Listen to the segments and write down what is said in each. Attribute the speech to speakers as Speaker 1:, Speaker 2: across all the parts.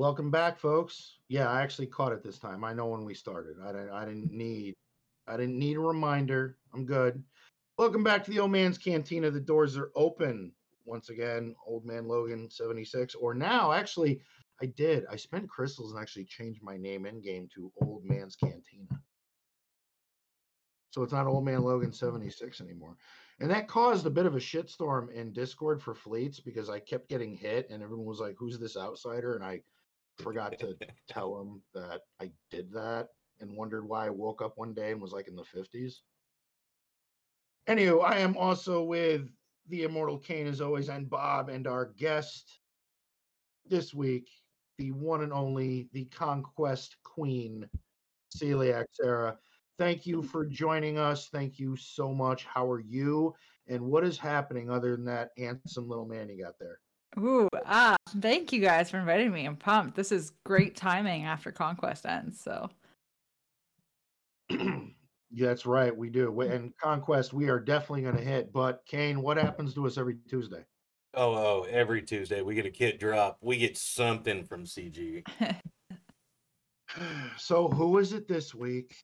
Speaker 1: welcome back, folks. Yeah, I actually caught it this time. I know when we started. I didn't. I didn't need. I didn't need a reminder. I'm good. Welcome back to the Old Man's Cantina. The doors are open once again. Old Man Logan 76, or now actually, I did. I spent crystals and actually changed my name in game to Old Man's Cantina. So it's not Old Man Logan 76 anymore. And that caused a bit of a shitstorm in Discord for fleets because I kept getting hit and everyone was like, Who's this outsider? And I forgot to tell them that I did that and wondered why I woke up one day and was like in the 50s. Anywho, I am also with the Immortal Kane as always, and Bob, and our guest this week, the one and only, the Conquest Queen, Celiac Sarah. Thank you for joining us. Thank you so much. How are you? And what is happening other than that handsome little man you got there?
Speaker 2: Ooh, ah, thank you guys for inviting me. I'm pumped. This is great timing after Conquest ends. So
Speaker 1: That's right, we do. We- And Conquest, we are definitely going to hit. But Kane, what happens to us every Tuesday?
Speaker 3: Oh, oh, every Tuesday we get a kit drop. We get something from CG.
Speaker 1: So who is it this week?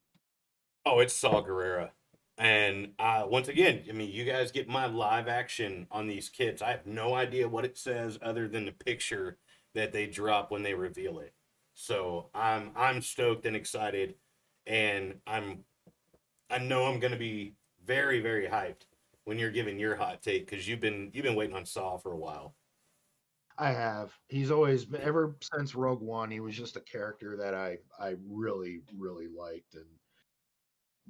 Speaker 3: Oh, it's Saul Gerrera. And uh, once again, I mean, you guys get my live action on these kits. I have no idea what it says other than the picture that they drop when they reveal it. So I'm I'm stoked and excited, and I'm I know I'm gonna be very very hyped when you're giving your hot take because you've been you've been waiting on Saul for a while.
Speaker 1: I have. He's always ever since Rogue One. He was just a character that I I really really liked, and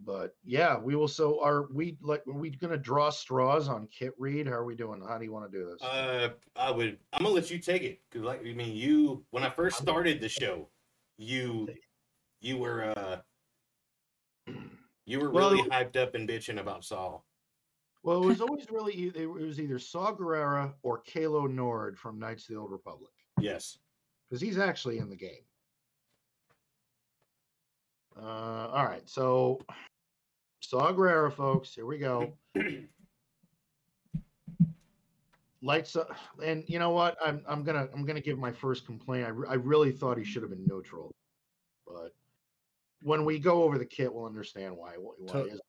Speaker 1: but yeah, we will. So are we like? Are we gonna draw straws on Kit Reed? How are we doing? How do you want to do this?
Speaker 3: Uh, I would. I'm gonna let you take it because, like, I mean, you when I first started the show, you you were uh you were
Speaker 1: Well-
Speaker 3: really hyped up and bitching about Saul.
Speaker 1: Well, it was always really it was either Saw Gerrera or Calo Nord from Knights of the Old Republic
Speaker 3: Yes.
Speaker 1: because he's actually in the game. Uh, all right, so Saw Gerrera, folks. Here we go. Lights up, and you know what? I'm I'm gonna I'm gonna give my first complaint. I, re- I really thought he should have been neutral, but when we go over the kit, we'll understand why. Why
Speaker 4: So-
Speaker 1: he is.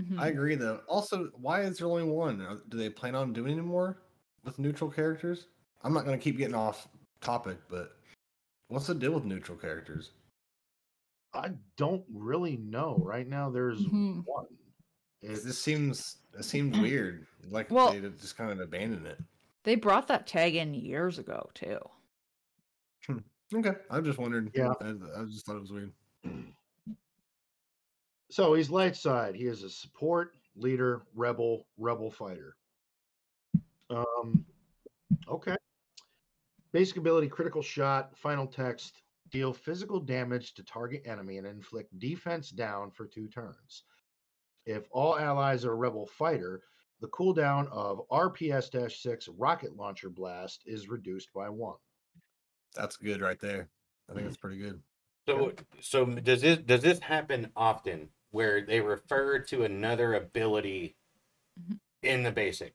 Speaker 2: Mhm.
Speaker 4: I agree though. Also, why is there only one? Do they plan on doing any more with neutral characters? I'm not gonna keep getting off topic, but what's the deal with neutral characters?
Speaker 1: I don't really know. Right now, there's
Speaker 2: Mhm.
Speaker 1: one.
Speaker 4: 'Cause
Speaker 1: It's,
Speaker 4: This seems it seems weird. Like
Speaker 2: Well-
Speaker 4: they just kind of abandoned it.
Speaker 2: they brought that tag in years ago too.
Speaker 4: Okay, I'm just wondered.
Speaker 1: Yeah.
Speaker 4: I, I just thought it was weird.
Speaker 1: so he's light side. He is a support leader, rebel, rebel fighter. Um, okay. Basic ability: critical shot. Final text: deal physical damage to target enemy and inflict defense down for two turns. If all allies are rebel fighter, the cooldown of RPS-6 rocket launcher blast is reduced by one.
Speaker 4: That's good right there. I think that's pretty good.
Speaker 3: So so does this does this happen often where they refer to another ability
Speaker 2: Mhm.
Speaker 3: in the basic?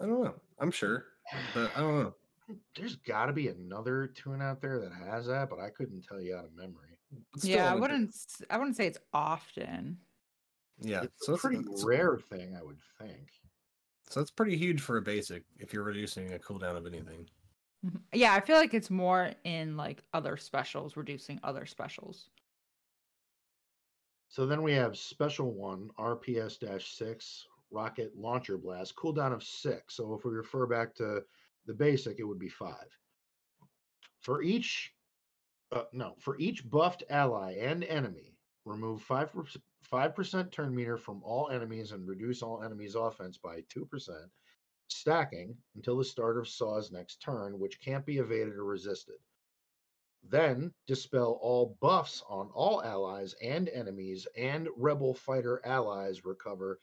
Speaker 4: I don't know. I'm sure, but I don't know.
Speaker 1: There's got to be another tune out there that has that, but I couldn't tell you out of memory.
Speaker 4: Still,
Speaker 2: yeah, I wouldn't. s- I wouldn't say it's often.
Speaker 4: Yeah,
Speaker 1: it's
Speaker 4: so
Speaker 1: a pretty
Speaker 4: it's-
Speaker 1: rare thing, I would think.
Speaker 4: So it's pretty huge for a basic if you're reducing a cooldown of anything.
Speaker 2: Mhm. Yeah, I feel like it's more in like other specials, reducing other specials.
Speaker 1: So then we have special one, RPS 6, rocket launcher blast, cooldown of six. So if we refer back to the basic, it would be five. For each, uh, no, for each buffed ally and enemy, remove five five percent turn meter from all enemies and reduce all enemies' offense by two percent, stacking until the start of Saw's next turn, which can't be evaded or resisted. Then dispel all buffs on all allies and enemies, and rebel fighter allies recover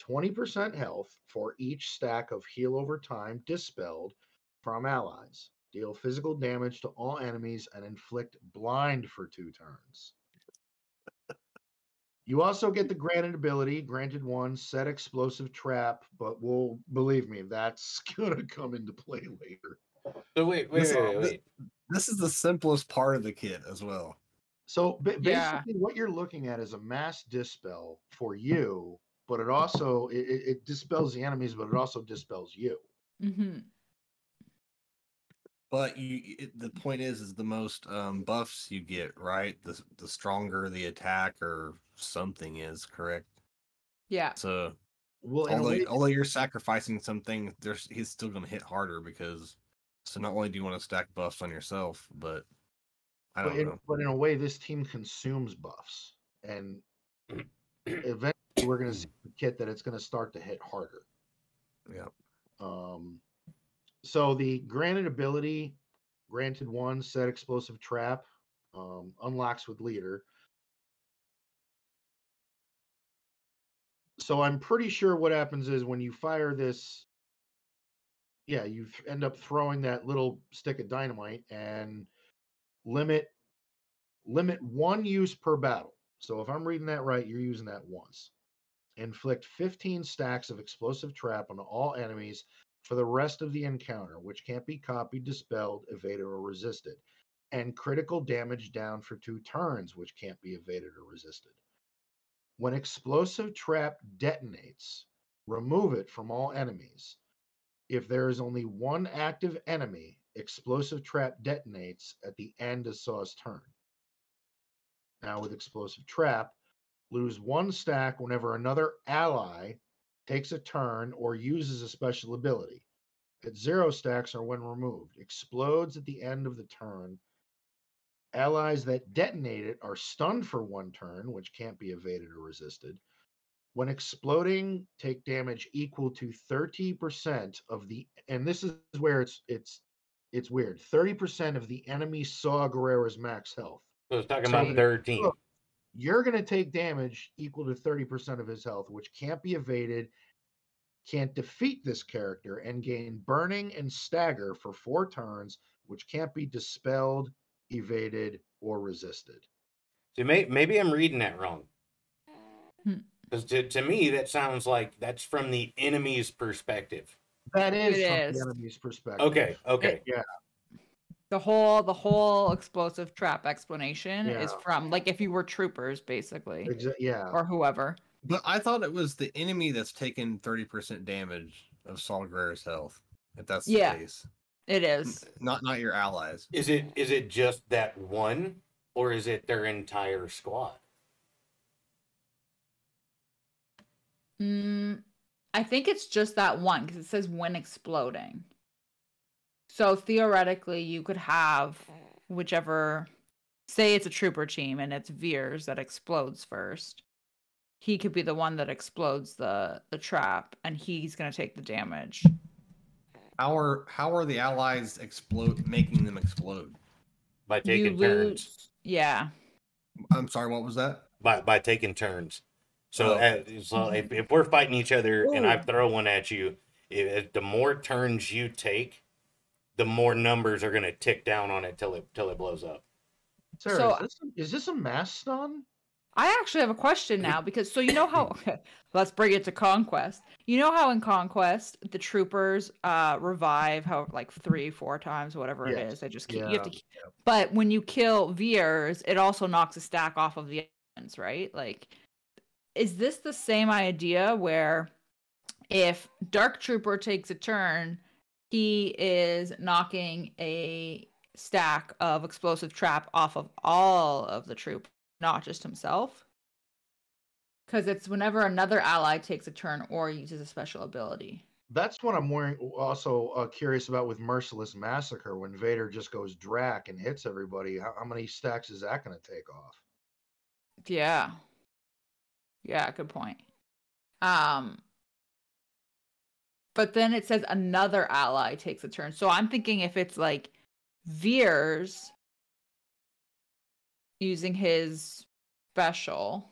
Speaker 1: 20% health for each stack of heal over time dispelled from allies. Deal physical damage to all enemies and inflict blind for two turns. You also get the granted ability, granted one, set explosive trap, but we'll believe me, that's gonna come into play later.
Speaker 3: So wait, wait,
Speaker 4: This-
Speaker 3: wait, wait,
Speaker 4: this-
Speaker 3: wait.
Speaker 4: This is the simplest part of the kit as well.
Speaker 1: So ba- basically,
Speaker 2: Yeah.
Speaker 1: what you're looking at is a mass dispel for you, but it also it, it it dispels the enemies, but it also dispels you.
Speaker 2: hmm
Speaker 4: But you, it, the point is, is the most um, buffs you get, right? The the stronger the attack or something is, correct?
Speaker 2: Yeah.
Speaker 4: So
Speaker 1: Well,
Speaker 4: although
Speaker 1: way-
Speaker 4: although you're sacrificing something, there's he's still going to hit harder because. So not only do you want to stack buffs on yourself, but I don't
Speaker 1: in,
Speaker 4: know.
Speaker 1: but in a way, this team consumes buffs, and eventually we're going to see the kit that it's going to start to hit harder.
Speaker 4: Yeah.
Speaker 1: Um, so the granted ability, granted one, set explosive trap, um, unlocks with leader. So I'm pretty sure what happens is when you fire this, yeah, you end up throwing that little stick of dynamite and limit limit one use per battle. So if I'm reading that right, you're using that once. Inflict 15 stacks of explosive trap on all enemies for the rest of the encounter, which can't be copied, dispelled, evaded, or resisted. And critical damage down for two turns, which can't be evaded or resisted. When explosive trap detonates, remove it from all enemies. If there is only one active enemy, explosive trap detonates at the end of Saw's turn. Now, with explosive trap, lose one stack whenever another ally takes a turn or uses a special ability. At zero stacks or when removed. Explodes at the end of the turn. Allies that detonate it are stunned for one turn, which can't be evaded or resisted. When exploding, take damage equal to 30% of the and this is where it's it's it's weird. 30% of the enemy Saw Gerrera's max health.
Speaker 3: So it's talking
Speaker 1: So
Speaker 3: about 13.
Speaker 1: Look, You're going to take damage equal to 30% of his health, which can't be evaded, can't defeat this character, and gain burning and stagger for four turns, which can't be dispelled, evaded, or resisted.
Speaker 3: So may, maybe I'm reading that wrong.
Speaker 2: Hmm.
Speaker 3: Because to, to me, that sounds like that's from the enemy's perspective.
Speaker 1: That is
Speaker 2: It
Speaker 1: from
Speaker 2: is.
Speaker 1: the enemy's perspective.
Speaker 3: Okay, okay.
Speaker 2: The whole the whole explosive trap explanation is from like if you were troopers basically
Speaker 1: Exa- yeah.
Speaker 2: or whoever.
Speaker 4: But I thought it was the enemy that's taken thirty percent damage of Saul Guerrero's health. If that's the
Speaker 2: Yeah.
Speaker 4: case,
Speaker 2: It is.
Speaker 4: not not your allies.
Speaker 3: Is it is it just that one, or is it their entire squad?
Speaker 2: Mm, I think it's just that one because it says when exploding. So theoretically, you could have whichever, say it's a trooper team and it's Veers that explodes first. He could be the one that explodes the the trap, and he's gonna take the damage.
Speaker 4: How are how are the allies explode making them explode?
Speaker 3: By
Speaker 2: you
Speaker 3: taking turns.
Speaker 2: lose, yeah.
Speaker 4: I'm sorry, what was that?
Speaker 3: By by taking turns. So,
Speaker 4: Oh.
Speaker 3: uh, so if, if we're fighting each other and I throw one at you, if, the more turns you take, the more numbers are going to tick down on it till it till it blows up.
Speaker 1: Sarah,
Speaker 2: So-
Speaker 1: is, this a, is this a mass stun?
Speaker 2: I actually have a question now because so you know how okay, let's bring it to conquest. You know how in conquest the troopers uh revive how like three, four times, whatever it
Speaker 1: Yes.
Speaker 2: is. They just keep you have to
Speaker 1: Yeah.
Speaker 2: keep, but when you kill Veers, it also knocks a stack off of the ends, right? Like is this the same idea where if Dark Trooper takes a turn, he is knocking a stack of explosive trap off of all of the troop, not just himself. Because it's whenever another ally takes a turn or uses a special ability.
Speaker 1: That's what I'm also uh, curious about with Merciless Massacre when Vader just goes drac and hits everybody. How, how many stacks is that going to take off?
Speaker 2: Yeah. Yeah, good point. Um but then it says another ally takes a turn. So I'm thinking if it's like Veers using his special,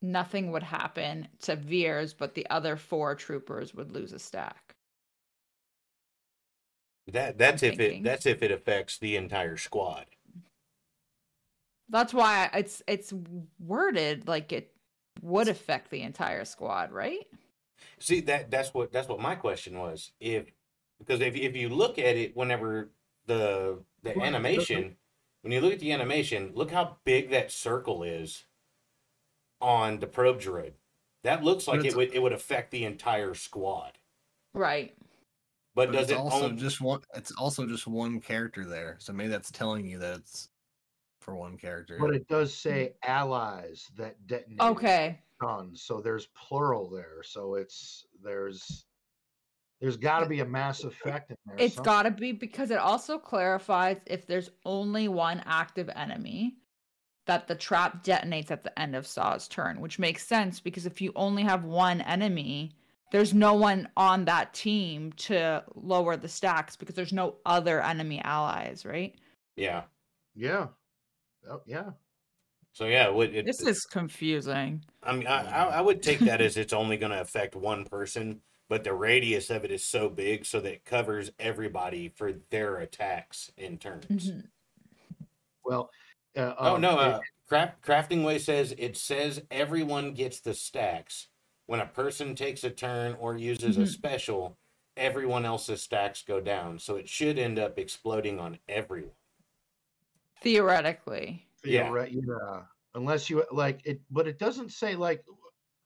Speaker 2: nothing would happen to Veers, but the other four troopers would lose a stack.
Speaker 3: That that's if
Speaker 2: thinking.
Speaker 3: it that's if it affects the entire squad.
Speaker 2: That's why it's it's worded like it would affect the entire squad, right?
Speaker 3: See that that's what that's what my question was. If because if if you look at it, whenever the the
Speaker 1: Right.
Speaker 3: animation, when you look at the animation, look how big that circle is on the probe droid. That looks like it would it would affect the entire squad.
Speaker 2: right.
Speaker 3: But,
Speaker 4: But
Speaker 3: does
Speaker 4: it's
Speaker 3: it
Speaker 4: also
Speaker 3: own-
Speaker 4: just one? It's also just one character there, so maybe that's telling you that it's for one character.
Speaker 1: But it does say allies that detonate.
Speaker 2: Okay.
Speaker 1: Guns, so there's plural there. So it's there's there's got to be a mass effect in there.
Speaker 2: It's
Speaker 1: some-
Speaker 2: got to be because it also clarifies if there's only one active enemy that the trap detonates at the end of Saw's turn, which makes sense because if you only have one enemy, there's no one on that team to lower the stacks because there's no other enemy allies, right?
Speaker 3: yeah.
Speaker 1: Yeah. Oh, yeah.
Speaker 3: So yeah, it, would- it,
Speaker 2: This is confusing.
Speaker 3: I mean, I, I, I would take that as it's only going to affect one person, but the radius of it is so big so that it covers everybody for their attacks in turns.
Speaker 2: Mhm.
Speaker 1: Well. Uh,
Speaker 3: Oh
Speaker 1: um,
Speaker 3: no, uh, craft, crafting way says it says everyone gets the stacks when a person takes a turn or uses a
Speaker 2: Mhm.
Speaker 3: special. Everyone else's stacks go down, so it should end up exploding on everyone.
Speaker 2: Theoretically.
Speaker 3: Yeah.
Speaker 1: theore- yeah. Unless you like it, but it doesn't say like.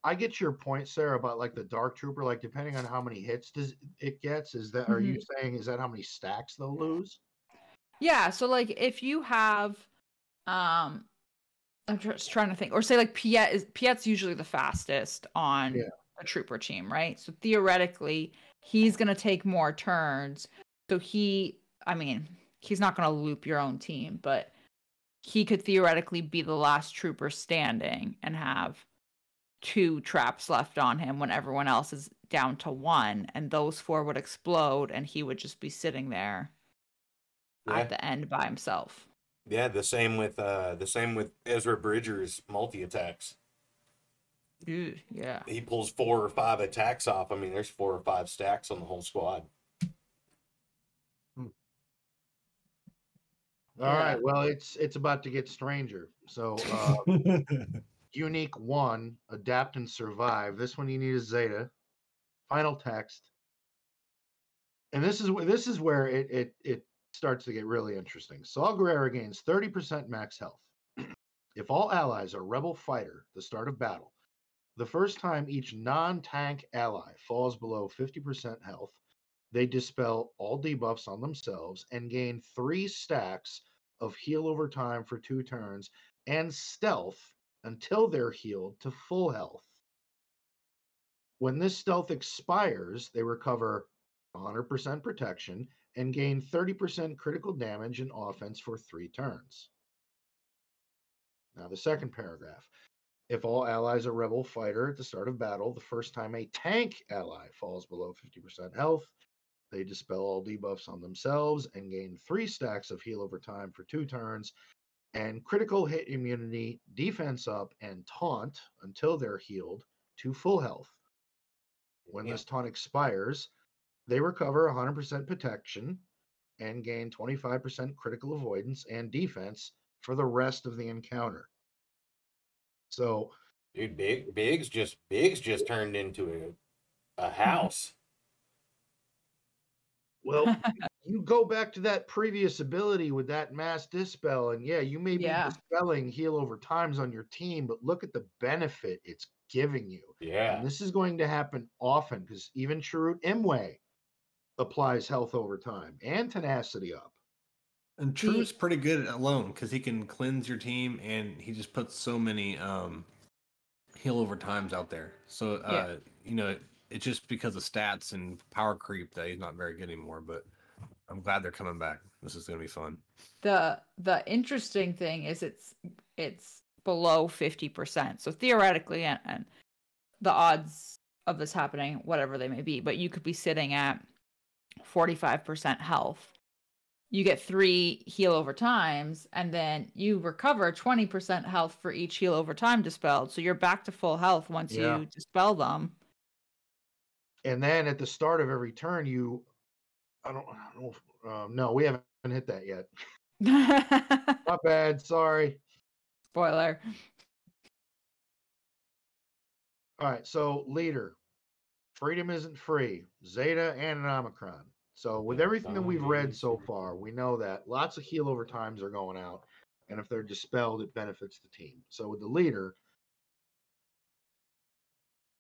Speaker 1: I get your point, Sarah, about like the Dark Trooper. Like, depending on how many hits does it gets, is that are you saying is that how many stacks they'll lose?
Speaker 2: Yeah, so like if you have um I'm just trying to think or say like Piett is Piett's usually the fastest on
Speaker 1: Yeah.
Speaker 2: a trooper team, right? So theoretically, he's going to take more turns. So he I mean, he's not going to loop your own team, but he could theoretically be the last trooper standing and have two traps left on him when everyone else is down to one and those four would explode and he would just be sitting there
Speaker 3: Yeah.
Speaker 2: at the end by himself.
Speaker 3: Yeah, the same with uh the same with Ezra Bridger's multi attacks.
Speaker 2: Ew, yeah.
Speaker 3: He pulls four or five attacks off. I mean, there's four or five stacks on the whole squad.
Speaker 1: All right. Well, it's it's about to get stranger. So, uh, unique one, adapt and survive. This one you need a Zeta. Final text. And this is where this is where it it it starts to get really interesting. Saul Guerrero gains 30% max health. if all allies are rebel fighter, the start of battle, the first time each non-tank ally falls below 50% health, they dispel all debuffs on themselves and gain three stacks of heal over time for two turns and stealth until they're healed to full health. When this stealth expires, they recover 100% protection and gain 30% critical damage and offense for three turns. Now, the second paragraph. If all allies are rebel fighter at the start of battle, the first time a tank ally falls below 50% health, they dispel all debuffs on themselves and gain three stacks of heal over time for two turns and critical hit immunity, defense up, and taunt until they're healed to full health. When
Speaker 3: Yeah.
Speaker 1: this taunt expires, they recover 100% protection and gain 25% critical avoidance and defense for the rest of the encounter. So,
Speaker 3: Dude, big Biggs just Biggs just turned into a a house.
Speaker 1: Well, you go back to that previous ability with that mass dispel, and yeah, you may be
Speaker 2: Yeah.
Speaker 1: dispelling heal over times on your team, but look at the benefit it's giving you.
Speaker 3: Yeah.
Speaker 1: And this is going to happen often because even Chirrut Imwe applies health over time and tenacity up.
Speaker 4: And True's pretty good alone because he can cleanse your team, and he just puts so many um, heal over times out there. So uh, you know, it's just because of stats and power creep that he's not very good anymore. But I'm glad they're coming back. This is gonna be fun.
Speaker 2: the the interesting thing is it's it's below 50% so theoretically and, and the odds of this happening whatever they may be but you could be sitting at 45% health you get three heal over times and then you recover 20% health for each heal over time dispelled so you're back to full health once
Speaker 1: Yeah.
Speaker 2: you dispel them
Speaker 1: And then at the start of every turn, you, I don't, I don't know if- um, no, we haven't hit that yet. Not bad. Sorry.
Speaker 2: spoiler
Speaker 1: All right. So, leader, freedom isn't free. Zeta and an Omicron. So with everything that we've read so far, we know that lots of heal over times are going out, and if they're dispelled, it benefits the team. So with the leader,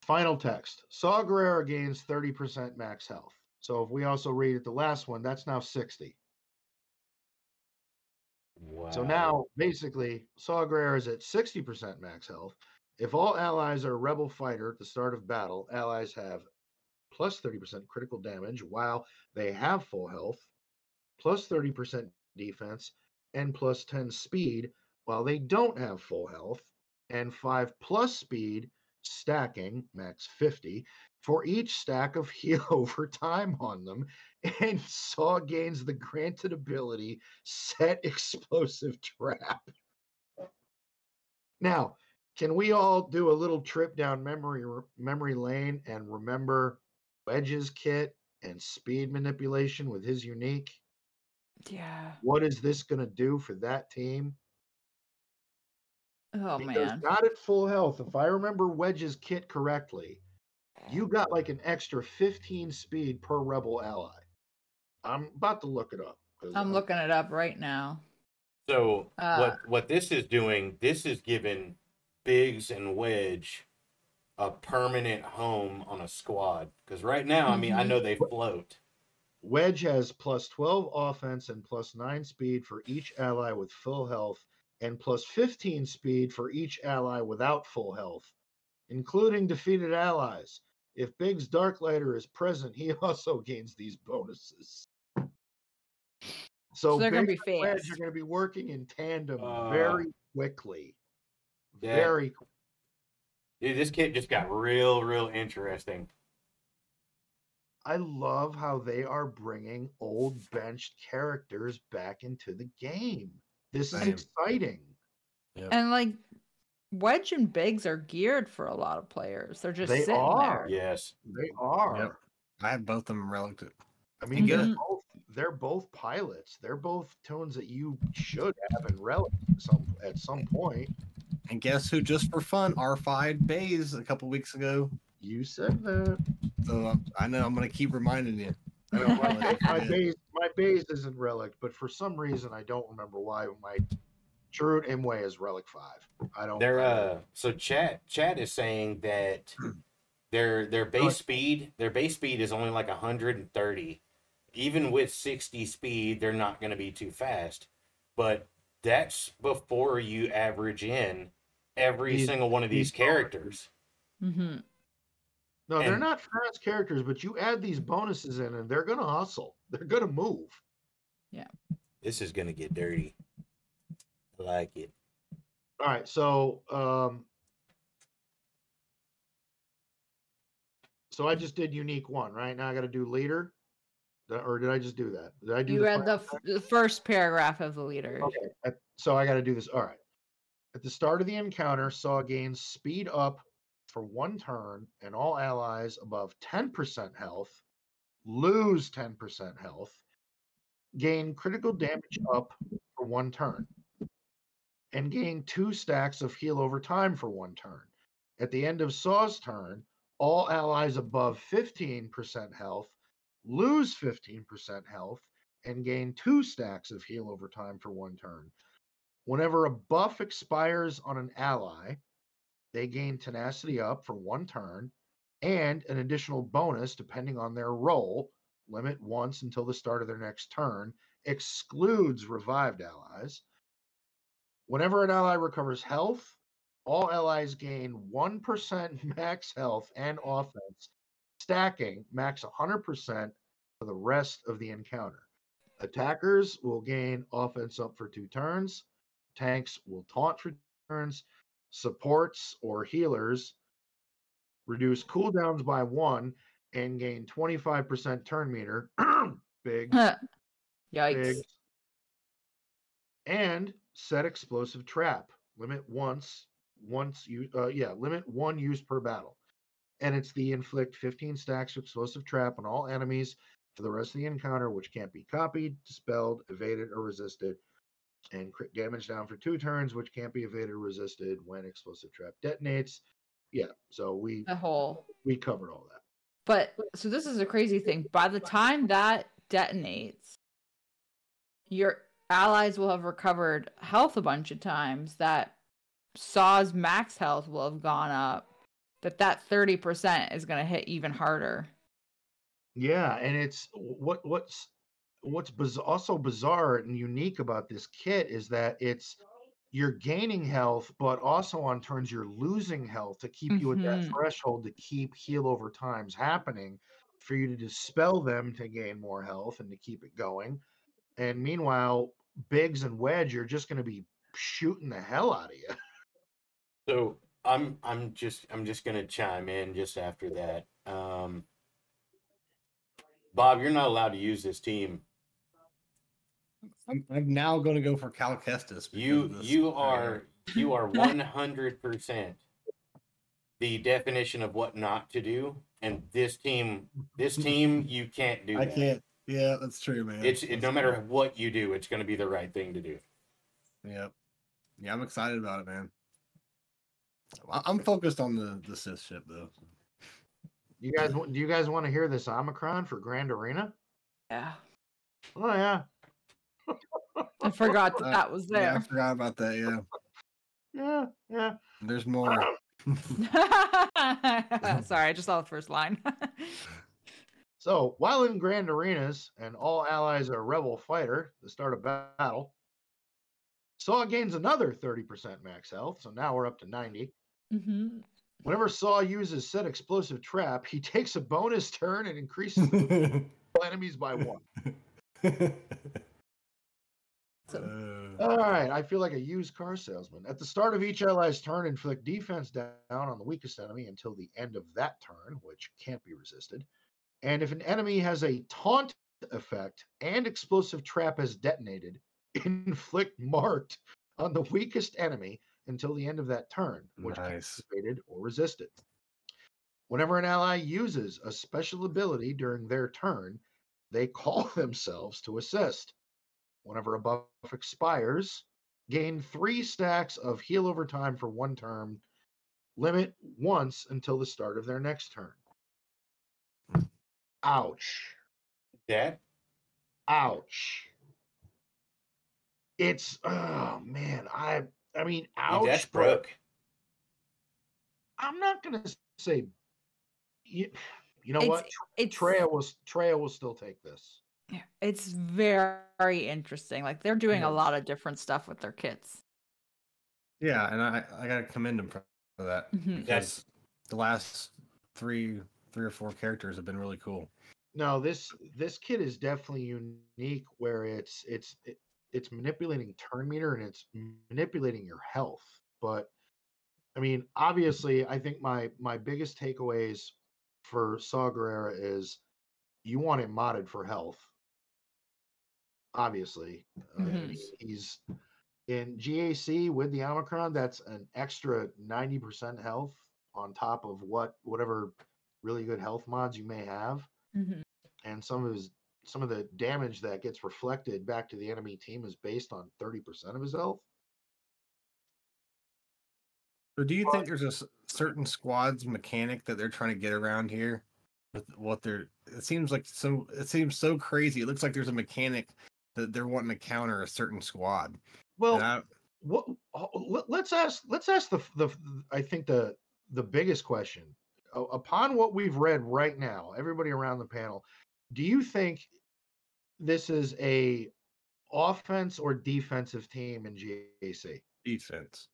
Speaker 1: final text: Saw Gerrera gains 30% max health. So if we also read it the last one, that's now 60.
Speaker 3: Wow.
Speaker 1: So now basically Saw Gerrera is at 60% max health. If all allies are rebel fighter at the start of battle, allies have plus 30% critical damage while they have full health, plus 30% defense, and plus 10 speed while they don't have full health, and 5 plus speed stacking, max 50, for each stack of heal over time on them. And Saw gains the granted ability set explosive trap. Now, can we all do a little trip down memory memory lane and remember Wedge's kit and speed manipulation with his unique?
Speaker 2: Yeah.
Speaker 1: What is this going to do for that team?
Speaker 2: Oh
Speaker 1: because
Speaker 2: man.
Speaker 1: not at full health. If I remember Wedge's kit correctly, you got like an extra 15 speed per rebel ally. I'm about to look it up.
Speaker 2: I'm looking it up right now.
Speaker 3: So
Speaker 2: Uh,
Speaker 3: what what this is doing, this is giving Biggs and Wedge a permanent home on a squad. Because right now, I mean, I
Speaker 2: Mhm.
Speaker 3: know they float.
Speaker 1: Wedge has plus 12 offense and plus 9 speed for each ally with full health, and plus 15 speed for each ally without full health, including defeated allies. If Biggs Darklighter is present, he also gains these bonuses. So,
Speaker 2: So they're gonna be
Speaker 1: and Wedge
Speaker 2: fast.
Speaker 1: are going to be working in tandem
Speaker 3: Uh,
Speaker 1: very quickly.
Speaker 3: yeah.
Speaker 1: Very quick.
Speaker 3: Dude, this kid just got real, real interesting.
Speaker 1: I love how they are bringing old benched characters back into the game. This is
Speaker 4: Same.
Speaker 1: exciting.
Speaker 2: And like Wedge and Biggs are geared for a lot of players. They're just
Speaker 1: They
Speaker 2: sitting
Speaker 1: are.
Speaker 2: there.
Speaker 3: Yes.
Speaker 1: They are.
Speaker 4: Yep. I have both of them relative.
Speaker 1: I mean, they're
Speaker 2: Mhm.
Speaker 1: both they're both pilots. They're both tones that you should have in relic at some at some point.
Speaker 4: And guess who just for fun R5 Baze a couple weeks ago?
Speaker 1: You said that.
Speaker 4: So um, I know I'm gonna keep reminding you.
Speaker 1: I know my, my Baze my Baze isn't relic, but for some reason I don't remember why my Chirrut Imwe is relic five. I don't.
Speaker 3: They're uh so chat chat is saying that their their base speed their base speed is only like 130 even with 60 speed they're not going to be too fast but that's before you average in every
Speaker 1: These-
Speaker 3: single one of these
Speaker 1: these bonuses.
Speaker 3: characters
Speaker 2: hmm
Speaker 1: no, they're
Speaker 3: and-
Speaker 1: not fast characters, but you add these bonuses in, and they're gonna hustle. They're gonna move. Yeah.
Speaker 3: This is going to get dirty I like it
Speaker 1: All right, so um so I just did unique one, right? Now I got to do leader, or did I just do that? Did I do?
Speaker 2: You
Speaker 1: the
Speaker 2: read the, f- the first paragraph of the leader.
Speaker 1: Okay, so I got to do this. All right. At the start of the encounter, Saw gains speed up for one turn, and all allies above 10% health lose 10% health, gain critical damage up for one turn, and gain two stacks of heal over time for one turn. At the end of Saw's turn, all allies above 15% health lose 15% health and gain two stacks of heal over time for one turn. Whenever a buff expires on an ally, they gain tenacity up for one turn and an additional bonus depending on their role, limit once until the start of their next turn, excludes revived allies. Whenever an ally recovers health, all allies gain 1% max health and offense, stacking max 100% for the rest of the encounter. Attackers will gain offense up for two turns. Tanks will taunt for turns. Supports or healers reduce cooldowns by one and gain 25% turn meter. big,
Speaker 2: Yikes.
Speaker 1: big. And set explosive trap. Limit once, once you, uh, yeah, limit one use per battle. And it's the inflict 15 stacks of explosive trap on all enemies for the rest of the encounter, which can't be copied, dispelled, evaded, or resisted. And crit damage down for two turns, which can't be evaded or resisted when explosive trap detonates. Yeah, so we
Speaker 2: The whole.
Speaker 1: we covered all that.
Speaker 2: But so this is a crazy thing. By the time that detonates, your allies will have recovered health a bunch of times. That Saw's max health will have gone up. That that thirty percent is going to hit even harder.
Speaker 1: Yeah, and it's what what's what's biz- also bizarre and unique about this kit is that it's you're gaining health, but also on turns you're losing health to keep you at that
Speaker 2: Mhm.
Speaker 1: threshold to keep heal over times happening for you to dispel them to gain more health and to keep it going. And meanwhile, Biggs and Wedge are just going to be shooting the hell out of you.
Speaker 3: So I'm I'm just I'm just gonna chime in just after that. Um, Bob, you're not allowed to use this team.
Speaker 5: I'm, I'm now going to go for Cal Kestis.
Speaker 3: You you are you are one hundred percent the definition of what not to do. And this team this team you can't do.
Speaker 5: I
Speaker 3: that.
Speaker 5: can't. Yeah, that's true, man.
Speaker 3: It's it, no matter what you do, it's going to be the right thing to do.
Speaker 5: Yep. Yeah, I'm excited about it, man. I- I'm focused on the the Sith ship though.
Speaker 1: You guys, do you guys want to hear this Omicron for Grand Arena?
Speaker 2: Yeah,
Speaker 1: Oh yeah,
Speaker 2: I forgot that
Speaker 5: Uh,
Speaker 2: that was there.
Speaker 5: Yeah, I forgot about that. Yeah,
Speaker 1: yeah, yeah.
Speaker 5: there's more.
Speaker 2: Sorry, I just saw the first line.
Speaker 1: So while in Grand Arenas and all allies are rebel fighter, the start of battle, Saw gains another 30% max health, so now we're up to 90.
Speaker 2: hmm
Speaker 1: Whenever Saw uses said explosive trap, he takes a bonus turn and increases the enemies by one.
Speaker 5: Uh,
Speaker 1: All right, I feel like a used car salesman. At the start of each ally's turn, inflict defense down on the weakest enemy until the end of that turn, which can't be resisted. And if an enemy has a taunt effect and explosive trap has detonated, inflict marked on the weakest enemy until the end of that turn, which can't be
Speaker 5: Nice.
Speaker 1: evaded or resisted. Whenever an ally uses a special ability during their turn, they call themselves to assist. Whenever a buff expires, gain three stacks of heal over time for one turn, limit once until the start of their next turn. Ouch.
Speaker 3: Dad,
Speaker 1: Ouch. It's oh man, I I mean
Speaker 3: Dude, that's
Speaker 1: ouch. but
Speaker 3: broke.
Speaker 1: I'm not gonna say you, you know
Speaker 2: It's-
Speaker 1: what?
Speaker 2: It's
Speaker 1: Traya will Traya will still take this.
Speaker 2: Yeah, It's very interesting. Like they're doing a lot of different stuff with their kits.
Speaker 5: yeah, and I I gotta commend them for for that
Speaker 2: Mhm.
Speaker 3: That's-
Speaker 5: because the last three three or four characters have been really cool.
Speaker 1: No, this this kit is definitely unique where it's it's it, it's manipulating turn meter and it's manipulating your health. But I mean, obviously, I think my my biggest takeaways for Saw Gerrera is you want it modded for health. Obviously, uh,
Speaker 2: Mhm.
Speaker 1: he- he's in GAC with the Omicron. That's an extra ninety percent health on top of what whatever really good health mods you may have
Speaker 2: Mhm.
Speaker 1: and some of his some of the damage that gets reflected back to the enemy team is based on 30% of his health.
Speaker 5: So do you think there's a certain squad's mechanic that they're trying to get around here? With what they're, it seems like so. It seems so crazy. It looks like there's a mechanic that they're wanting to counter a certain squad.
Speaker 1: Well,
Speaker 5: I,
Speaker 1: what let- let's ask let's ask the the I think the the biggest question upon what we've read right now, everybody around the panel, do you think this is a offense or defensive team in GAC?
Speaker 5: defense.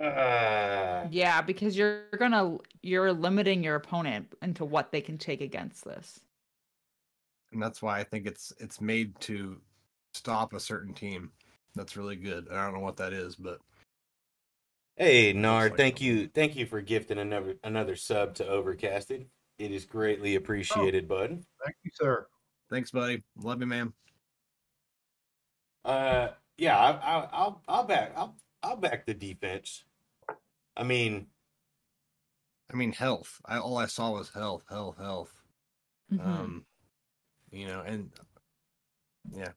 Speaker 3: Uh,
Speaker 2: Yeah, because you're gonna you're limiting your opponent into what they can take against this.
Speaker 5: And that's why I think it's it's made to stop a certain team. That's really good. I don't know what that is, but
Speaker 3: Hey Nard,
Speaker 5: like
Speaker 3: thank
Speaker 5: them.
Speaker 3: you, thank you for gifting another another sub to Overcasted. It is greatly appreciated, bud.
Speaker 1: Thank you, sir.
Speaker 5: thanks, buddy. Love you, man.
Speaker 3: Uh, yeah, I, I, I'll I'll back I'll I'll back the defense. I mean,
Speaker 5: I mean, health. I all I saw was health, health, health.
Speaker 2: Mhm.
Speaker 5: Um, you know, and yeah.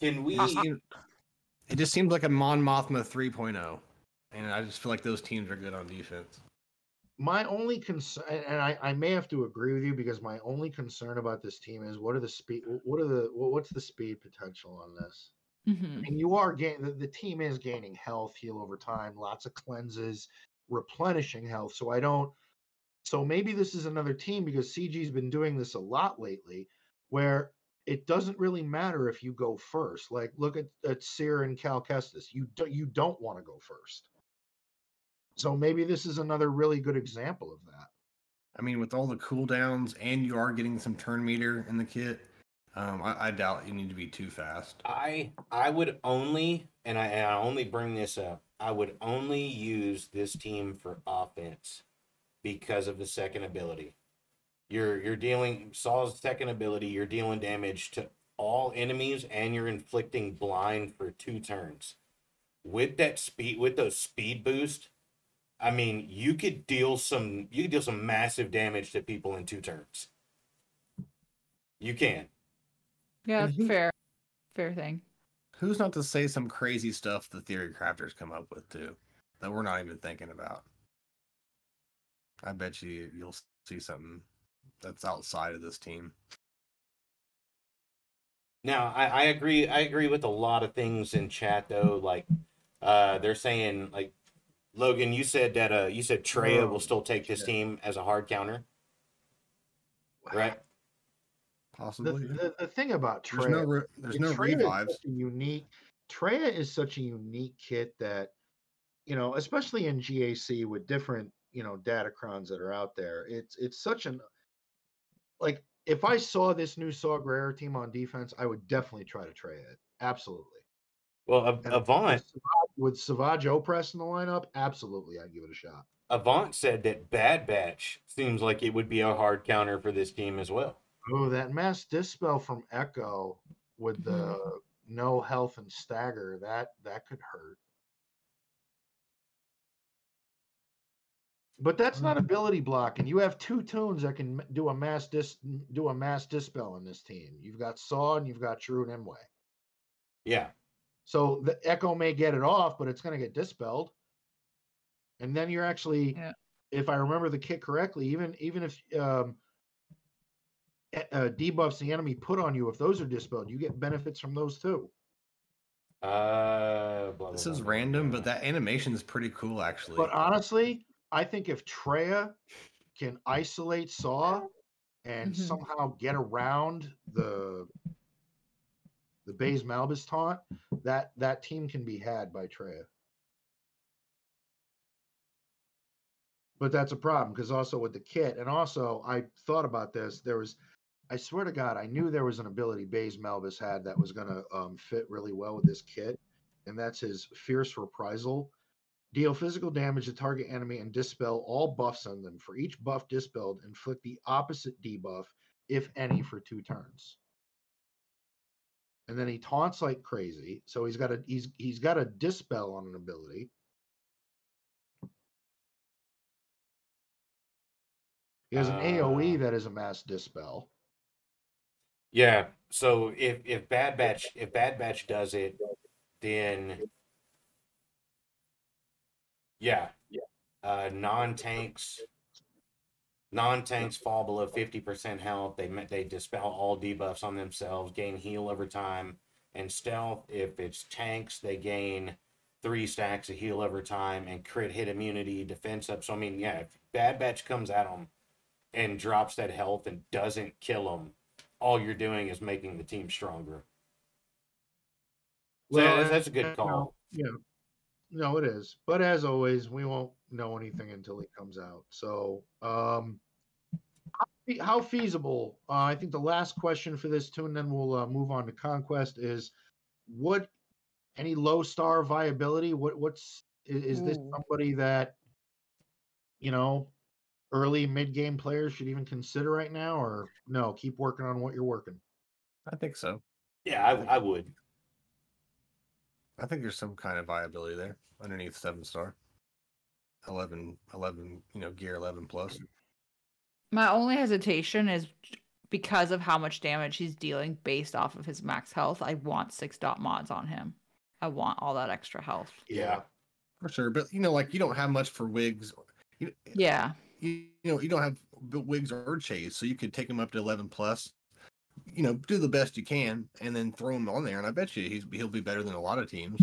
Speaker 3: can we?
Speaker 5: it just, seemed, it just seems like a Mon Mothma 3.0, and I just feel like those teams are good on defense.
Speaker 1: my only concern, and I, I may have to agree with you because my only concern about this team is what are the speed, what are the, what's the speed potential on this?
Speaker 2: Mhm.
Speaker 1: And you are gaining, the, the team is gaining health, heal over time, lots of cleanses, replenishing health. So I don't, so maybe this is another team because CG's been doing this a lot lately where it doesn't really matter if you go first. Like look at, at Cere and Cal Kestis. You do, you don't want to go first. So maybe this is another really good example of that.
Speaker 4: I mean, with all the cooldowns and you are getting some turn meter in the kit, um, I, I doubt you need to be too fast.
Speaker 3: I I would only, and I, and I only bring this up. I would only use this team for offense because of the second ability. You're you're dealing Saul's second ability. You're dealing damage to all enemies, and you're inflicting blind for two turns. With that speed, with those speed boost, I mean, you could deal some you could deal some massive damage to people in two turns. You can.
Speaker 2: Yeah,
Speaker 4: And who-
Speaker 2: fair, fair thing.
Speaker 4: Who's not to say some crazy stuff the theory crafters come up with too that we're not even thinking about? I bet you you'll see something that's outside of this team.
Speaker 3: Now, I, I agree. I agree with a lot of things in chat though. Like, uh, they're saying like, Logan, you said that uh, you said Traya
Speaker 1: Oh,
Speaker 3: will still take this team as a hard counter, right?
Speaker 4: Possibly.
Speaker 1: the, the thing about
Speaker 4: there's no re- there's no
Speaker 1: Traya is
Speaker 4: revives.
Speaker 1: unique. Traya is such a unique kit that, you know, especially in GAC with different, you know, datacrons that are out there. It's it's such an like if I saw this new Saw Gerrera team on defense, I would definitely try to Traya it. Absolutely.
Speaker 3: Well, Av- Avant
Speaker 1: would Savage- Opress in the lineup, absolutely, I'd give it a shot.
Speaker 3: Avant said that Bad Batch seems like it would be a hard counter for this team as well.
Speaker 1: Oh, that mass dispel from Echo with the mm-hmm. no health and stagger that that could hurt. But that's not ability block, and you have two tunes that can do a mass dis do a mass dispel in this team. You've got Saw and you've got True and Imwe.
Speaker 3: Yeah,
Speaker 1: So the Echo may get it off, but it's going to get dispelled. And then you're actually,
Speaker 2: Yeah.
Speaker 1: if I remember the kit correctly, even even if um, uh, debuffs the enemy put on you, if those are dispelled, you get benefits from those too.
Speaker 3: uh, blah,
Speaker 4: This
Speaker 3: blah,
Speaker 4: is
Speaker 3: blah, blah,
Speaker 4: random,
Speaker 3: blah.
Speaker 4: but that animation is pretty cool actually.
Speaker 1: But honestly, I think if Traya can isolate Saw and
Speaker 2: Mhm.
Speaker 1: somehow get around the the Baze Malbus taunt, that that team can be had by Traya. But that's a problem because also with the kit, and also I thought about this. There was, I swear to God, I knew there was an ability Baze Malbus had that was going to um, fit really well with this kit, and that's his Fierce Reprisal. Deal physical damage to target enemy and dispel all buffs on them. For each buff dispelled, inflict the opposite debuff, if any, for two turns. And then he taunts like crazy. So he's got a he's he's got a dispel on an ability. He has an AoE
Speaker 3: Uh.
Speaker 1: that is a mass dispel.
Speaker 3: Yeah. So if if Bad Batch if Bad Batch does it, then yeah, Yeah. uh, non tanks non tanks fall below fifty percent health. They they dispel all debuffs on themselves, gain heal over time, and stealth. If it's tanks, they gain three stacks of heal over time and crit hit immunity, defense up. So I mean, yeah, if Bad Batch comes at them and drops that health and doesn't kill them, all you're doing is making the team stronger. So that's, that's a good call.
Speaker 1: Yeah. No, it is. But as always, we won't know anything until it comes out. So, um, how feasible? Uh, I think the last question for this too, and then we'll uh, move on to conquest. Is what any low star viability? What what's is, is this somebody that you know early mid game players should even consider right now, or no? Keep working on what you're working.
Speaker 4: I think so.
Speaker 3: Yeah, I, I would.
Speaker 4: I think there's some kind of viability there underneath seven star. 11, 11, you know, gear 11 plus.
Speaker 2: My only hesitation is because of how much damage he's dealing based off of his max health. I want six dot mods on him. I want all that extra health.
Speaker 3: Yeah.
Speaker 4: For sure. But, you know, like you don't have much for wigs. You,
Speaker 2: Yeah.
Speaker 5: you, you know you don't have the wigs or chase, so you could take him up to eleven plus. You know, do the best you can, and then throw him on there, and I bet you he's he'll be better than a lot of teams.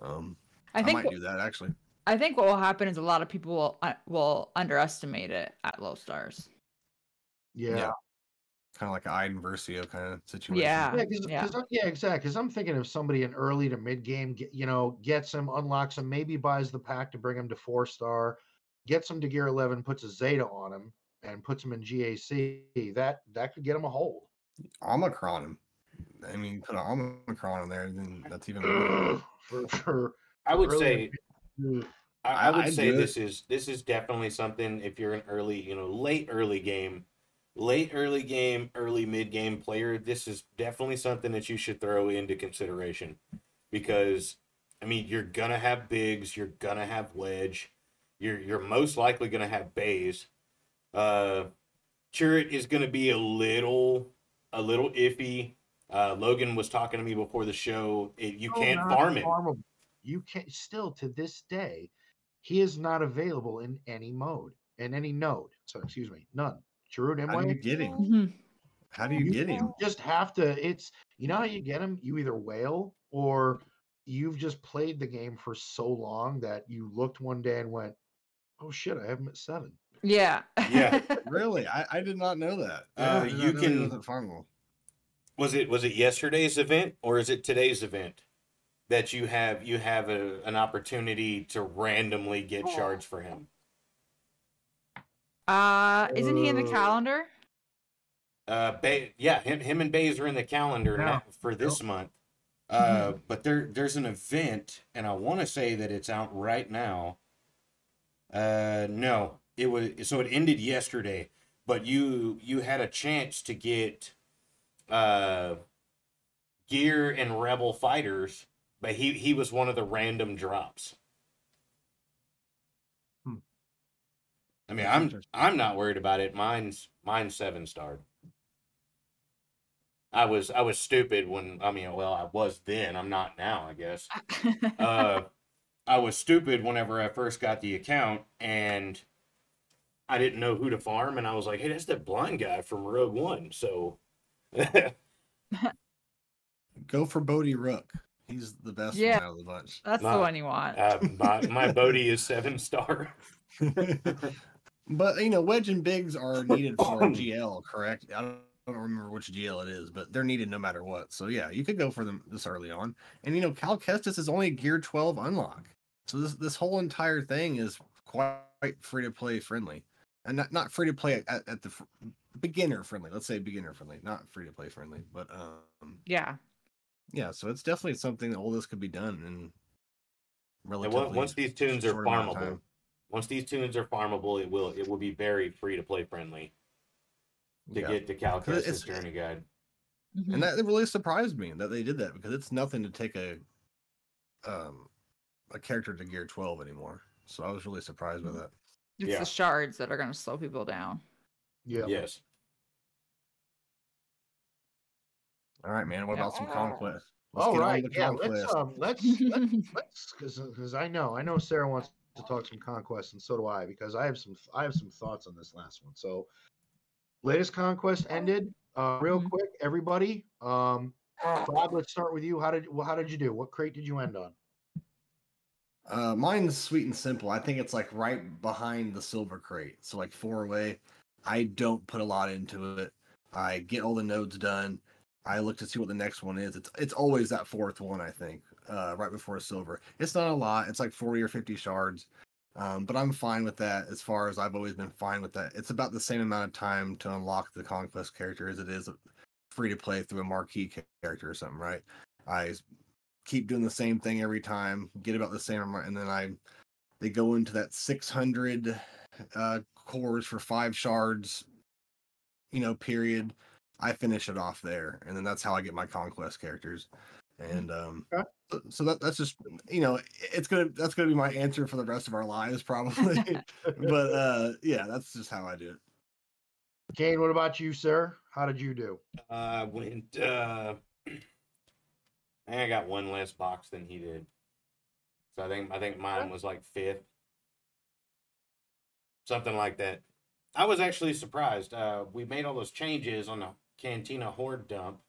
Speaker 5: Um,
Speaker 2: I
Speaker 5: I, might do that actually.
Speaker 2: I think what will happen is a lot of people will uh, will underestimate it at low stars.
Speaker 1: Yeah.
Speaker 5: Yeah. Kind of like an Iden Versio kind of situation.
Speaker 2: Yeah.
Speaker 1: Yeah, cause,
Speaker 2: yeah.
Speaker 1: 'cause I- yeah, exactly. Because I'm thinking of somebody in early to mid game, you know, gets him, unlocks him, maybe buys the pack to bring him to four star, gets him to gear 11, puts a Zeta on him, and puts him in GAC. That that could get him a hold.
Speaker 5: Omicron him. I mean, put an Omicron in there, then that's even better.
Speaker 1: for, for
Speaker 3: I would
Speaker 1: early
Speaker 3: say I, I would
Speaker 5: I'd
Speaker 3: say this is this is definitely something if you're an early, you know, late early game, late early game, early mid game player, this is definitely something that you should throw into consideration because I mean, you're gonna have Biggs, you're gonna have wedge, you're you're most likely gonna have Baze. Uh Chirrut is gonna be a little a little iffy. Uh Logan was talking to me before the show. It, you
Speaker 1: Still
Speaker 3: can't farm him.
Speaker 1: farmable. You can't still to this day, he is not available in any mode, in any node. So excuse me, none. Chirrut
Speaker 5: How do you
Speaker 1: Imwe,
Speaker 5: get him?
Speaker 2: Mhm.
Speaker 5: How do you get him?
Speaker 1: You just have to it's you know how you get him you either whale or you've just played the game for so long that you looked one day and went oh shit i have him at seven
Speaker 2: Yeah.
Speaker 3: Yeah.
Speaker 5: Really? I, I did not know that.
Speaker 3: Uh,
Speaker 5: did not
Speaker 3: you
Speaker 5: know
Speaker 3: can-
Speaker 5: wasn't farmable.
Speaker 3: Was it was it yesterday's event or is it today's event that you have you have a, an opportunity to randomly get charged for him?
Speaker 2: Uh, isn't he in the
Speaker 1: Uh,
Speaker 2: calendar?
Speaker 3: Uh, Bay, yeah, him, him and Baze are in the calendar
Speaker 1: Yeah.
Speaker 3: now for this month. Uh, but there there's an event, and I want to say that it's out right now. Uh, no, it was so it ended yesterday, but you you had a chance to get uh gear and rebel fighters, but he he was one of the random drops.
Speaker 5: Hmm.
Speaker 3: I mean, I'm. I'm not worried about it. Mine's mine's seven starred. I was I was stupid when I mean well I was then I'm not now I guess. Uh, I was stupid whenever I first got the account and I didn't know who to farm and I was like hey that's that blind guy from Rogue One so
Speaker 5: Go for Bodhi Rook. He's the best
Speaker 2: Yeah.
Speaker 5: one out of the bunch.
Speaker 2: That's
Speaker 3: My-
Speaker 2: the one you want.
Speaker 3: uh, my my Bodhi is seven star.
Speaker 5: but you know, Wedge and Biggs are needed for GL, correct? I don't, I don't remember which GL it is, but they're needed no matter what. So yeah, you could go for them this early on. And you know, Cal Kestis is only a Gear 12 unlock. So this this whole entire thing is quite free to play friendly. And not, not free to play at, at the fr- beginner friendly. Let's say beginner friendly, not free to play friendly. But um
Speaker 2: yeah.
Speaker 5: yeah, so it's definitely something that all this could be done
Speaker 3: And
Speaker 5: relatively
Speaker 3: on- once these toons are
Speaker 5: short amount of
Speaker 3: farmable, once these toons are farmable, it will it will be very free to play friendly to
Speaker 5: Yeah.
Speaker 3: get the Cal
Speaker 5: 'Cause
Speaker 3: Kestis
Speaker 5: it's-
Speaker 3: journey guide.
Speaker 2: Mhm.
Speaker 5: and that really surprised me that they did that because it's nothing to take a um a character to gear 12 anymore so i was really surprised by that
Speaker 2: it's
Speaker 3: yeah.
Speaker 2: the shards that are going to slow people down.
Speaker 1: yeah
Speaker 3: Yes.
Speaker 5: all right man what
Speaker 2: Yeah.
Speaker 5: about some conquest
Speaker 1: all
Speaker 5: get on
Speaker 1: right
Speaker 5: to
Speaker 1: yeah let's um let's let's let's because because i know i know sarah wants to talk some conquest and so do i because i have some i have some thoughts on this last one so latest conquest ended uh real
Speaker 2: Mhm.
Speaker 1: quick everybody um bob let's start with you how did well, how did you do what crate did you end on
Speaker 5: uh mine's sweet and simple. I think it's like right behind the silver crate so like four away. I don't put a lot into it. I get all the nodes done. I look to see what the next one is. It's it's always that fourth one i think uh right before silver. It's not a lot. It's like 40 or 50 shards um, but i'm fine with that as far as i've always been fine with that. It's about the same amount of time to unlock the conquest character as it is free to play through a marquee character or something right? I keep doing the same thing every time, get about the same amount, and then I they go into that 600 uh cores for five shards, you know, period. I finish it off there, and then that's how I get my conquest characters. And um,
Speaker 1: Okay.
Speaker 5: so, so that that's just you know, it's gonna that's gonna be my answer for the rest of our lives probably. but uh, yeah, that's just how I do it.
Speaker 1: kane what about you sir how did you do
Speaker 3: I went. Uh, I think I got one less box than he did. So I think I think mine was like fifth. something like that. I was actually surprised. Uh, we made all those changes on the Cantina Horde dump,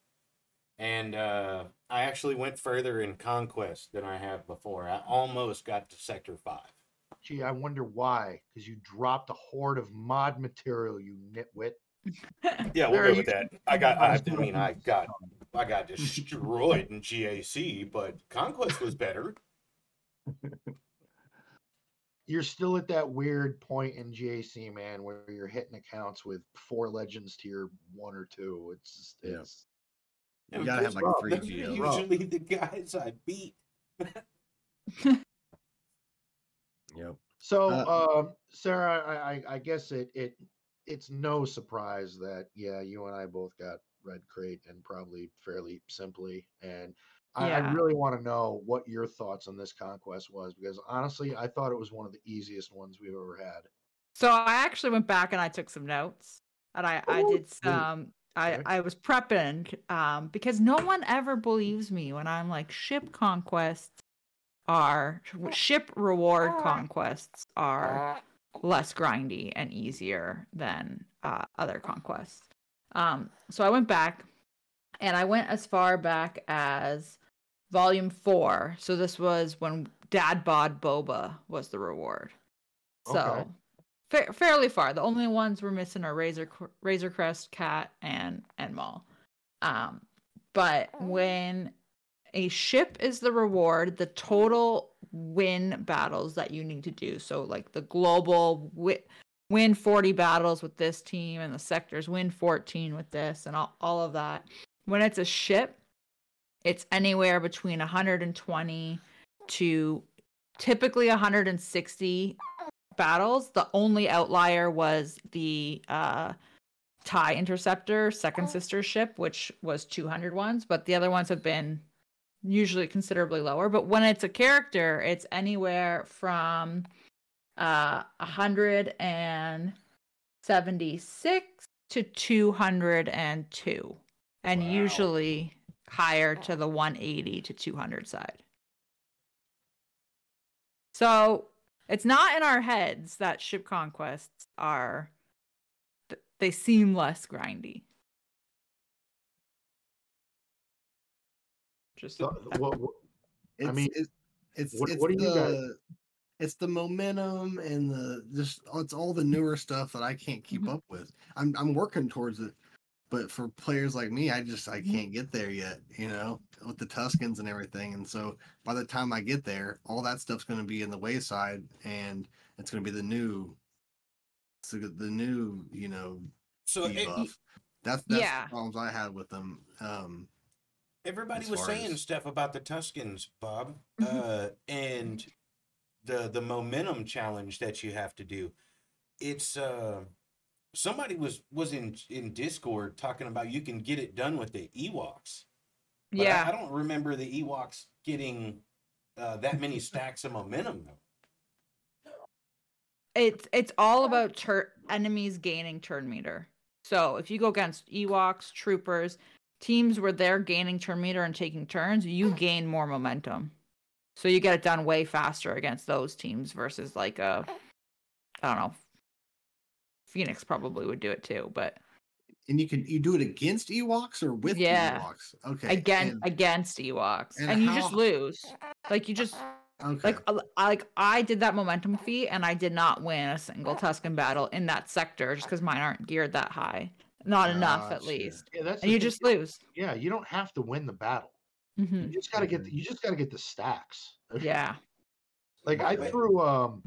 Speaker 3: and uh, I actually went further in Conquest than I have before. I almost got to Sector Five.
Speaker 1: Gee, I wonder why. Because you dropped a horde of mod material, you nitwit.
Speaker 3: Yeah, we'll go with that. I got. I, I mean, I got. I got destroyed in GAC, but Conquest was better.
Speaker 1: You're still at that weird point in GAC, man, where you're hitting accounts with four legends to your one or two. It's just,
Speaker 4: Yeah.
Speaker 1: it's
Speaker 4: You gotta have like
Speaker 1: rough.
Speaker 4: three
Speaker 3: Those are usually the guys I beat.
Speaker 4: Yep.
Speaker 1: So,
Speaker 4: Uh,
Speaker 1: um, Sarah, I, I, I guess it, it it's no surprise that yeah, you and I both got red crate and probably fairly simply. And I, I really want to know what your thoughts on this conquest was because honestly, I thought it was one of the easiest ones we've ever had.
Speaker 2: So I actually went back and I took some notes, and I I
Speaker 1: Oh,
Speaker 2: did
Speaker 1: great.
Speaker 2: some. I I was prepping um because no one ever believes me when I'm like ship conquests are ship reward conquests are less grindy and easier than uh, other conquests. Um, so I went back, and I went as far back as volume four. So this was when Dad Bod Boba was the reward. So
Speaker 1: Okay.
Speaker 2: fa- fairly far. The only ones we're missing are Razor Razor Crest, Cat, and and Maul. Um, but when a ship is the reward, the total win battles that you need to do. So like the global wi- win 40 battles with this team and the sectors win 14 with this and all, all of that. When it's a ship, it's anywhere between 120 to typically 160 battles. The only outlier was the uh TIE Interceptor second sister ship, which was 200 ones, but the other ones have been usually considerably lower. But when it's a character, it's anywhere from uh 176 to 202 and
Speaker 3: Wow.
Speaker 2: usually higher to the 180 to 200 side. So it's not in our heads that ship conquests are they seem less grindy. Just
Speaker 1: So, what, what-
Speaker 4: It's,
Speaker 1: mean,
Speaker 4: it's it's
Speaker 1: what-
Speaker 4: it's
Speaker 1: what do you guys-
Speaker 4: the it's the momentum and the just it's all the newer stuff that I can't keep
Speaker 2: Mhm.
Speaker 4: up with. I'm I'm working towards it, but for players like me, I just I
Speaker 2: Mhm.
Speaker 4: can't get there yet. You know, with the Tuskens and everything, and so by the time I get there, all that stuff's going to be in the wayside, and it's going to be the new, so the new you know
Speaker 3: So it.
Speaker 4: That's that's
Speaker 2: Yeah.
Speaker 4: the problems I had with them. Um,
Speaker 3: everybody was saying
Speaker 4: as-
Speaker 3: stuff about the Tuskens, Bob,
Speaker 2: Mhm.
Speaker 3: uh, and the the momentum challenge that you have to do. It's uh, somebody was was in in Discord talking about you can get it done with the Ewoks. But I-
Speaker 2: yeah.
Speaker 3: I, don't remember the Ewoks getting uh, that many stacks of momentum though.
Speaker 2: it's it's all about tur- enemies gaining turn meter. So if you go against Ewoks, troopers, teams where they're gaining turn meter and taking turns, you gain more momentum. So you get it done way faster against those teams versus like a I don't know. Phoenix probably would do it too, but
Speaker 4: and you can you do it against Ewoks or with
Speaker 2: Yeah.
Speaker 4: Ewoks? Okay,
Speaker 2: again
Speaker 4: and-
Speaker 2: against Ewoks,
Speaker 4: and
Speaker 2: and, you just lose. Like you just
Speaker 4: okay.
Speaker 2: like uh, I- like I did that momentum feat and I did not win a single Tusken battle in that sector just because mine aren't geared that high. Not enough at least.
Speaker 1: yeah, that's
Speaker 2: And you
Speaker 1: thing.
Speaker 2: just lose.
Speaker 1: yeah, you don't have to win the battle.
Speaker 2: Hmm
Speaker 1: You just gotta get the, you just gotta get the stacks.
Speaker 2: Yeah.
Speaker 1: Like I threw um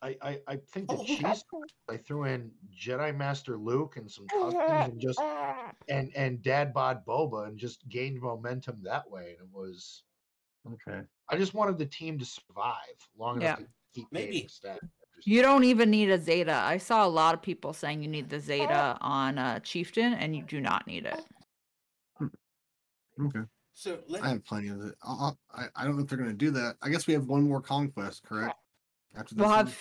Speaker 1: I I, I think the
Speaker 3: Oh,
Speaker 1: cheese I threw in Jedi Master Luke and some Tuskens and just and and Dad Bod Boba and just gained momentum that way. And it was
Speaker 4: okay.
Speaker 1: I just wanted the team to survive long enough to keep
Speaker 3: Maybe.
Speaker 1: gaining.
Speaker 2: You don't even need a Zeta. I saw a lot of people saying you need the Zeta on uh, Chieftain, and you do not need it.
Speaker 4: Okay.
Speaker 3: So let,
Speaker 4: I have plenty of it. I'll, I'll- I I don't know if they're going to do that. I guess we have one more conquest, correct? After
Speaker 2: We'll
Speaker 4: one?
Speaker 2: have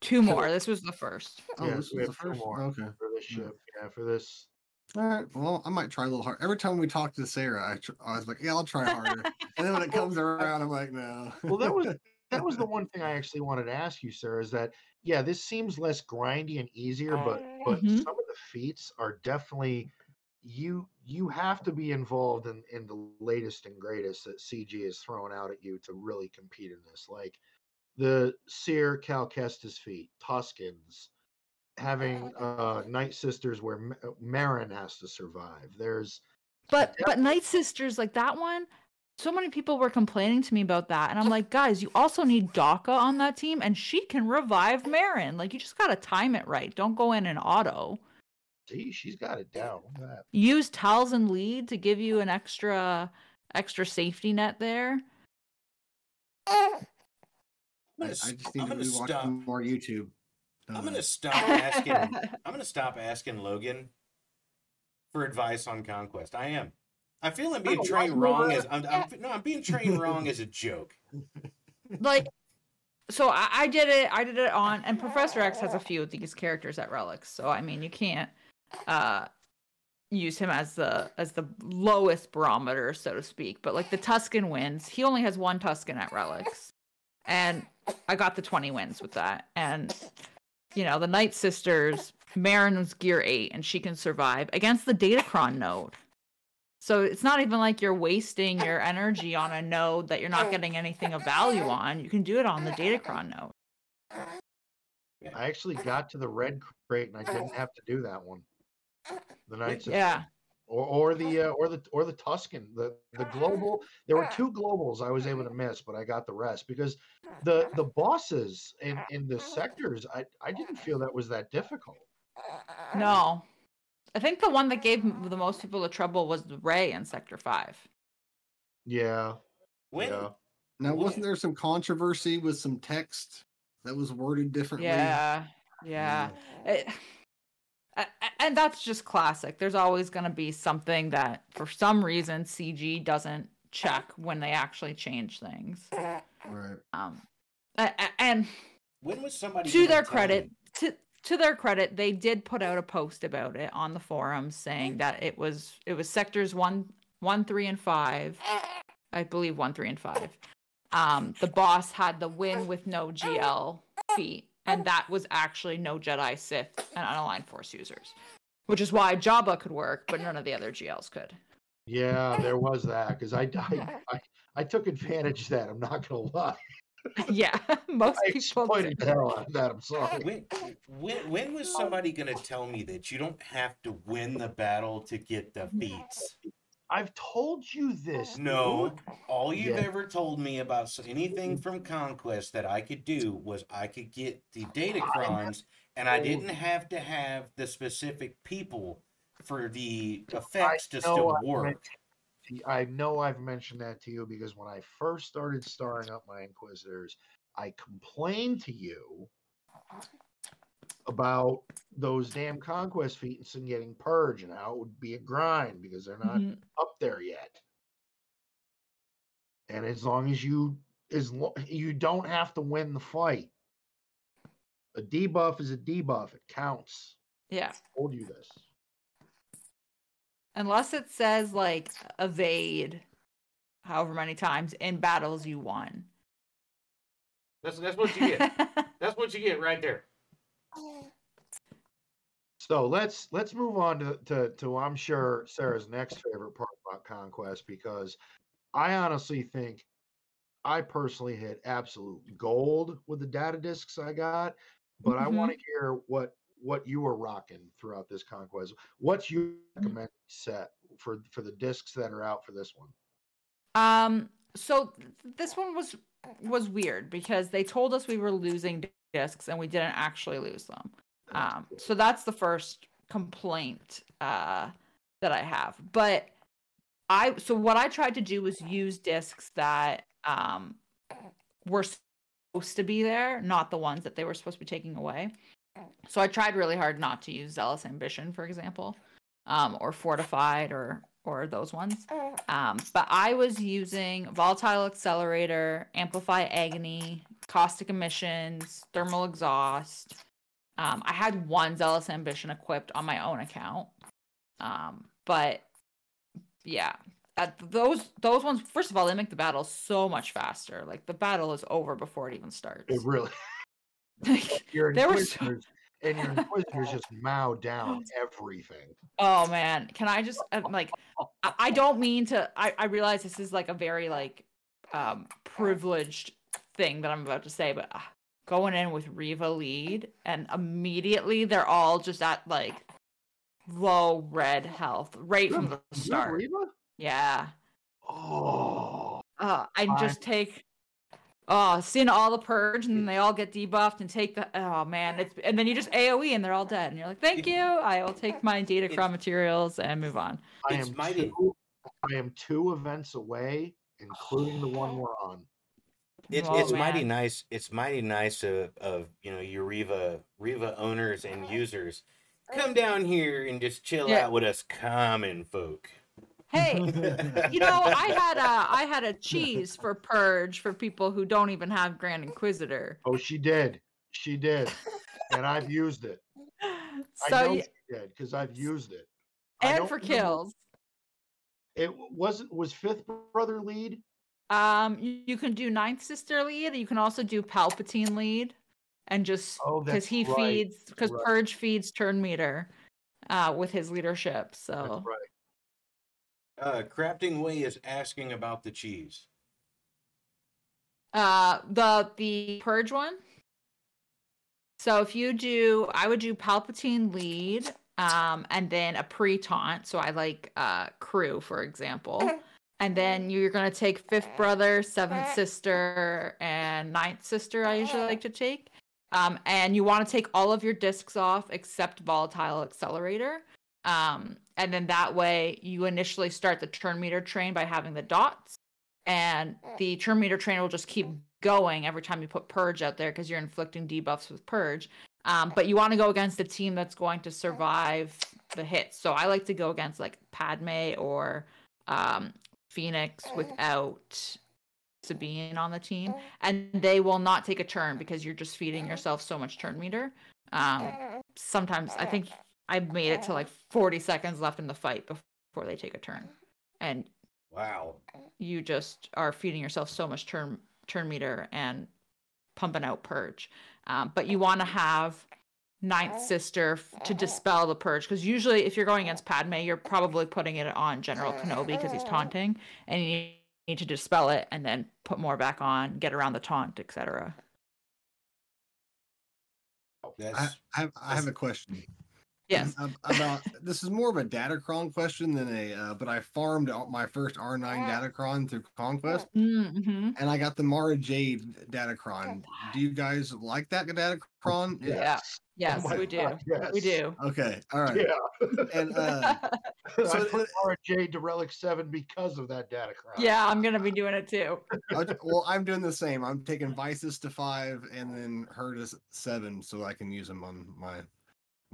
Speaker 2: two more. This was the first.
Speaker 4: Oh,
Speaker 1: Yeah,
Speaker 4: this
Speaker 1: we
Speaker 4: is
Speaker 1: have
Speaker 4: the
Speaker 1: two
Speaker 4: first.
Speaker 1: more.
Speaker 4: Okay.
Speaker 1: for this ship. Yeah, for this.
Speaker 4: All right. Well, I might try a little hard. Every time we talk to Sarah, I, tr- I was like, "Yeah, I'll try harder." and then when it comes around, I'm like, "No."
Speaker 1: Well, that was that was the one thing I actually wanted to ask you, sir. Is that yeah, this seems less grindy and easier, but but
Speaker 2: Mhm.
Speaker 1: some of the feats are definitely you you have to be involved in in the latest and greatest that CG is throwing out at you to really compete in this. Like the Cere Cal Kestis feat, Tuskens, having uh Night Sisters where Ma- Merrin has to survive. There's
Speaker 2: But but Night Sisters like that one, so many people were complaining to me about that, and I'm like, guys, you also need Daka on that team, and she can revive Merrin. Like you just gotta time it right. Don't go in an auto.
Speaker 1: See, she's got it down. Look at that.
Speaker 2: Use Talzin lead to give you an extra extra safety net there.
Speaker 3: I'm
Speaker 4: I, I
Speaker 3: gonna, s-
Speaker 4: just need
Speaker 3: I'm
Speaker 4: to
Speaker 3: gonna
Speaker 4: be watching
Speaker 3: stop.
Speaker 4: more YouTube.
Speaker 3: I'm gonna stop asking. I'm gonna stop asking Logan for advice on conquest. I am. I feel I'm being
Speaker 1: Oh,
Speaker 3: trained
Speaker 1: I-
Speaker 3: wrong as I'm, I'm no, I'm being trained wrong as a joke.
Speaker 2: like so I, I did it i did it on and professor x has a few of these characters at relics so i mean you can't uh use him as the as the lowest barometer so to speak but like the tusken wins he only has one tusken at relics and i got the 20 wins with that and you know the night sisters Merrin was gear 8 and she can survive against the datacron node so it's not even like you're wasting your energy on a node that you're not getting anything of value on. You can do it on the Datacron node.
Speaker 1: I actually got to the red crate and I didn't have to do that one. The Knights, of-
Speaker 2: Yeah.
Speaker 1: or or the uh, or the or the Tusken, the the global. There were two globals I was able to miss, but I got the rest because the the bosses in in the sectors, I I didn't feel that was that difficult.
Speaker 2: No. I think the one that gave the most people the trouble was Rey in Sector 5.
Speaker 1: Yeah,
Speaker 3: When
Speaker 1: yeah.
Speaker 4: now, wasn't there some controversy with some text that was worded differently?
Speaker 2: Yeah. Yeah. It- a- a- and that's just classic. There's always going to be something that, for some reason, CG doesn't check when they actually change things.
Speaker 4: Right.
Speaker 2: Um, a- a- and
Speaker 3: when was somebody
Speaker 2: to their credit
Speaker 3: me?
Speaker 2: to to their credit they did put out a post about it on the forums saying that it was it was sectors one one three and five i believe one three and five um the boss had the win with no gl feat and that was actually no jedi sith and unaligned force users which is why jabba could work but none of the other gls could
Speaker 1: Yeah, there was that because I, I I I took advantage of that. I'm not gonna lie.
Speaker 2: yeah most
Speaker 1: I
Speaker 2: people
Speaker 1: exploited
Speaker 2: do.
Speaker 1: the hell out of that. I'm sorry.
Speaker 3: When, when when was somebody gonna tell me that you don't have to win the battle to get the feats?
Speaker 1: I've told you this.
Speaker 3: Oh, no,
Speaker 1: dude.
Speaker 3: all you've
Speaker 1: Yeah.
Speaker 3: ever told me about anything from Conquest that I could do was I could get the data crimes, and I oh. didn't have to have the specific people for the effects to still
Speaker 1: I
Speaker 3: work.
Speaker 1: mentioned- I know I've mentioned that to you because when I first started starring up my Inquisitors, I complained to you about those damn conquest feats and getting purge and how it would be a grind because they're not
Speaker 2: Mhm.
Speaker 1: up there yet. And as long as you as lo- you don't have to win the fight. A debuff is a debuff. It counts.
Speaker 2: yeah
Speaker 1: I told you this.
Speaker 2: unless it says like evade however many times in battles you won
Speaker 3: That's that's what you get. that's what you get right there.
Speaker 1: So let's let's move on to, to to I'm sure Sarah's next favorite part about Conquest because I honestly think I personally hit absolute gold with the data discs I got, but I want to hear what what you were rocking throughout this Conquest. What's your recommended set for for the discs that are out for this one?
Speaker 2: um so th- this one was was weird because they told us we were losing discs and we didn't actually lose them. Um so that's the first complaint uh that i have. But i so what i tried to do was use discs that um were supposed to be there not the ones that they were supposed to be taking away. So i tried really hard not to use zealous ambition for example um or fortified or or those ones. Um, but I was using Volatile Accelerator, Amplify Agony, Caustic Emissions, Thermal Exhaust. Um, I had one Zealous Ambition equipped on my own account. Um, but yeah, those those ones. First of all, they make the battle so much faster. Like the battle is over before it even starts.
Speaker 1: It really.
Speaker 2: Like,
Speaker 1: Your
Speaker 2: There was so-
Speaker 1: and your inquisitors just mow down everything.
Speaker 2: oh man, can I just uh, like? I, I don't mean to. I I realize this is like a very like um privileged thing that I'm about to say, but uh, going in with Reva lead and immediately they're all just at like low red health right from the start.
Speaker 1: Reba?
Speaker 2: Yeah.
Speaker 1: Oh,
Speaker 2: Uh, I
Speaker 1: Fine.
Speaker 2: just take oh seeing all the purge and then they all get debuffed and take the oh man it's and then you just AoE and they're all dead and you're like thank you I will take my data
Speaker 3: It's-
Speaker 2: craw materials and move on.
Speaker 1: I am
Speaker 3: mighty.
Speaker 1: two, I am two events away, including the one we're on.
Speaker 3: It's
Speaker 2: Oh,
Speaker 3: it's mighty
Speaker 2: man.
Speaker 3: nice. It's mighty nice of, of you know your Reva Reva owners and uh-huh. users. Come uh-huh. down here and just chill
Speaker 2: Yeah.
Speaker 3: out with us common folk.
Speaker 2: Hey, you know I had a I had a cheese for purge for people who don't even have Grand Inquisitor.
Speaker 1: Oh, she did. She did, and I've used it. I
Speaker 2: So
Speaker 1: know
Speaker 2: y-
Speaker 1: she did because I've used it. I
Speaker 2: and
Speaker 1: don't
Speaker 2: for
Speaker 1: remember-
Speaker 2: kills.
Speaker 1: It wasn't was fifth brother lead.
Speaker 2: Um, you, you can do ninth sister lead. You can also do Palpatine lead, and just
Speaker 1: Oh,
Speaker 2: because
Speaker 1: that's
Speaker 2: he
Speaker 1: right,
Speaker 2: feeds because
Speaker 1: right.
Speaker 2: Purge feeds turn meter, uh, with his leadership.
Speaker 1: That's
Speaker 2: So
Speaker 1: right.
Speaker 3: Uh, Crafting Way is asking about the cheese.
Speaker 2: uh, the the Purge one. So if you do, I would do Palpatine lead, um, and then a pre taunt. So I like uh crew, for example. And then you're gonna take fifth brother, seventh sister, and ninth sister. I usually like to take. Um, and you want to take all of your discs off except volatile accelerator. Um, and then that way you initially start the turn meter train by having the dots, and the turn meter train will just keep going every time you put purge out there because you're inflicting debuffs with purge. Um, but you want to go against a team that's going to survive the hits. So I like to go against like Padme or um, Phoenix mm. without Sabine on the team, mm. and they will not take a turn because you're just feeding mm. yourself so much turn meter. Um, sometimes I think I made it to like 40 seconds left in the fight before they take a turn, and
Speaker 3: Wow.
Speaker 2: you just are feeding yourself so much turn turn meter and pumping out purge. Um, but you want to have ninth oh. sister f- to oh. dispel the purge because usually if you're going against oh. Padme, you're probably putting it on General Kenobi because he's taunting, and you need to dispel it and then put more back on, get around the taunt, etc.
Speaker 4: I, I have, I have a question.
Speaker 2: Yes.
Speaker 4: About this is more of a Datacron question than a. Uh, but I farmed out my first R9 Datacron through Conquest,
Speaker 2: Mm-hmm.
Speaker 4: and I got the Mara Jade Datacron. Do you guys like that Datacron?
Speaker 2: Yeah. Yes,
Speaker 1: Oh
Speaker 2: we do.
Speaker 1: God,
Speaker 2: We do.
Speaker 4: Okay. All right.
Speaker 1: Yeah.
Speaker 4: And uh,
Speaker 1: I
Speaker 4: So
Speaker 1: put
Speaker 4: it-
Speaker 1: RJ to Relic 7 because of that data crowd.
Speaker 2: yeah, I'm gonna be doing it too.
Speaker 4: Well, I'm doing the same. I'm taking Vices to five and then her to seven, so I can use them on my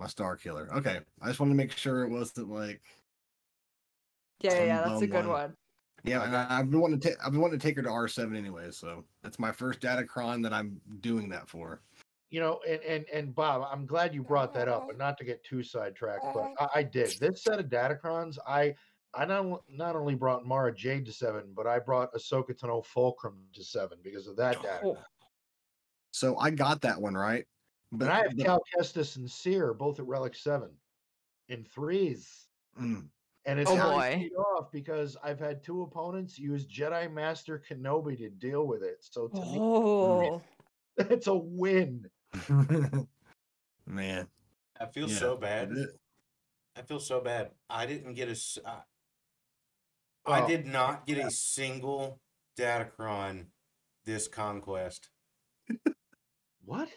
Speaker 4: my Star Killer. Okay. I just wanted to make sure it wasn't like.
Speaker 2: Yeah, yeah, that's a good
Speaker 4: one.
Speaker 2: one.
Speaker 4: Yeah, and I, I've been wanting to. ta- I've been wanting to take her to R7 anyway, so that's my first Datacron that I'm doing that for.
Speaker 1: You know, and, and and Bob, I'm glad you brought that up, and not to get too sidetracked, but I, I did. This set of Datacrons, I I not, not only brought Mara Jade to seven, but I brought Ahsoka Tano Fulcrum to seven because of that data.
Speaker 2: Oh,
Speaker 4: So I got that one right, but
Speaker 1: and I have
Speaker 4: but-
Speaker 1: Cal Kestis and Cere both at Relic seven in threes.
Speaker 4: mm,
Speaker 1: And it's
Speaker 2: Oh,
Speaker 1: really
Speaker 2: boy.
Speaker 1: off because I've had two opponents use Jedi Master Kenobi to deal with it. So to me,
Speaker 2: oh.
Speaker 1: it's a win.
Speaker 4: man.
Speaker 3: I feel
Speaker 4: yeah,
Speaker 3: so bad. I feel so bad. I didn't get a. s- I- I
Speaker 1: Oh,
Speaker 3: did not get a single Datacron this conquest.
Speaker 1: What?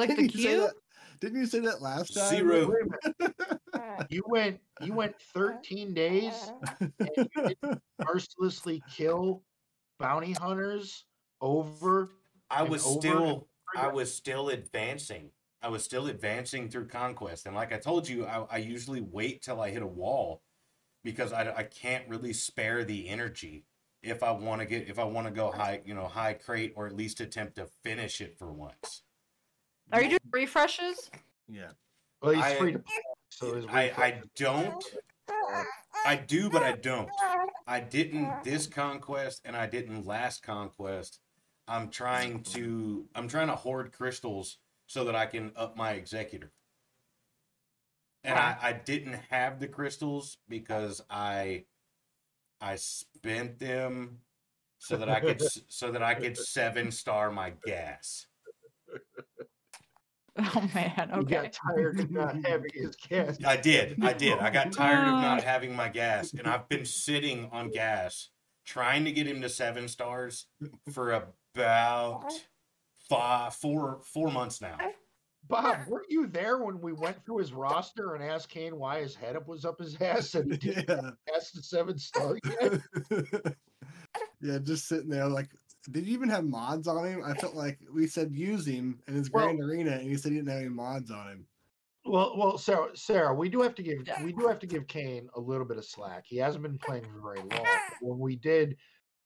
Speaker 2: Like
Speaker 4: Didn't you say
Speaker 2: cube?
Speaker 4: that? Didn't you say that last time?
Speaker 3: Zero.
Speaker 1: Wait a minute. You went you went 13 days and you didn't mercilessly kill bounty hunters over
Speaker 3: I was
Speaker 1: over and
Speaker 3: still
Speaker 1: over
Speaker 3: I was still advancing. I was still advancing through conquest, and like I told you, I, I usually wait till I hit a wall because I, I can't really spare the energy if I want to get if I want to go high you know high crate or at least attempt to finish it for once.
Speaker 2: Are you doing refreshes?
Speaker 4: Yeah.
Speaker 1: well he's
Speaker 3: I-
Speaker 1: free to play, so his
Speaker 3: I I don't I do, but I don't. I didn't this conquest and I didn't last conquest. I'm trying to I'm trying to hoard crystals so that I can up my executor. And I, I didn't have the crystals because I I spent them so that I could so that I could seven star my gas.
Speaker 2: Oh man.
Speaker 1: He
Speaker 2: Okay.
Speaker 1: got tired of not having his gas.
Speaker 3: I did. I did. I got tired of not having my gas, and I've been sitting on gas trying to get him to seven stars for about five, four, four months now.
Speaker 1: Bob, weren't you there when we went through his roster and asked Kane why his head up was up his ass and he didn't
Speaker 5: Yeah.
Speaker 1: pass the seven star yet?
Speaker 5: yeah, just sitting there like did you even have mods on him? I felt like we said use him in his
Speaker 1: Well-
Speaker 5: grand arena and he said he didn't have any mods on him.
Speaker 1: Well, well, Sarah, Sarah, we do have to give we do have to give Kane a little bit of slack. He hasn't been playing for very long. But when we did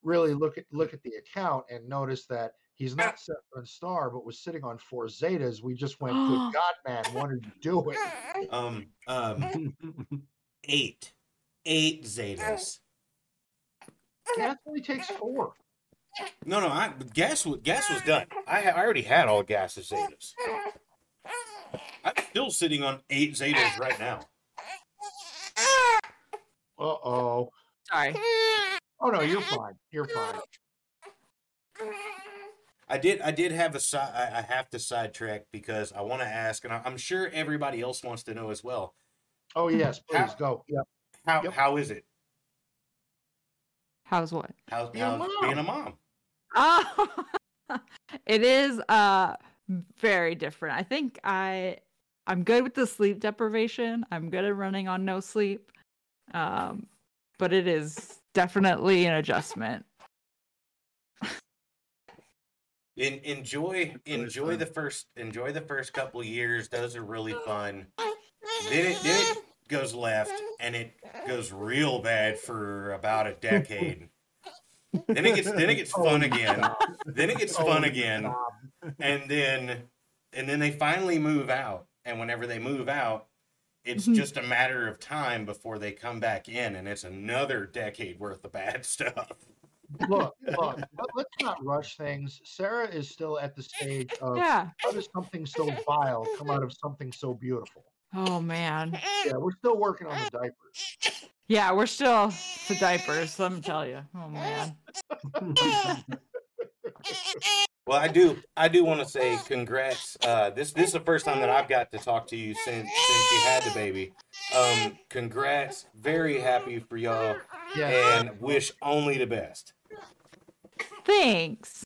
Speaker 1: really look at look at the account and notice that he's not seven star, but was sitting on four zetas, we just went, "Good God, man, what are you doing?"
Speaker 3: Um, um, eight, eight Zetas.
Speaker 1: Gas only takes four.
Speaker 3: No, no, I gas was gas was done. I, I already had all gas of Zetas. I'm still sitting on eight Zetas right now.
Speaker 1: Uh oh.
Speaker 2: Sorry.
Speaker 1: Oh no, you're fine. You're fine.
Speaker 3: I did. I did have a side. I I have to sidetrack because I want to ask, and I- I'm sure everybody else wants to know as well.
Speaker 1: Oh yes, please
Speaker 3: How-
Speaker 1: go. Yeah.
Speaker 3: How
Speaker 1: Yep.
Speaker 3: how is it?
Speaker 2: How's what?
Speaker 3: How's, how's being a mom?
Speaker 2: Oh, it is uh very different. I think I I'm good with the sleep deprivation. I'm good at running on no sleep. Um, but it is definitely an adjustment.
Speaker 3: En- enjoy enjoy the first enjoy the first couple years. Those are really fun. Then it then it goes left and it goes real bad for about a decade. Then it gets then it gets fun again. Then it gets fun
Speaker 1: Oh,
Speaker 3: again.
Speaker 1: stop.
Speaker 3: and then and then they finally move out and whenever they move out it's
Speaker 2: Mhm.
Speaker 3: just a matter of time before they come back in and it's another decade worth of bad stuff
Speaker 1: Look, look. let- Let's not rush things. Sarah is still at the stage of
Speaker 2: Yeah.
Speaker 1: how does something so vile come out of something so beautiful?
Speaker 2: Oh man.
Speaker 1: Yeah, we're still working on the diapers.
Speaker 2: Yeah, we're still the diapers. Let me tell you. Oh man.
Speaker 3: well i do i do want to say congrats uh this this is the first time that i've got to talk to you since since you had the baby um congrats very happy for y'all
Speaker 1: Yeah.
Speaker 3: and wish only the best
Speaker 2: Thanks.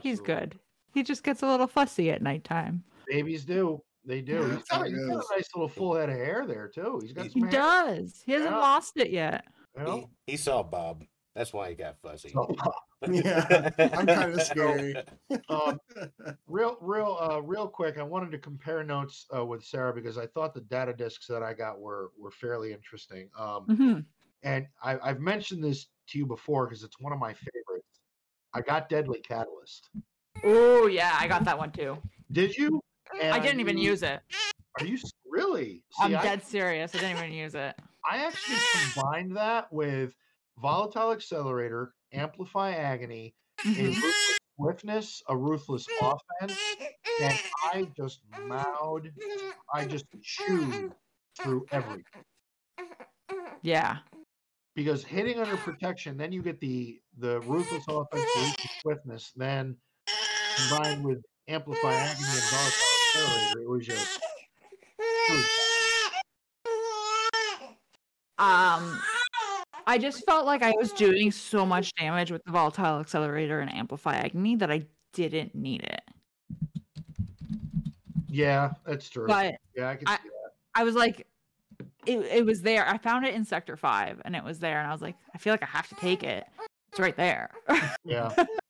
Speaker 2: He's good. He just gets a little fussy at nighttime.
Speaker 1: Babies do. They do.
Speaker 5: Yeah,
Speaker 1: He's got, he's got a nice little full head of hair there too. He's got
Speaker 3: He
Speaker 1: some
Speaker 2: He
Speaker 1: hair.
Speaker 2: does. He hasn't
Speaker 1: Yeah.
Speaker 2: lost it yet.
Speaker 1: You
Speaker 3: he, he saw bob that's why he got fuzzy
Speaker 5: Yeah, I'm kind of scary.
Speaker 1: um, real, real, uh, real quick. I wanted to compare notes uh, with Sarah because I thought the data discs that I got were were fairly interesting. Um,
Speaker 2: hmm
Speaker 1: and I, I've mentioned this to you before because it's one of my favorites. I got Deadly Catalyst.
Speaker 2: Oh yeah, I got that one too.
Speaker 1: Did you? And
Speaker 2: I didn't even use it.
Speaker 1: Are you really?
Speaker 2: I'm
Speaker 1: See, I-
Speaker 2: dead serious. I didn't even use it.
Speaker 1: I actually combined that with Volatile Accelerator, Amplify Agony, a
Speaker 2: Mhm.
Speaker 1: ruthless swiftness, a ruthless offense, and I just mowed, I just chewed through everything.
Speaker 2: Yeah.
Speaker 1: Because hitting under protection, then you get the the ruthless offense, the ruthless swiftness, then combined with Amplify Agony and Volatile Accelerator, it was just it was
Speaker 2: Um, I just felt like I was doing so much damage with the volatile accelerator and amplify agony that I didn't need it.
Speaker 1: yeah, that's true.
Speaker 2: But
Speaker 1: yeah, I can
Speaker 2: I-. I was like, it, it was there. I found it in sector five and it was there. And I was like, I feel like I have to take it. It's right there.
Speaker 1: Yeah.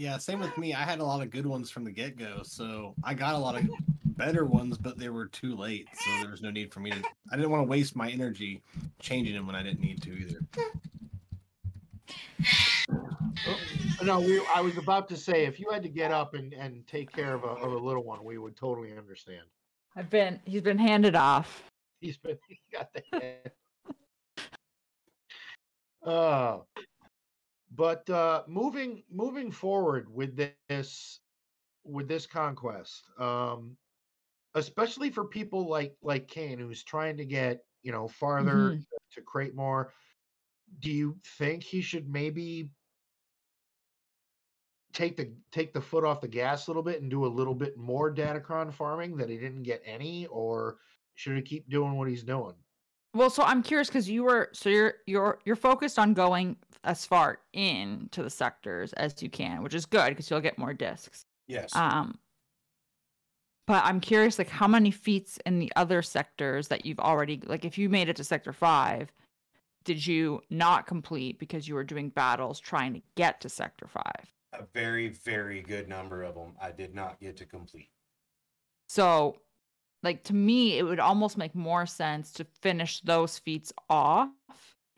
Speaker 5: Yeah, same with me. I had a lot of good ones from the get go, so I got a lot of better ones, but they were too late, so there was no need for me to. I didn't want to waste my energy changing them when I didn't need to either.
Speaker 1: No, we, I was about to say if you had to get up and, and take care of a, of a little one, we would totally understand.
Speaker 2: I've been, he's been handed off.
Speaker 1: He's been he got the head. Uh, but uh, moving moving forward with this with this conquest, um, especially for people like like Kane, who's trying to get you know farther
Speaker 2: Mhm.
Speaker 1: to create more. Do you think he should maybe take the take the foot off the gas a little bit and do a little bit more Datacron farming that he didn't get any, or should he keep doing what he's doing?
Speaker 2: Well, so I'm curious because you were so you're you're you're focused on going as far into the sectors as you can, which is good because you'll get more discs.
Speaker 3: Yes.
Speaker 2: Um, but I'm curious, like how many feats in the other sectors that you've already like if you made it to sector five, did you not complete because you were doing battles trying to get to sector five?
Speaker 3: a very, very good number of them I did not get to complete.
Speaker 2: So, like to me, it would almost make more sense to finish those feats off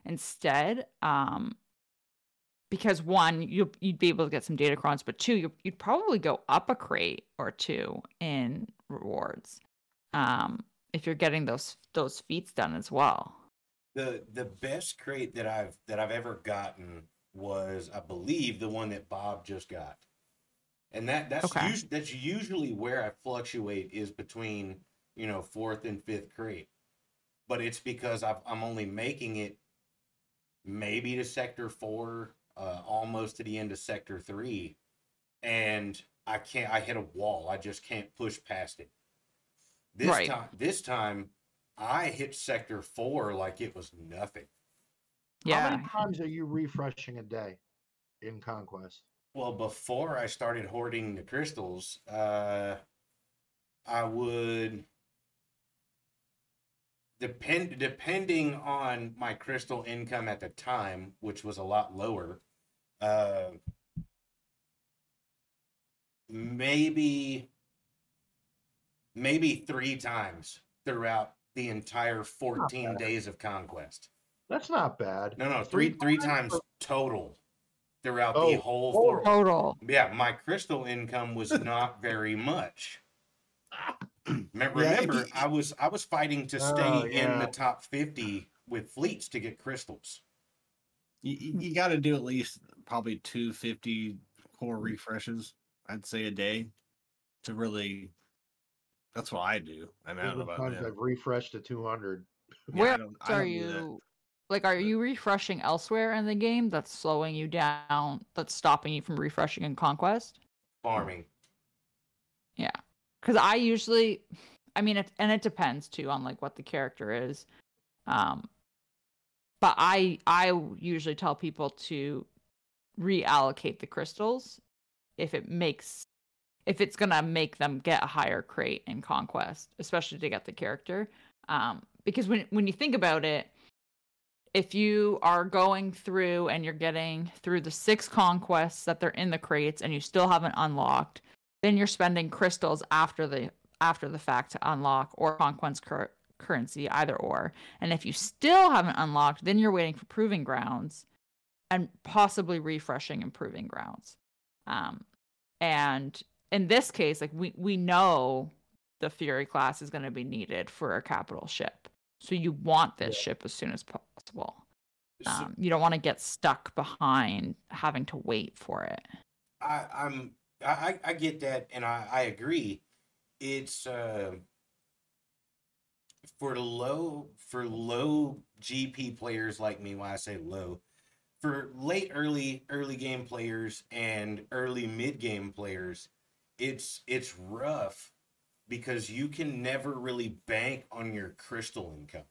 Speaker 2: instead. Um, because one, you you'd be able to get some data crons, but two, you you'd probably go up a crate or two in rewards. Um, if you're getting those those feats done as well.
Speaker 3: The the best crate that I've that I've ever gotten was I believe the one that Bob just got. And that that's
Speaker 2: Okay.
Speaker 3: us- that's usually where I fluctuate is between, you know, fourth and fifth crate. But it's because I've, I'm only making it maybe to sector 4, uh, almost to the end of sector 3, and I can't I hit a wall. I just can't push past it. This
Speaker 2: Right.
Speaker 3: time this time I hit sector 4 like it was nothing.
Speaker 2: Yeah.
Speaker 1: How many times are you refreshing a day in Conquest?
Speaker 3: Well, before I started hoarding the crystals, uh, I would depend depending on my crystal income at the time, which was a lot lower. Uh, maybe maybe three times throughout the entire 14 days of conquest.
Speaker 1: That's not bad.
Speaker 3: No, no, three three times total throughout
Speaker 1: Oh,
Speaker 3: the whole
Speaker 1: total.
Speaker 2: Total.
Speaker 3: yeah, my crystal income was not very much. Me-
Speaker 5: Yeah, if
Speaker 3: Remember, I was I was fighting to stay
Speaker 1: Oh,
Speaker 3: in the top fifty with fleets to get crystals.
Speaker 5: You, you, you got to do at least probably 250 core refreshes, I'd say a day, to really. That's what I do. I mean, I don't know about
Speaker 1: I've refreshed to 200.
Speaker 5: Yeah,
Speaker 2: Where
Speaker 5: don't-
Speaker 2: are
Speaker 5: don't do that.
Speaker 2: you? Like, are you refreshing elsewhere in the game that's slowing you down? That's stopping you from refreshing in Conquest?
Speaker 3: Farming.
Speaker 2: Because I usually, I mean, it, and it depends too on like what the character is. Um, but I I usually tell people to reallocate the crystals if it makes if it's gonna make them get a higher crate in conquest, especially to get the character. Um, because when when you think about it, if you are going through and you're getting through the six conquests that they're in the crates and you still haven't unlocked, then you're spending crystals after the after the fact to unlock or conquest cur- currency either or. And if you still haven't unlocked then you're waiting for proving grounds and possibly refreshing and proving grounds. Um and in this case like we we know the fury class is going to be needed for a capital ship. So you want this ship as soon as possible. Um, you don't want to get stuck behind having to wait for it.
Speaker 3: I, I'm I, I get that and I, I agree. It's uh, for low for low GP players like me. Why I say low, for late early early game players and early mid game players, it's it's rough because you can never really bank on your crystal income.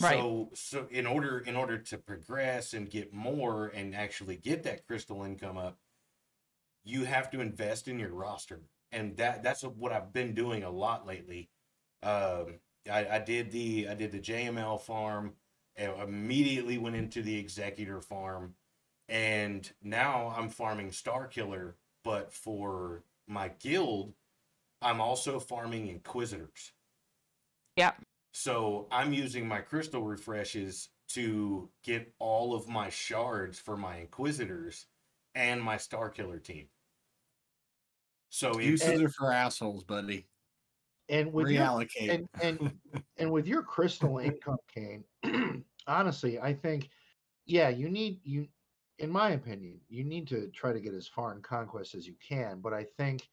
Speaker 2: Right.
Speaker 3: So so in order in order to progress and get more and actually get that crystal income up, you have to invest in your roster, and that that's what I've been doing a lot lately. Um, I, I did the I did the JML farm, and immediately went into the executor farm, and now I'm farming Star Killer. But for my guild, I'm also farming Inquisitors.
Speaker 2: Yep.
Speaker 3: So I'm using my crystal refreshes to get all of my shards for my Inquisitors and my Star Killer team. So it's,
Speaker 5: Excuses are for assholes, buddy.
Speaker 1: And with your,
Speaker 5: Reallocate.
Speaker 1: and and and with your crystal income, Kane, honestly, I think yeah, you need you in my opinion, you need to try to get as far in conquest as you can, but I think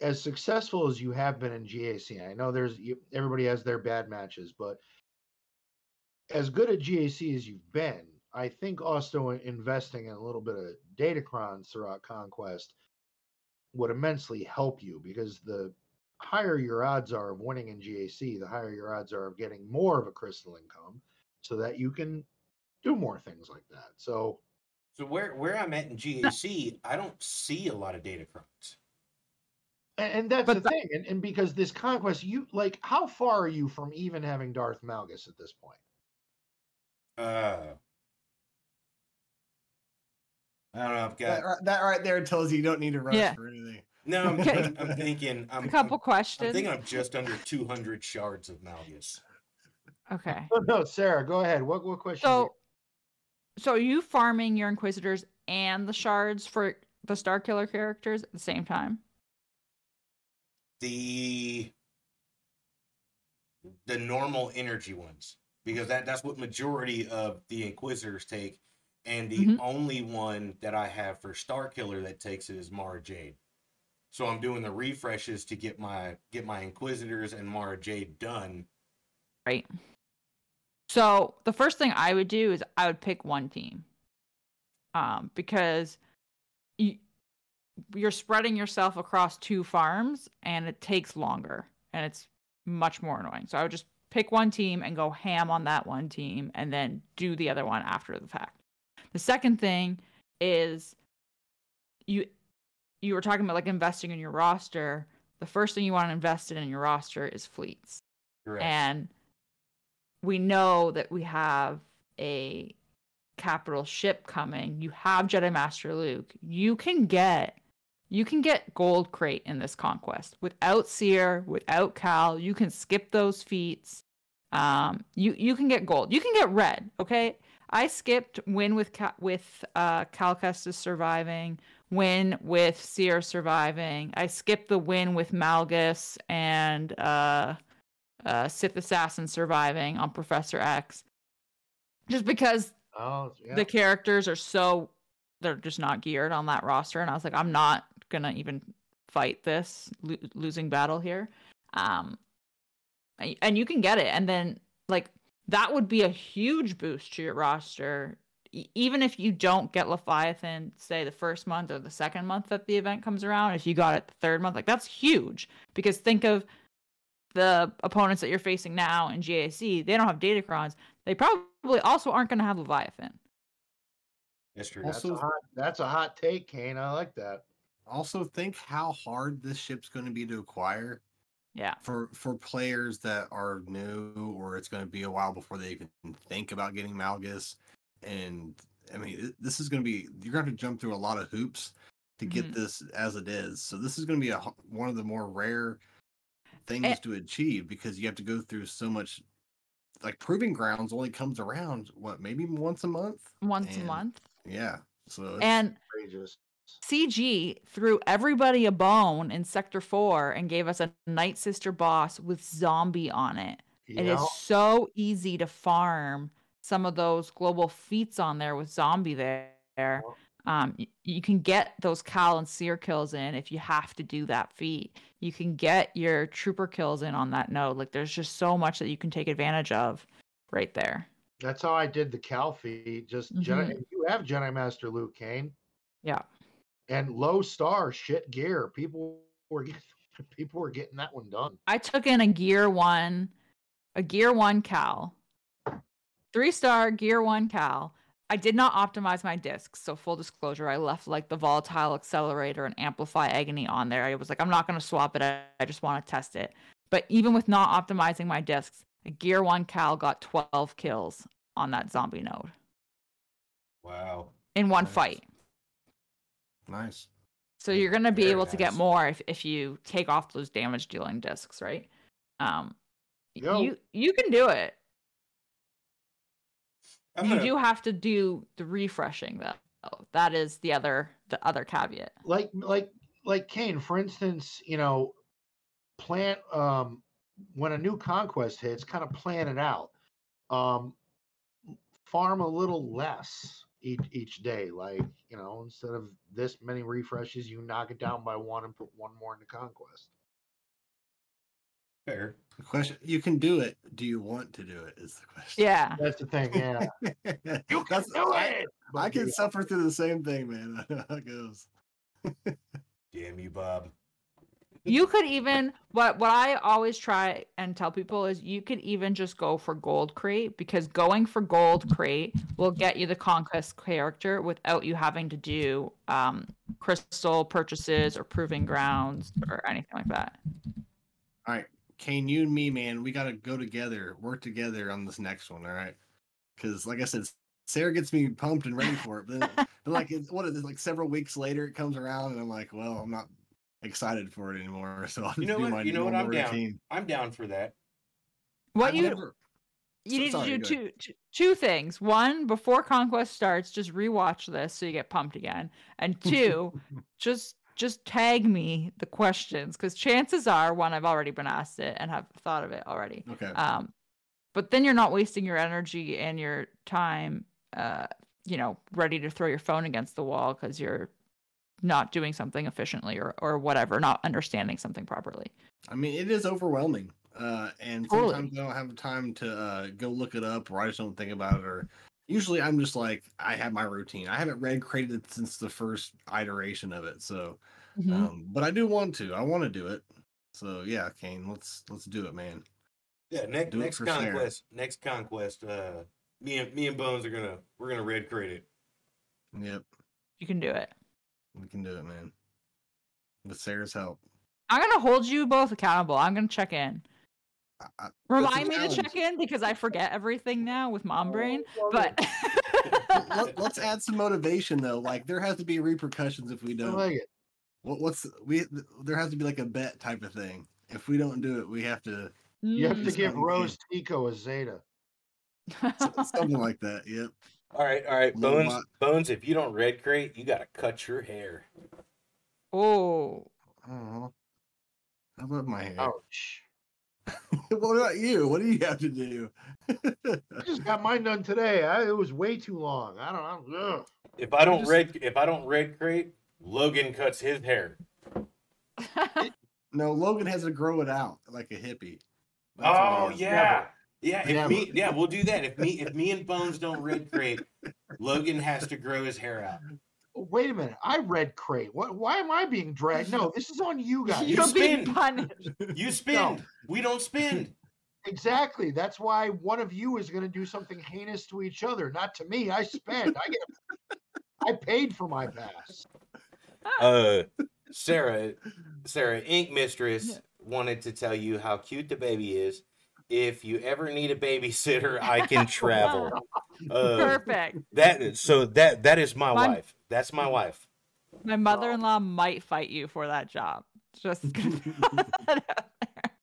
Speaker 1: as successful as you have been in GAC, I know there's you, everybody has their bad matches, but as good at GAC as you've been, I think also investing in a little bit of datacrons throughout conquest would immensely help you because the higher your odds are of winning in GAC, the higher your odds are of getting more of a crystal income so that you can do more things like that. So
Speaker 3: So where where I'm at in GAC, I don't see a lot of datacrons.
Speaker 1: and, and that's
Speaker 2: But
Speaker 1: the
Speaker 2: that-
Speaker 1: thing. And, and because this conquest, you like how far are you from even having Darth Malgus at this point?
Speaker 3: Uh I don't know. I've got
Speaker 5: That, right- that right there tells you you don't need to rush
Speaker 2: Yeah.
Speaker 5: for anything.
Speaker 3: no. I'm,
Speaker 2: Okay.
Speaker 3: I'm, I'm thinking. I'm,
Speaker 2: a couple
Speaker 3: I'm, I'm thinking I'm just under 200 shards of Malgus.
Speaker 2: okay.
Speaker 1: Oh, no, Sarah, go ahead. What what question?
Speaker 2: So, so are you farming your inquisitors and the shards for the Star Killer characters at the same time?
Speaker 3: The the normal energy ones because that that's what majority of the Inquisitors take, and the
Speaker 2: Mhm.
Speaker 3: only one that I have for Star Killer that takes it is Mara Jade. So I'm doing the refreshes to get my get my Inquisitors and Mara Jade done.
Speaker 2: Right. So the first thing I would do is I would pick one team, um, because you you're spreading yourself across two farms and it takes longer and it's much more annoying. So I would just pick one team and go ham on that one team and then do the other one after the fact. The second thing is you you were talking about like investing in your roster. The first thing you want to invest in in your roster is fleets.
Speaker 3: Correct.
Speaker 2: And we know that we have a capital ship coming. You have Jedi Master Luke. You can get you can get gold crate in this conquest without Cere, without Cal. You can skip those feats. Um, you you can get gold. You can get red. Okay, I skipped win with Ca- with uh, Cal surviving, win with Cere surviving. I skipped the win with Malgus and uh, uh, Sith Assassin surviving on Professor X, just because
Speaker 1: oh, yeah.
Speaker 2: the characters are so they're just not geared on that roster and i was like i'm not gonna even fight this lo- losing battle here um and you can get it and then like that would be a huge boost to your roster even if you don't get leviathan say the first month or the second month that the event comes around if you got it the third month like that's huge because think of the opponents that you're facing now in GAC, they don't have datacrons. They probably also aren't going to have Leviathan.
Speaker 3: That's true.
Speaker 1: that's,
Speaker 5: also-
Speaker 1: a hot, that's a hot take, Kane. I like that.
Speaker 5: Also, think how hard this ship's going to be to acquire
Speaker 2: Yeah.
Speaker 5: for for players that are new, or it's going to be a while before they even think about getting Malgus. And I mean, this is going to be you're going to have to jump through a lot of hoops to get
Speaker 2: Mhm.
Speaker 5: this as it is. So this is going to be a one of the more rare things
Speaker 2: Eh
Speaker 5: to achieve because you have to go through so much. Like proving grounds only comes around what maybe once a month.
Speaker 2: Once a month.
Speaker 5: Yeah. So it's,
Speaker 2: And
Speaker 1: Outrageous.
Speaker 2: CG threw everybody a bone in Sector 4 and gave us a Night Sister boss with zombie on it. It
Speaker 1: Yeah.
Speaker 2: is so easy to farm some of those global feats on there with zombie there. Um, y- you can get those Cal and Cere kills in if you have to do that feat. You can get your trooper kills in on that node. Like there's just so much that you can take advantage of right there.
Speaker 1: That's how I did the Cal feed. Just Jedi. You have Jedi Master Luke Kane
Speaker 2: Yeah.
Speaker 1: And low star shit gear. People were getting, people were getting that one done.
Speaker 2: I took in a gear one, a gear one Cal, three star gear one Cal. I did not optimize my discs, so full disclosure, I left like the volatile accelerator and amplify agony on there. I was like, I'm not going to swap it. I, I just want to test it. But even with not optimizing my discs, a gear one Cal got 12 kills on that zombie node
Speaker 3: Wow.
Speaker 2: in one
Speaker 5: Nice.
Speaker 2: fight.
Speaker 5: Nice.
Speaker 2: So you're gonna be
Speaker 3: Very
Speaker 2: able to get more if, if you take off those damage dealing discs, right? Um,
Speaker 1: Yo.
Speaker 2: you you can do it.
Speaker 3: I'm
Speaker 2: you
Speaker 3: gonna,
Speaker 2: do have to do the refreshing though. That is the other the other caveat.
Speaker 1: Like like like Kane, for instance, you know, plant um when a new conquest hits, kind of plan it out. Um farm a little less each each day. Like you know, instead of this many refreshes, you knock it down by one and put one more into conquest.
Speaker 3: Fair.
Speaker 5: The question you can do it. Do you want to do it? Is the question.
Speaker 2: Yeah.
Speaker 1: That's the thing. Yeah, you can
Speaker 5: That's-
Speaker 1: do
Speaker 5: I,
Speaker 1: it.
Speaker 5: I
Speaker 1: But
Speaker 5: can
Speaker 1: yeah,
Speaker 5: suffer through the same thing, man. I know how it goes.
Speaker 3: Damn you, Bob.
Speaker 2: You could even what what I always try and tell people is you could even just go for gold crate because going for gold crate will get you the conquest character without you having to do um crystal purchases or proving grounds or anything like that.
Speaker 5: All right, Kane, you and me, man, we got to go together, work together on this next one. All right, because like I said, Sarah gets me pumped and ready for it. But, then, but like, it's, what is it? Like several weeks later, it comes around, and I'm like, well, I'm not excited for it anymore. So I'll
Speaker 3: You know what? You know what? I'm down.
Speaker 5: routine.
Speaker 3: I'm down for that.
Speaker 2: What
Speaker 5: I've
Speaker 2: you
Speaker 5: never-
Speaker 2: you
Speaker 5: so-
Speaker 2: need
Speaker 5: sorry,
Speaker 2: to do
Speaker 5: ahead.
Speaker 2: two, two two things. One, before conquest starts, just rewatch this so you get pumped again. And two, just just tag me the questions because chances are one I've already been asked it and have thought of it already.
Speaker 5: Okay.
Speaker 2: Um, but then you're not wasting your energy and your time, uh, you know, ready to throw your phone against the wall because you're not doing something efficiently or or whatever, not understanding something properly.
Speaker 5: I mean, it is overwhelming. Uh, and
Speaker 2: Totally.
Speaker 5: sometimes I don't have time to uh, go look it up, or I just don't think about it. Or usually, I'm just like, I have my routine. I haven't red created since the first iteration of it. So,
Speaker 2: Mhm.
Speaker 5: um, but I do want to. I want to do it. So yeah, Kane, let's let's do it, man.
Speaker 3: Yeah, next
Speaker 5: Do
Speaker 3: next
Speaker 5: for Sarah.
Speaker 3: conquest, next conquest. Uh, me and me and Bones are gonna we're gonna red create it.
Speaker 5: Yep,
Speaker 2: You can do it.
Speaker 5: We can do it, man. With Sarah's help.
Speaker 2: I'm gonna hold you both accountable. I'm gonna check in.
Speaker 5: I, I,
Speaker 2: Remind me
Speaker 5: challenge.
Speaker 2: to check in because I forget everything now with mom brain.
Speaker 1: Oh,
Speaker 2: But
Speaker 5: let, us add some motivation though. Like there has to be repercussions if we don't.
Speaker 1: like it.
Speaker 5: What, what's we? There has to be like a bet type of thing. If we don't do it, we have to
Speaker 1: You have to
Speaker 2: Mm.
Speaker 1: give. Rose Tico a Zeta.
Speaker 5: something like that. Yep.
Speaker 3: All right, all right, Bones.
Speaker 5: bot.
Speaker 3: Bones, if you don't red crate, you gotta cut your hair.
Speaker 2: oh,
Speaker 5: Oh, I love my hair.
Speaker 1: Ouch.
Speaker 5: what about you? What do you have to do?
Speaker 1: I just got mine done today. I, it was way too long. I don't know.
Speaker 3: If I don't
Speaker 5: just-
Speaker 3: red, if I don't red crate, Logan cuts his hair.
Speaker 5: no, Logan has to grow it out like a hippie. That's
Speaker 3: Oh
Speaker 5: he has.
Speaker 3: yeah, yeah. If
Speaker 1: Never.
Speaker 3: me, yeah, we'll do that. If me, if me and Bones don't red crate, Logan has to grow his hair out.
Speaker 1: Wait a minute. I read crate. What? Why am I being dragged? No, this is on you guys.
Speaker 3: You
Speaker 2: you're being punished.
Speaker 3: You spend. We don't spend.
Speaker 1: Exactly. That's why one of you is going to do something heinous to each other, not to me. I spend. I get. I paid for my pass.
Speaker 3: Uh, Sarah, Sarah, Ink Mistress wanted to tell you how cute the baby is. If you ever need a babysitter, I can travel. Uh,
Speaker 2: Perfect.
Speaker 3: that so that that is my
Speaker 2: My-
Speaker 3: wife. That's my wife.
Speaker 2: My mother-in-law might fight you for that job. Just that.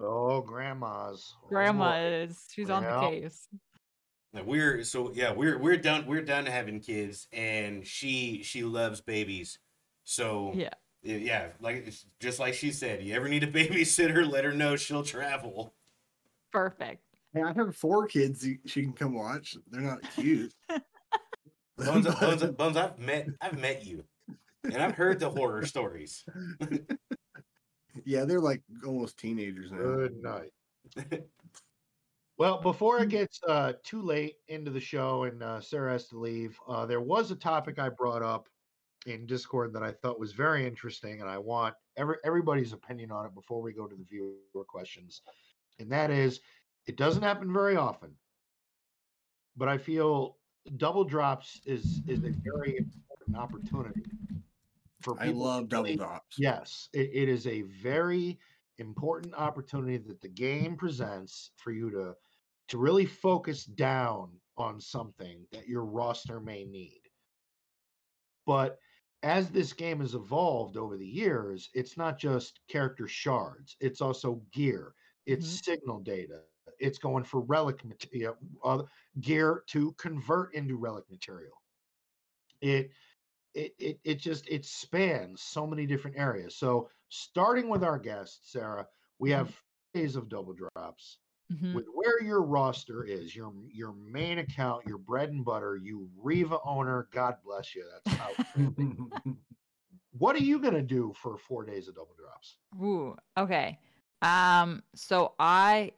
Speaker 1: Oh, grandmas. Oh,
Speaker 2: grandma is she's on the case.
Speaker 3: Now, We're so yeah, we're we're done we're done having kids, and she she loves babies. So
Speaker 2: Yeah.
Speaker 3: yeah, yeah, like just like she said, you ever need a babysitter, let her know she'll travel.
Speaker 2: Perfect.
Speaker 5: Hey, I have four kids she can come watch. They're not cute.
Speaker 3: Bones, Bones, Bones, I've met I've met you, and I've heard the horror stories.
Speaker 5: yeah, they're like almost teenagers now.
Speaker 1: Good night. Well, before it gets uh, too late into the show and uh, Sarah has to leave, uh, there was a topic I brought up in Discord that I thought was very interesting, and I want every, everybody's opinion on it before we go to the viewer questions. And that is, it doesn't happen very often, but I feel double drops is is a very important opportunity for
Speaker 5: I
Speaker 1: people to
Speaker 5: love double drops.
Speaker 1: Yes, it, it is a very important opportunity that the game presents for you to to really focus down on something that your roster may need. But as this game has evolved over the years, it's not just character shards, it's also gear, it's
Speaker 2: Mhm.
Speaker 1: signal data, it's going for relic material, uh, gear to convert into relic material. It it, it it just it spans so many different areas. So starting with our guest, Sarah, we have days of double drops.
Speaker 2: Mhm.
Speaker 1: with where your roster is, your your main account, your bread and butter, you Reva owner, God bless you. That's how. what are you gonna do for four days of double drops?
Speaker 2: Ooh, okay. Um, so I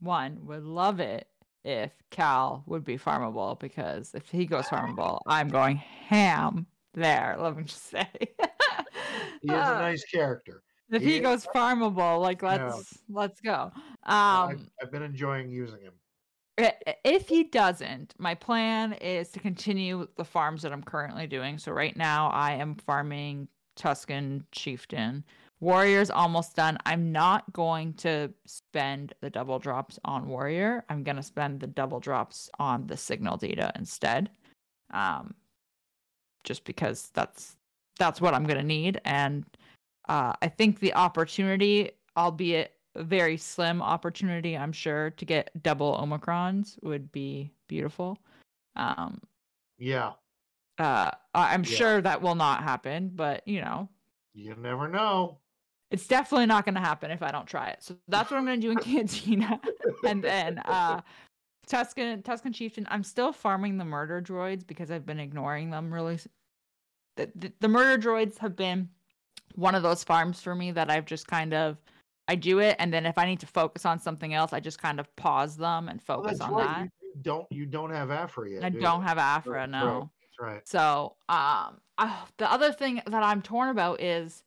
Speaker 2: one would love it if Cal would be farmable because if he goes farmable, I'm going ham there. Let me just say.
Speaker 1: He is a
Speaker 2: Uh,
Speaker 1: nice character.
Speaker 2: if
Speaker 1: he
Speaker 2: he goes farmable, like let's let's go.
Speaker 1: I've,
Speaker 2: Um,
Speaker 1: I've been enjoying using him.
Speaker 2: If he doesn't, my plan is to continue the farms that I'm currently doing. So right now I am farming Tusken Chieftain. Warrior's almost done. I'm not going to spend the double drops on Warrior. I'm going to spend the double drops on the signal data instead. Um just because that's that's what I'm going to need and uh I think the opportunity, albeit a very slim opportunity, I'm sure, to get double Omicrons would be beautiful. Um,
Speaker 1: Yeah,
Speaker 2: uh, I'm
Speaker 1: Yeah.
Speaker 2: sure that will not happen, but you know,
Speaker 1: you never know.
Speaker 2: It's definitely not going to happen if I don't try it. So that's what I'm going to do in Cantina, and then uh, Tusken Tusken Chieftain. I'm still farming the murder droids because I've been ignoring them. Really, the, the, the murder droids have been one of those farms for me that I've just kind of I do it, and then if I need to focus on something else, I just kind of pause them and
Speaker 1: Well,
Speaker 2: focus
Speaker 1: that's
Speaker 2: on
Speaker 1: right.
Speaker 2: that.
Speaker 1: You, don't you don't have Aphra yet.
Speaker 2: I
Speaker 1: do
Speaker 2: don't
Speaker 1: you?
Speaker 2: have Aphra,
Speaker 1: right.
Speaker 2: no.
Speaker 1: That's right.
Speaker 2: So, um, uh, the other thing that I'm torn about is,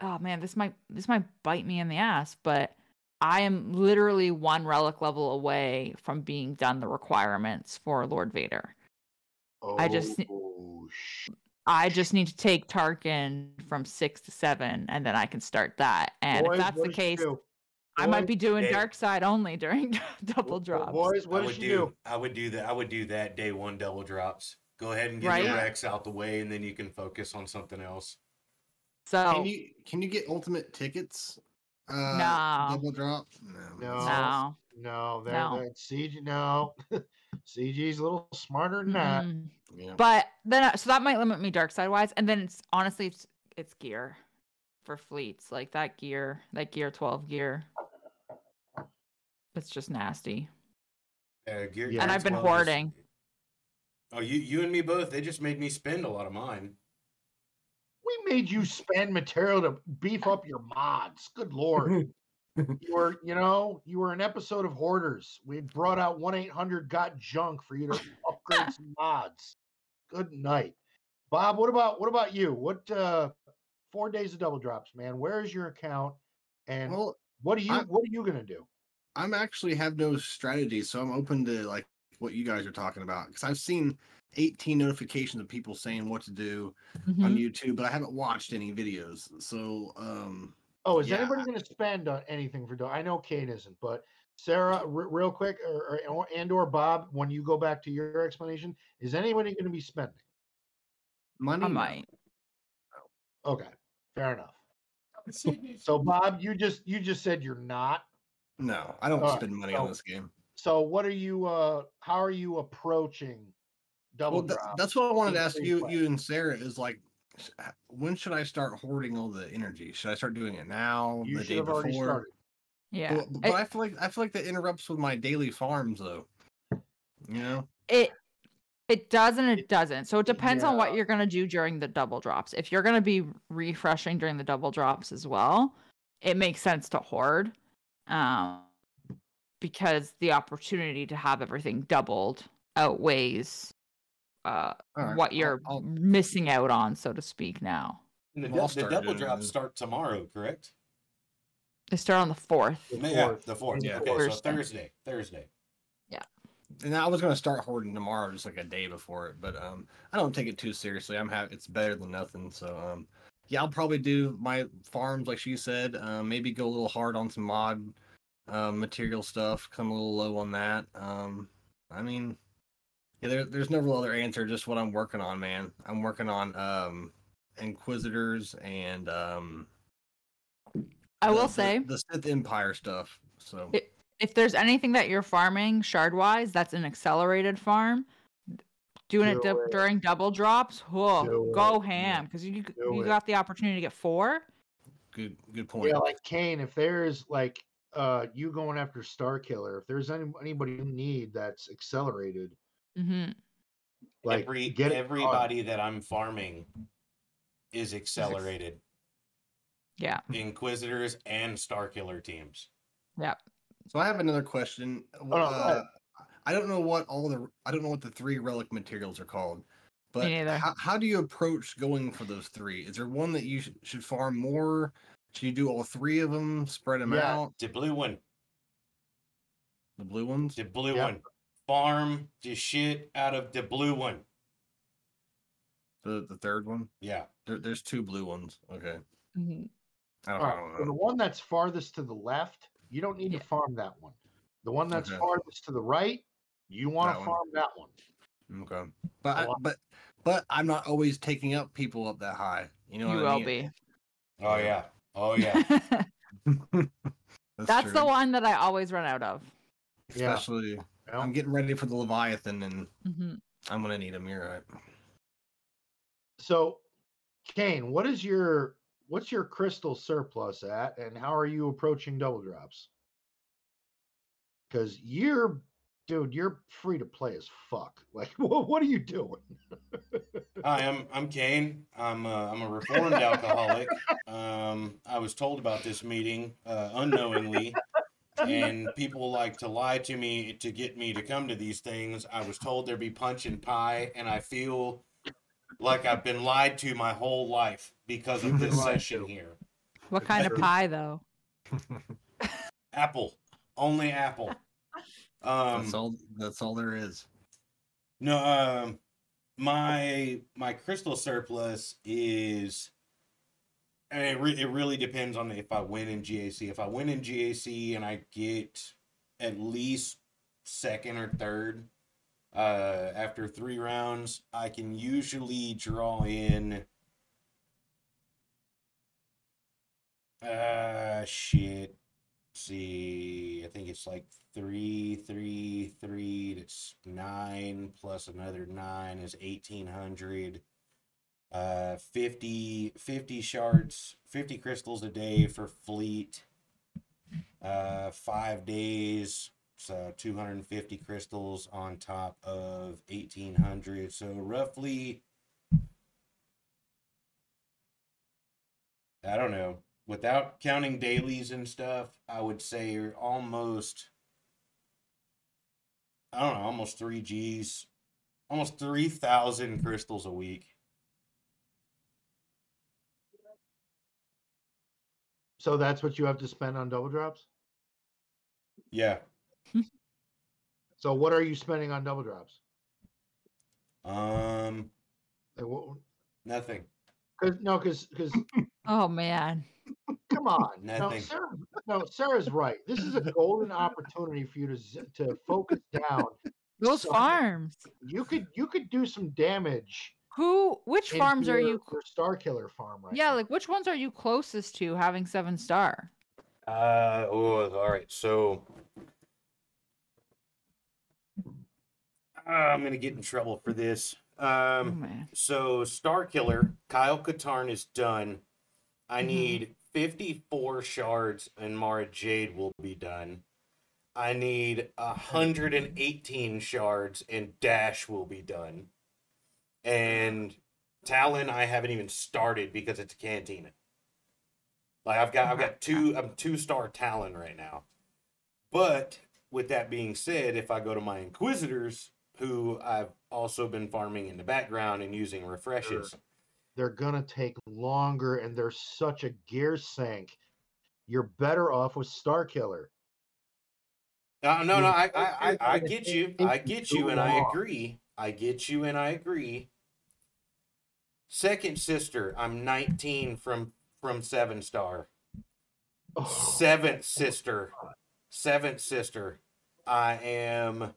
Speaker 2: oh man, this might this might bite me in the ass, but I am literally one relic level away from being done the requirements for Lord Vader. I just-
Speaker 1: Oh, sh-
Speaker 2: I just need to take Tarkin from six to seven, and then I can start that. And
Speaker 1: Boys,
Speaker 2: if that's the case,
Speaker 1: do?
Speaker 2: I might be doing
Speaker 3: Hey.
Speaker 2: dark side only during double drops.
Speaker 1: Boys, what
Speaker 3: I would
Speaker 1: she
Speaker 3: do,
Speaker 1: do?
Speaker 3: I would do that. I would do that day one double drops. Go ahead and get
Speaker 2: Right.
Speaker 3: the Rex out the way, and then you can focus on something else.
Speaker 2: So
Speaker 5: Can you can you get ultimate tickets? Uh,
Speaker 2: No.
Speaker 5: Double drop? No.
Speaker 1: No.
Speaker 2: no,
Speaker 1: No, they're
Speaker 2: No.
Speaker 1: that CG. No, CG's a little smarter than that.
Speaker 5: Yeah.
Speaker 2: But then, uh, so that might limit me dark side wise. And then it's honestly, it's, it's gear for fleets. Like that gear, that gear 12 gear. It's just nasty.
Speaker 3: Uh, gear,
Speaker 1: Yeah.
Speaker 2: And I've been
Speaker 3: 12 is-
Speaker 2: hoarding.
Speaker 3: Oh, you you and me both. They just made me spend a lot of mine.
Speaker 1: Made you spend material to beef up your mods. Good lord. you were, you know, you were an episode of Hoarders. We brought out 1 800 Got Junk for you to upgrade some mods. Good night. Bob, what about what about you? What uh four days of double drops, man? Where is your account? And
Speaker 5: Well,
Speaker 1: what are you
Speaker 5: I-
Speaker 1: what are you gonna do?
Speaker 5: I'm actually have no strategy, so I'm open to like what you guys are talking about because I've seen 18 notifications of people saying what to do on
Speaker 2: Mhm.
Speaker 5: YouTube, but I haven't watched any videos. So, um,
Speaker 1: Oh, is
Speaker 5: Yeah,
Speaker 1: anybody going to spend on anything for? do- I know Kane isn't, but Sarah, r- real quick, or, or and or Bob, when you go back to your explanation, is anybody going to be spending?
Speaker 5: money.
Speaker 2: I
Speaker 5: no.
Speaker 2: might.
Speaker 1: Okay, fair enough. So Bob, you just you just said you're not.
Speaker 5: No, I don't
Speaker 1: All right,
Speaker 5: spend money
Speaker 1: so-
Speaker 5: on this game.
Speaker 1: So what are you? uh How are you approaching double
Speaker 5: Well, tha-
Speaker 1: drop?
Speaker 5: that's what I wanted to ask you,
Speaker 1: play.
Speaker 5: you and Sarah. Is like, when should I start hoarding all the energy? Should I start doing it now?
Speaker 1: you
Speaker 5: the day before?
Speaker 2: Yeah.
Speaker 5: Well, but I feel like I feel like that interrupts with my daily farms, though. You know,
Speaker 2: it it does and it doesn't so it depends on what you're going to do during the double drops if you're going to be refreshing during the double drops as well it makes sense to hoard um because the opportunity to have everything doubled outweighs uh
Speaker 5: All right,
Speaker 2: what you're
Speaker 5: I'll-
Speaker 2: missing out on so to speak now
Speaker 3: And the,
Speaker 5: Well, I'll
Speaker 3: dou- the double drops
Speaker 5: it.
Speaker 3: start tomorrow, correct?
Speaker 2: they start on the 4th
Speaker 1: The
Speaker 3: Yeah,
Speaker 1: fourth.
Speaker 3: the fourth.
Speaker 5: Yeah.
Speaker 3: Okay, so
Speaker 2: Thursday.
Speaker 3: Thursday. Yeah.
Speaker 5: and I was gonna start hoarding tomorrow, just like a day before it. But um, I don't take it too seriously. I'm ha- it's better than nothing. So um, yeah, I'll probably do my farms like she said. Um, maybe go a little hard on some mod uh, material stuff. Come a little low on that. Um, I mean, yeah, there, there's no real other answer. Just what I'm working on, man. I'm working on um, Inquisitors and um,
Speaker 2: i
Speaker 5: the-
Speaker 2: will say
Speaker 5: the Sith Empire stuff. So
Speaker 2: It- if there's anything that you're farming shard wise that's an accelerated farm doing it
Speaker 1: Do
Speaker 2: du-
Speaker 1: it.
Speaker 2: during double drops whoa,
Speaker 1: Do
Speaker 2: go
Speaker 1: it.
Speaker 2: ham because you
Speaker 1: Do
Speaker 2: you
Speaker 1: it.
Speaker 2: got the opportunity to get four
Speaker 5: good, good point.
Speaker 1: Yeah, like Kane, if there's like uh you going after Star Killer, if there's any anybody you need that's accelerated,
Speaker 2: hmm
Speaker 1: like
Speaker 3: Every
Speaker 1: get
Speaker 3: everybody that I'm farming is accelerated.
Speaker 2: Yeah.
Speaker 3: Inquisitors and Star Killer teams. Yeah.
Speaker 5: So I have another question.
Speaker 1: no, go ahead.
Speaker 5: Uh, I don't know what all the I don't know what the three relic materials are called, but how, how do you approach going for those three? Is there one that you sh- should farm more? Should you do all three of them? Spread them
Speaker 1: Yeah.
Speaker 5: out.
Speaker 3: The blue one.
Speaker 5: The blue ones.
Speaker 3: The blue
Speaker 1: Yep.
Speaker 3: one. Farm the shit out of the blue one.
Speaker 5: The the third one.
Speaker 3: Yeah.
Speaker 5: There, there's two blue ones. Okay.
Speaker 2: hmm
Speaker 5: I don't,
Speaker 1: All
Speaker 5: I don't
Speaker 1: so the one that's farthest to the left, you don't need
Speaker 2: Yeah.
Speaker 1: to farm that one. The one that's
Speaker 5: Okay.
Speaker 1: farthest to the right, you want
Speaker 5: That
Speaker 1: to
Speaker 5: one.
Speaker 1: farm that one.
Speaker 5: Okay. But I, but but I'm not always taking up people up that high. You know
Speaker 2: you
Speaker 5: what I mean?
Speaker 2: be.
Speaker 3: Oh yeah. Oh yeah.
Speaker 5: That's,
Speaker 2: That's the one that I always run out of.
Speaker 1: Yeah.
Speaker 5: Especially,
Speaker 1: Well,
Speaker 5: I'm getting ready for the Leviathan, and
Speaker 2: hmm
Speaker 5: I'm gonna need a You're right.
Speaker 1: So, Kane, what is your what's your crystal surplus at, and how are you approaching double drops? Because you're, dude, you're free to play as fuck. Like, what, what are you doing?
Speaker 3: Hi, I'm I'm Kane. I'm a, I'm a reformed alcoholic. Um, I was told about this meeting uh, unknowingly, and people like to lie to me to get me to come to these things. I was told there'd be punch and pie, and I feel like I've been lied to my whole life because of this session here.
Speaker 2: What kind of pie, though?
Speaker 3: Apple, only Apple. Um,
Speaker 5: that's all. That's all there is.
Speaker 3: No, um, my my crystal surplus is. Mean, it, re- it really depends on if I win in GAC. If I win in GAC and I get at least second or third uh, after three rounds, I can usually draw in. Uh, shit. see, I think it's like three, three, three. That's nine plus another nine is eighteen hundred. Uh, 50, 50 shards, fifty crystals a day for fleet. Uh, five days, so two hundred and fifty crystals on top of eighteen hundred. So roughly, I don't know. Without counting dailies and stuff, I would say almost I don't know, almost three G's, almost three thousand crystals a week.
Speaker 1: So that's what you have to spend on double drops.
Speaker 3: Yeah.
Speaker 1: So what are you spending on double drops?
Speaker 3: Um,
Speaker 1: Like, what-
Speaker 3: nothing.
Speaker 1: Cause no, cause cause
Speaker 2: Oh man.
Speaker 1: come on, no, Sarah, no, Sarah's right. This is a golden opportunity for you to to focus down.
Speaker 2: Those
Speaker 1: So-
Speaker 2: farms.
Speaker 1: You could you could do some damage.
Speaker 2: Who which
Speaker 1: into
Speaker 2: farms are you
Speaker 1: your Star Killer farm right
Speaker 2: Yeah,
Speaker 1: now.
Speaker 2: like which ones are you closest to having seven star?
Speaker 3: Uh oh, all right. So uh, I'm gonna get in trouble for this.
Speaker 2: Oh
Speaker 3: Um,
Speaker 2: man.
Speaker 3: so Star Killer, Kyle Katarn is done. I
Speaker 2: Mhm.
Speaker 3: need 54 shards, and Mara Jade will be done. I need 118 shards, and Dash will be done. And Talon, I haven't even started because it's a cantina. Like I've got, I've got two, I'm two star Talon right now. But with that being said, if I go to my Inquisitors, who I've also been farming in the background and using refreshes,
Speaker 1: They're gonna take longer, and they're such a gear sink. You're better off with Star Killer.
Speaker 3: Uh, no, no,
Speaker 1: Yeah,
Speaker 3: I, I, I, I get you. I get you, and I agree. I get you, and I agree. Second sister, I'm 19 from from seven star.
Speaker 1: Oh,
Speaker 3: Seventh sister, seventh sister, I am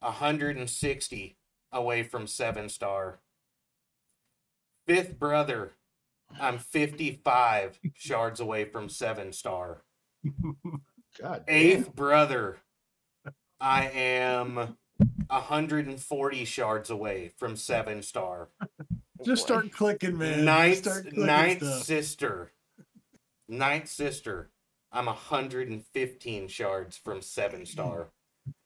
Speaker 3: 160 away from seven star. Fifth brother, I'm 55 shards away from seven star.
Speaker 1: God.
Speaker 3: Eighth brother, I am 140 shards away from seven star.
Speaker 5: Just
Speaker 2: boy.
Speaker 5: start clicking, man.
Speaker 3: Ninth,
Speaker 5: start clicking
Speaker 3: ninth
Speaker 5: stuff.
Speaker 3: sister, ninth sister, I'm 115 shards from seven star.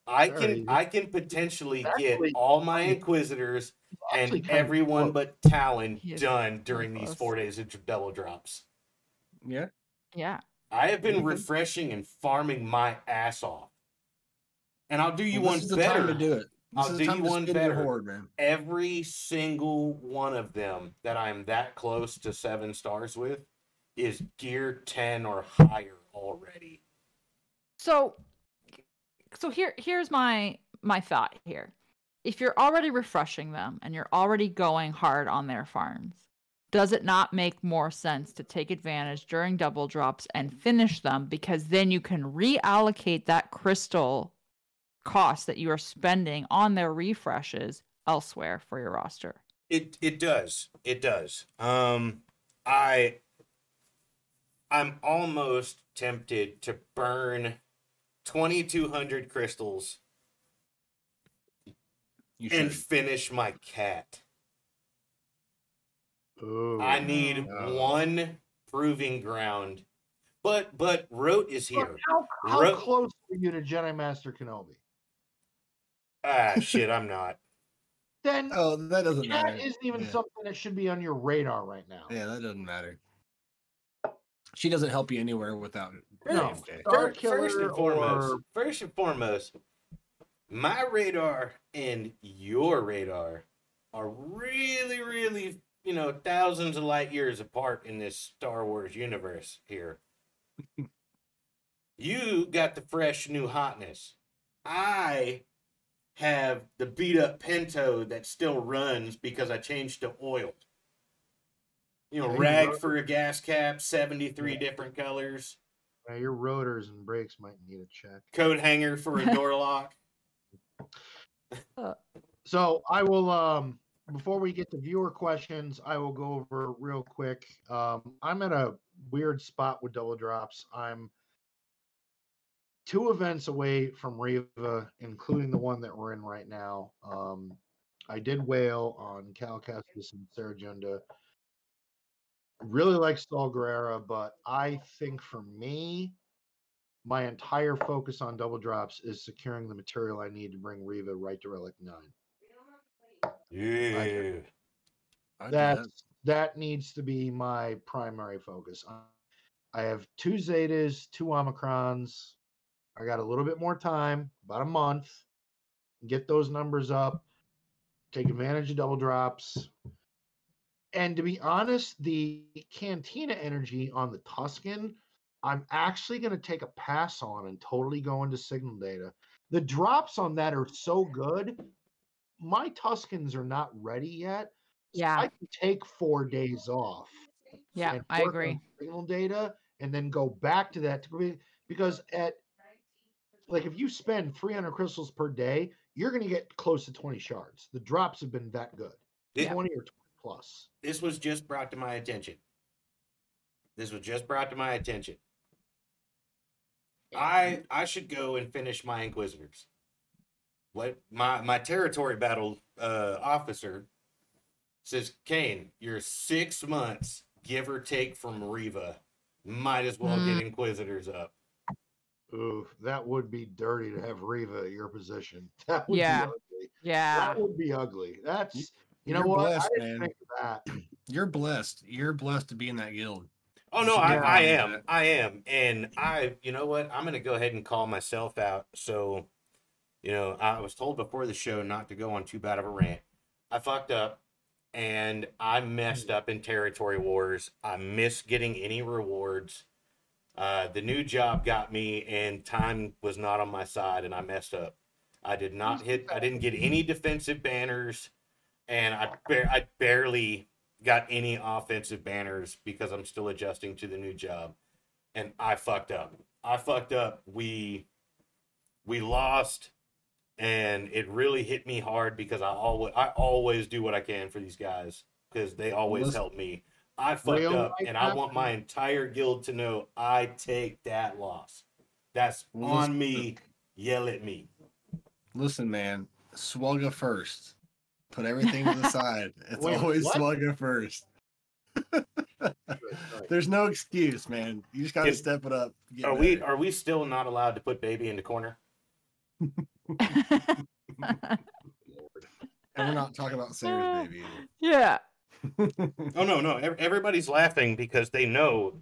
Speaker 3: I can. I can potentially
Speaker 1: Actually-
Speaker 3: get all my Inquisitors and everyone but Talon done during these four days of double drops.
Speaker 4: Yeah.
Speaker 2: Yeah.
Speaker 3: I have been
Speaker 4: Mhm.
Speaker 3: refreshing and farming my ass off. And I'll do you
Speaker 4: Well,
Speaker 3: one
Speaker 4: this is the
Speaker 3: better.
Speaker 4: time to do it. This
Speaker 3: I'll
Speaker 4: is
Speaker 3: do
Speaker 4: the time
Speaker 3: you
Speaker 4: to
Speaker 3: one
Speaker 4: spin
Speaker 3: better.
Speaker 4: horde, man.
Speaker 3: Every single one of them that I'm that close to seven stars with is gear 10 or higher already.
Speaker 2: So so here here's my my thought here. If you're already refreshing them and you're already going hard on their farms, does it not make more sense to take advantage during double drops and finish them because then you can reallocate that crystal cost that you are spending on their refreshes elsewhere for your roster?
Speaker 3: It it does. It does. Um I I'm almost tempted to burn 2200 crystals and finish my cat.
Speaker 1: Ooh.
Speaker 3: I need
Speaker 4: Oh.
Speaker 3: one proving ground. But but Rote is
Speaker 1: Look,
Speaker 3: here.
Speaker 1: How, how
Speaker 3: Ro-
Speaker 1: close are you to Jedi Master Kenobi?
Speaker 3: Ah shit, I'm not.
Speaker 1: Then
Speaker 4: Oh, that doesn't
Speaker 1: that
Speaker 4: matter.
Speaker 1: isn't even
Speaker 4: yeah.
Speaker 1: something that should be on your radar right now.
Speaker 4: Yeah, that doesn't matter. She doesn't help you anywhere without it.
Speaker 1: No.
Speaker 4: Okay.
Speaker 3: First and foremost,
Speaker 1: or-
Speaker 3: first and foremost, my radar and your radar are really, really, you know, thousands of light years apart in this Star Wars universe here. you got the fresh new hotness. I have the beat up Pinto that still runs because I changed to oil. You know,
Speaker 1: Yeah,
Speaker 3: rag
Speaker 1: wrote-
Speaker 3: for a gas cap, 73
Speaker 1: Yeah.
Speaker 3: different colors.
Speaker 1: Uh, your rotors and brakes might need a check.
Speaker 3: coat hanger for a door lock.
Speaker 1: So I will um before we get to viewer questions, I will go over real quick. Um I'm at a weird spot with double drops. I'm two events away from Reva, including the one that we're in right now. Um I did whale on Cal Kestis and Cere Junda. Really like Saw Gerrera, but I think for me, my entire focus on double drops is securing the material I need to bring Reva right to Relic 9.
Speaker 3: Yeah.
Speaker 4: I that.
Speaker 1: That's that needs to be my primary focus. I- I have two Zetas, two Omicrons. I got a little bit more time, about a month. Get those numbers up. Take advantage of double drops. And to be honest, the Cantina energy on the Tusken, I'm actually going to take a pass on and totally go into signal data. The drops on that are so good. My Tuskens are not ready yet. so
Speaker 2: Yeah.
Speaker 1: I can take four days off.
Speaker 2: Yeah, I agree.
Speaker 1: Signal data and then go back to that because at like if you spend 300 crystals per day, you're going to get close to 20 shards. The drops have been that good,
Speaker 3: Thi-
Speaker 1: 20 or 20 plus.
Speaker 3: This was just brought to my attention. This was just brought to my attention. I I should go and finish my Inquisitors. What my my territory battle uh, officer says, Kane, you're six months, give or take, from Reva. Might as well get Inquisitors up.
Speaker 1: Ooh, that would be dirty to have Reva at your position. That would
Speaker 2: Yeah.
Speaker 1: be ugly.
Speaker 2: Yeah.
Speaker 1: That would be ugly. That's you know
Speaker 4: You're
Speaker 1: what?
Speaker 4: blessed,
Speaker 1: I didn't
Speaker 4: man.
Speaker 1: think of that.
Speaker 4: You're blessed. You're blessed to be in that guild.
Speaker 3: Oh no, I, I
Speaker 4: I
Speaker 3: am. I am. And I you know what? I'm gonna go ahead and call myself out. So, you know, I was told before the show not to go on too bad of a rant. I fucked up and I messed up in territory wars. I missed getting any rewards. Uh, the new job got me and time was not on my side and I messed up. I did not hit I didn't get any defensive banners and I ba- I barely got any offensive banners because I'm still adjusting to the new job. And I fucked up. I fucked up. We we lost and it really hit me hard because I always I always do what I can for these guys because they always help me. I fucked
Speaker 1: Real
Speaker 3: up
Speaker 1: life
Speaker 3: and I want my entire guild to know I take that loss. That's on me. Yell at me.
Speaker 4: Listen, man, Swugga first. Put everything to the side. It's
Speaker 1: Wait,
Speaker 4: always
Speaker 1: what?
Speaker 4: Swugga first.
Speaker 5: There's no excuse, man. You just got to
Speaker 3: Is-
Speaker 5: step it up. get
Speaker 3: Are we
Speaker 5: better.
Speaker 3: are we still not allowed to put baby in the corner?
Speaker 5: And we're not talking about Sarah's baby.
Speaker 2: yeah.
Speaker 5: Either.
Speaker 3: Oh no, no. Everybody's laughing because they know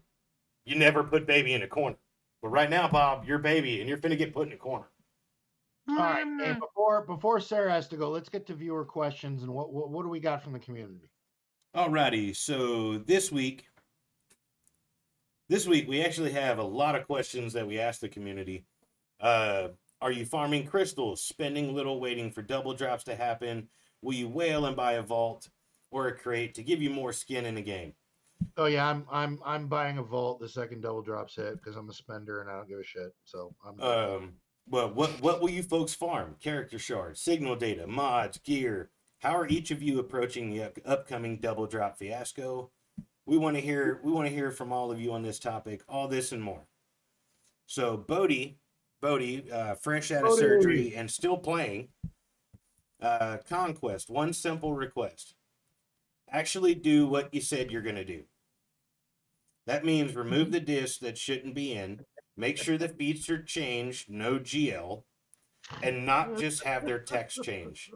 Speaker 3: you never put baby in a corner. But right now, Bob, you're baby and you're finna get put in a corner.
Speaker 1: All right. And before before Sarah has to go, let's get to viewer questions and what what, what do we got from the community?
Speaker 3: Alrighty, so this week, this week we actually have a lot of questions that we asked the community. Uh, are you farming crystals, spending little waiting for double drops to happen? Will you whale and buy a vault or a crate to give you more skin in the game?
Speaker 1: Oh yeah, I'm I'm I'm buying a vault the second double drops hit because I'm a spender and I don't give a shit. So I'm
Speaker 3: Um, well, what what will you folks farm? Character shards, signal data, mods, gear. How are each of you approaching the up- upcoming double drop fiasco? We want to hear we want to hear from all of you on this topic, all this and more. So, Bodie, Bodie, uh, fresh out of
Speaker 1: Bodie.
Speaker 3: surgery and still playing. Uh, Conquest. One simple request: actually do what you said you're going to do. That means remove mm-hmm. the disc that shouldn't be in, make sure the feats are changed, no GL, and not mm-hmm. just have their text change.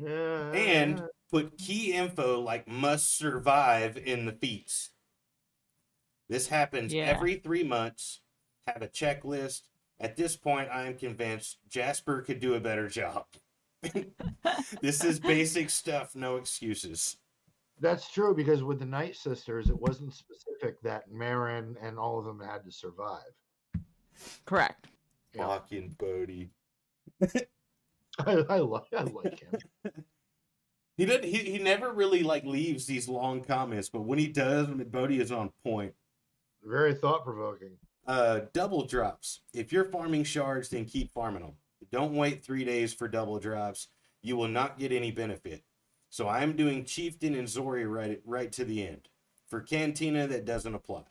Speaker 1: yeah,
Speaker 3: And put key info like must survive in the feats. This happens
Speaker 2: Yeah.
Speaker 3: every three months. Have a checklist. At this point, I am convinced Jasper could do a better job. this is basic stuff, no excuses.
Speaker 1: That's true because with the Night Sisters, it wasn't specific that Merrin and all of them had to survive.
Speaker 2: Correct.
Speaker 1: Yeah.
Speaker 3: Fucking Bodie.
Speaker 1: I, I like I like him.
Speaker 3: He did. He, he never really like leaves these long comments, but when he does, when Bodie is on point.
Speaker 1: Very thought provoking.
Speaker 3: Uh, double drops. If you're farming shards, then keep farming them. Don't wait three days for double drops. You will not get any benefit. So I am doing Chieftain and Zorii right right to the end. For Cantina, that doesn't apply.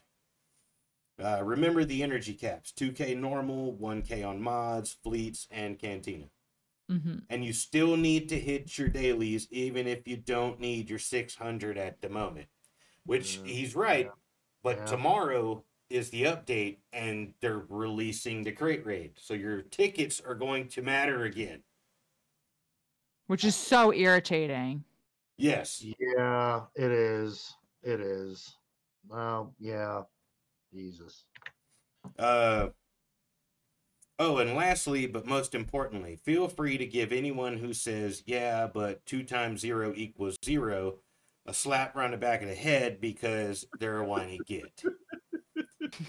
Speaker 3: Uh, remember the energy caps: 2K normal, 1K on mods, fleets, and Cantina.
Speaker 2: hmm
Speaker 3: and you still need to hit your dailies even if you don't need your 600 at the moment which
Speaker 1: Mm,
Speaker 3: he's right
Speaker 1: yeah,
Speaker 3: but
Speaker 1: yeah.
Speaker 3: tomorrow is the update and they're releasing the crate raid so your tickets are going to matter again
Speaker 2: Which is so irritating.
Speaker 3: Yes
Speaker 1: Yeah, it is. It is. Well, yeah. Jesus.
Speaker 3: uh oh and lastly but most importantly feel free to give anyone who says yeah but 2 times 0 equals 0 a slap around the back of the head because they're a whiny git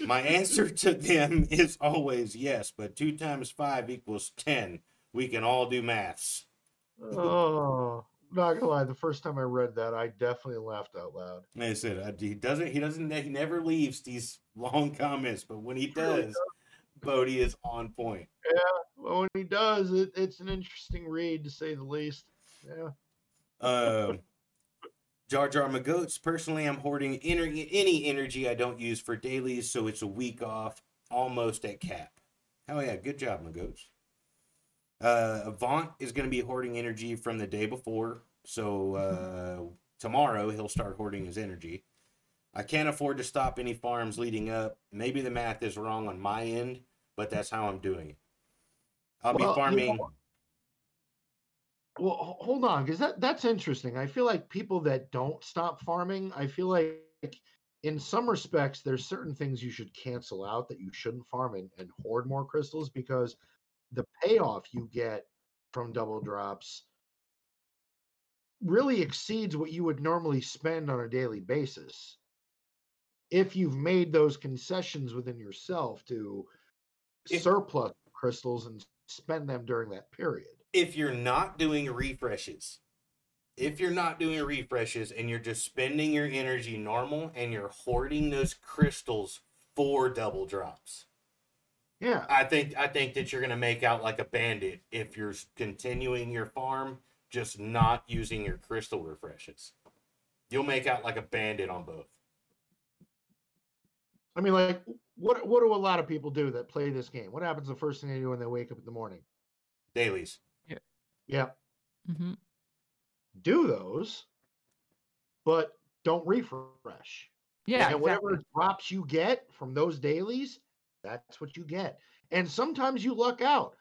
Speaker 3: My answer to them is always yes, but two times five equals ten. We can all do maths.
Speaker 1: Oh, not gonna lie. The first time I read that, I definitely laughed out loud.
Speaker 3: Like I said, he doesn't. He doesn't. He never leaves these long comments, but when he does, Bodie is on point.
Speaker 1: Yeah, well, when he does, it, it's an interesting read to say the least. Yeah.
Speaker 3: Uh, Jar Jar McGoats. Personally, I'm hoarding ener- any energy I don't use for dailies, so it's a week off, almost at cap. Hell yeah, good job, McGoats. Uh, Avant is going to be hoarding energy from the day before, so uh, tomorrow he'll start hoarding his energy. I can't afford to stop any farms leading up. Maybe the math is wrong on my end, but that's how I'm doing it. I'll
Speaker 1: Well,
Speaker 3: be farming.
Speaker 1: know- Well, hold on, because that that's interesting. I feel like people that don't stop farming, I feel like in some respects, there's certain things you should cancel out that you shouldn't farm and, and hoard more crystals because the payoff you get from double drops really exceeds what you would normally spend on a daily basis. If you've made those concessions within yourself to
Speaker 3: If-
Speaker 1: surplus crystals and spend them during that period.
Speaker 3: if you're not doing refreshes, if you're not doing refreshes and you're just spending your energy normal and you're hoarding those crystals for double drops,
Speaker 1: Yeah.
Speaker 3: I think I think that you're gonna make out like a bandit if you're continuing your farm, just not using your crystal refreshes. You'll make out like a bandit on both.
Speaker 1: I mean, like, what what do a lot of people do that play this game? What happens the first thing they do when they wake up in the morning?
Speaker 3: Dailies.
Speaker 1: Yeah,
Speaker 2: mm-hmm.
Speaker 1: do those, but don't refresh.
Speaker 2: Yeah,
Speaker 1: and whatever drops you get from those dailies, that's what you get. And sometimes you luck out.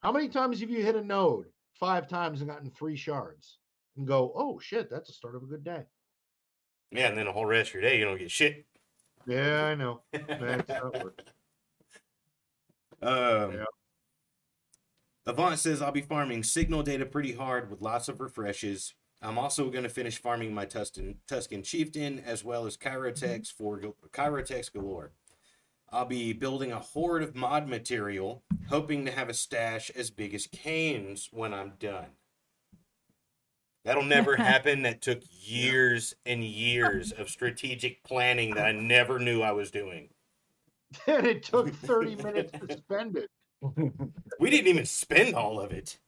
Speaker 1: How many times have you hit a node five times and gotten three shards and go, oh shit, that's the start of a good day?
Speaker 3: Yeah, and then the whole rest of your day you don't get shit.
Speaker 1: Yeah, I know. That's how it works.
Speaker 3: Um,
Speaker 1: Yeah.
Speaker 3: Avant says I'll be farming signal data pretty hard with lots of refreshes. I'm also going to finish farming my Tusken, Tusken Chieftain as well as Kyrotech for Kyrotech galore. I'll be building a horde of mod material, hoping to have a stash as big as Kane's when I'm done. That'll never happen. That took years and years of strategic planning that I never knew I was doing.
Speaker 1: and it took 30 minutes to spend it.
Speaker 3: We didn't even spend all of it.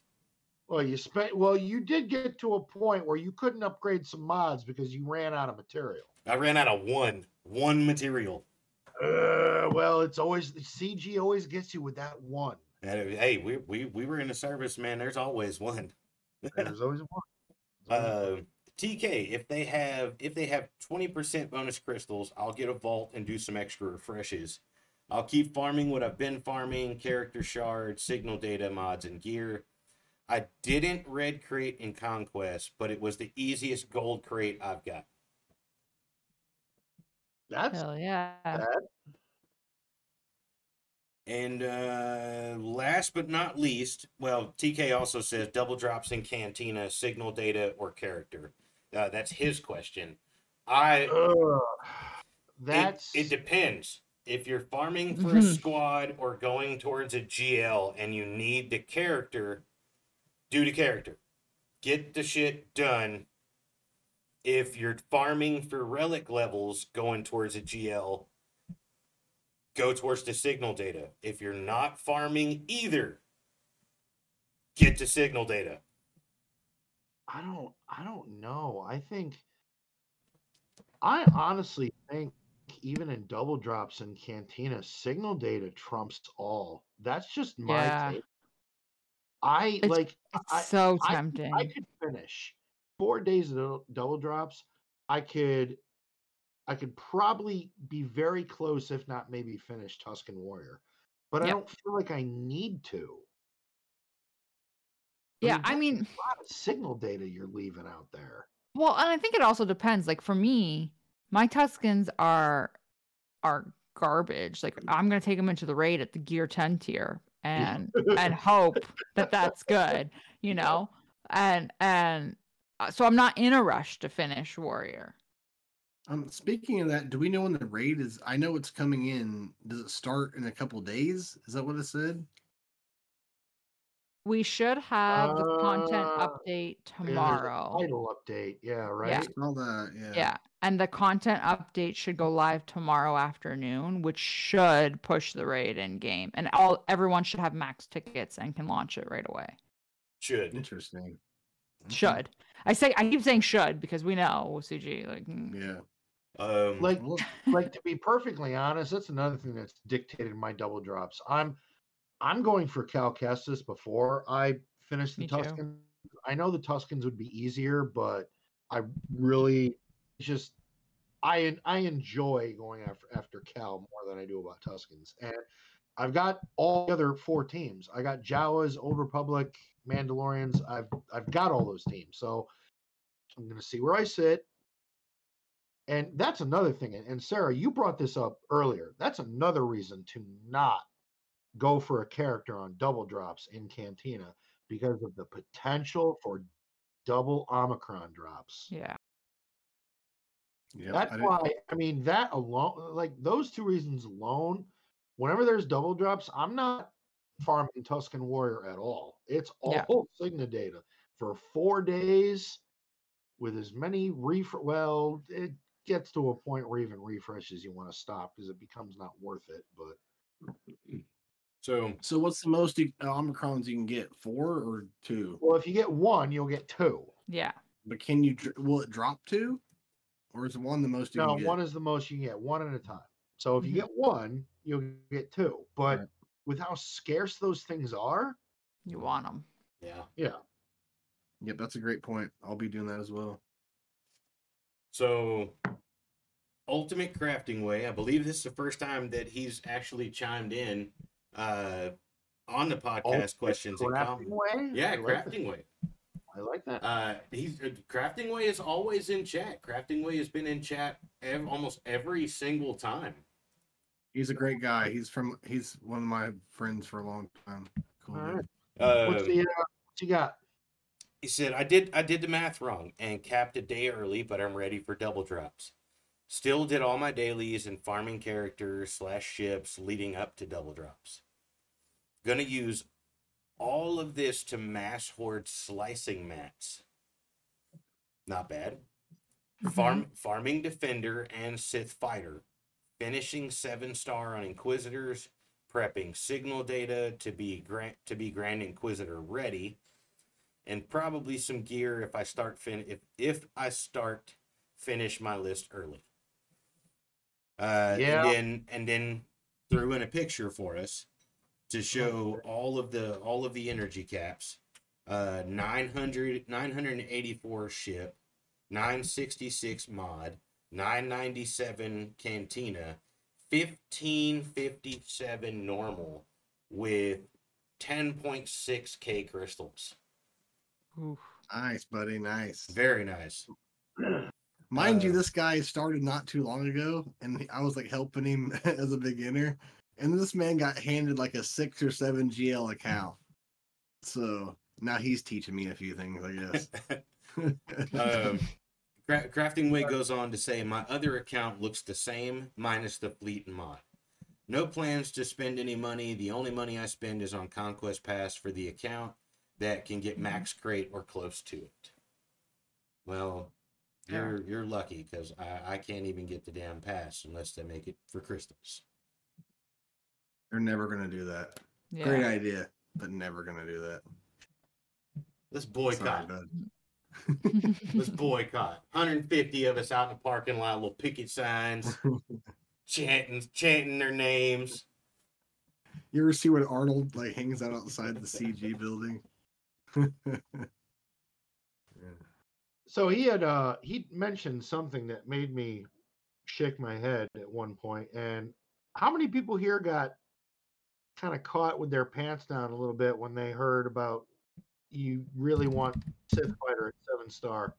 Speaker 1: Well, you spent well, you did get to a point where you couldn't upgrade some mods because you ran out of material.
Speaker 3: I ran out of one, one material.
Speaker 1: Uh, well, it's always CG always gets you with that one.
Speaker 3: Hey, we, we we were in the service, man. There's always one.
Speaker 1: There's always one.
Speaker 3: Uh, TK, if they have if they have twenty percent bonus crystals, I'll get a vault and do some extra refreshes. I'll keep farming what I've been farming: character shards, signal data, mods, and gear. I didn't red crate in conquest, but it was the easiest gold crate I've got.
Speaker 1: That's
Speaker 2: Hell yeah.
Speaker 1: bad.
Speaker 3: And uh, last but not least, well, TK also says double drops in Cantina, signal data, or character. Uh, that's his question. I
Speaker 1: Ugh.
Speaker 3: it,
Speaker 1: That's
Speaker 3: it depends. If you're farming for a squad or going towards a GL and you need the character, do the character. Get the shit done. If you're farming for relic levels going towards a GL, go towards the signal data. If you're not farming either, get to signal data.
Speaker 1: I don't I don't know. I think I honestly think even in double drops in Cantina, signal data trumps all. That's just my
Speaker 2: Yeah.
Speaker 1: take. I
Speaker 2: It's-
Speaker 1: like
Speaker 2: It's
Speaker 1: I-
Speaker 2: so
Speaker 1: I-
Speaker 2: tempting.
Speaker 1: I could finish four days of double drops. I could I could probably be very close, if not maybe finish Tusken Warrior. But I don't feel like I need to.
Speaker 2: yeah,
Speaker 1: mean,
Speaker 2: I mean,
Speaker 1: a lot of signal data you're leaving out there.
Speaker 2: well, and I think it also depends. Like for me, my Tuskens are are garbage. Like mm. I'm gonna take them into the raid at the gear 10 tier and and hope that that's good, you know. And and so I'm not in a rush to finish warrior.
Speaker 5: Um, speaking of that, do we know when the raid is? I know it's coming in. Does it start in a couple days? Is that what it said?
Speaker 2: We should have the content
Speaker 1: Uh,
Speaker 2: update
Speaker 1: Yeah, there's
Speaker 2: tomorrow.
Speaker 1: title update. Yeah, right.
Speaker 2: Yeah.
Speaker 5: All that, yeah.
Speaker 2: Yeah. And the content update should go live tomorrow afternoon, which should push the raid in game. And all everyone should have max tickets and can launch it right away.
Speaker 3: Should.
Speaker 5: Interesting.
Speaker 2: Should. I say I keep saying should because we know CG like mm,
Speaker 5: Yeah.
Speaker 3: Um,
Speaker 1: Like, like to be perfectly honest, that's another thing that's dictated my double drops. I'm, I'm going for Cal Kestis before I finish the
Speaker 2: Me too.
Speaker 1: Tusken. I know the Tuskens would be easier, but I really just, I I enjoy going after after Cal more than I do about Tuskens, and I've got all the other four teams. I got Jawas, Old Republic, Mandalorians. I've I've got all those teams, so I'm gonna see where I sit. And that's another thing. And and Sarah, you brought this up earlier. That's another reason to not go for a character on double drops in Cantina because of the potential for double Omicron drops.
Speaker 2: yeah.
Speaker 5: yeah.
Speaker 1: That's
Speaker 5: I
Speaker 1: why I mean that alone, like those two reasons alone. Whenever there's double drops, I'm not farming Tusken Warrior at all. It's all
Speaker 2: Yeah.
Speaker 1: Signa data for four days with as many ref. Well, it gets to a point where even refreshes you want to stop because it becomes not worth it. But
Speaker 3: so
Speaker 5: So what's the most you- Omicrons you can get? Four or two?
Speaker 1: well, if you get one, you'll get two.
Speaker 2: Yeah.
Speaker 5: But can you? Will it drop two? Or is one the most you
Speaker 1: No,
Speaker 5: can get?
Speaker 1: one is the most you can get, one at a time. So if you
Speaker 2: Mhm.
Speaker 1: get one, you'll get two. But
Speaker 5: Right.
Speaker 1: With how scarce those things are,
Speaker 2: You want them.
Speaker 3: yeah.
Speaker 1: yeah.
Speaker 5: Yep, that's a great point. I'll be doing that as well.
Speaker 3: So Ultimate Crafting Way. I believe this is the first time that he's actually chimed in uh, on the podcast
Speaker 1: Ultimate
Speaker 3: questions. and
Speaker 1: Crafting
Speaker 3: com-
Speaker 1: way.
Speaker 3: Yeah,
Speaker 1: I like.
Speaker 3: Crafting Way.
Speaker 1: I like that.
Speaker 3: Uh, he's uh, Crafting Way is always in chat. Crafting Way has been in chat ev- almost every single time.
Speaker 5: He's a great guy. He's from. He's one of my friends for a long time. Cool.
Speaker 1: All
Speaker 5: dude.
Speaker 1: right.
Speaker 3: Uh,
Speaker 1: What's the uh, what you got?
Speaker 3: He said, I did I did the math wrong and capped a day early, but I'm ready for double drops. Still did all my dailies and farming characters slash ships leading up to double drops. Gonna use all of this to mass horde slicing mats. Not bad. Farm farming defender and Sith fighter. Finishing seven star on Inquisitors, prepping signal data to be Grand to be Grand Inquisitor ready and probably some gear if I start fin if if I start finish my list early. Uh,
Speaker 1: Yeah.
Speaker 3: and then and then threw in a picture for us to show all of the all of the energy caps. Uh, 900 984 ship, 966 mod, 997 cantina, 1557 normal with 10.6k crystals.
Speaker 2: Oof.
Speaker 5: Nice, buddy. Nice.
Speaker 3: Very nice.
Speaker 5: Mind you,
Speaker 3: Uh,
Speaker 5: this guy started not too long ago, and I was like helping him as a beginner. And this man got handed like a six or seven GL account. So now he's teaching me a few things, I guess.
Speaker 3: um, Cra- Crafting Way goes on to say, My other account looks the same, minus the fleet and mod. No plans to spend any money. The only money I spend is on Conquest Pass for the account that can get mm-hmm. max crate or close to it. Well, you're you're lucky because I, I can't even get the damn pass unless they make it for crystals.
Speaker 5: They're never gonna do that.
Speaker 2: Yeah.
Speaker 5: Great idea, but never gonna do that.
Speaker 3: Let's boycott.
Speaker 5: bud.
Speaker 3: Let's boycott. 150 of us out in the parking lot, little picket signs, chanting chanting their names.
Speaker 5: You ever see when Arnold like hangs out outside the CG building?
Speaker 1: So he had uh he mentioned something that made me shake my head at one point. And how many people here got kind of caught with their pants down a little bit when they heard about you really want Sith Fighter at seven star?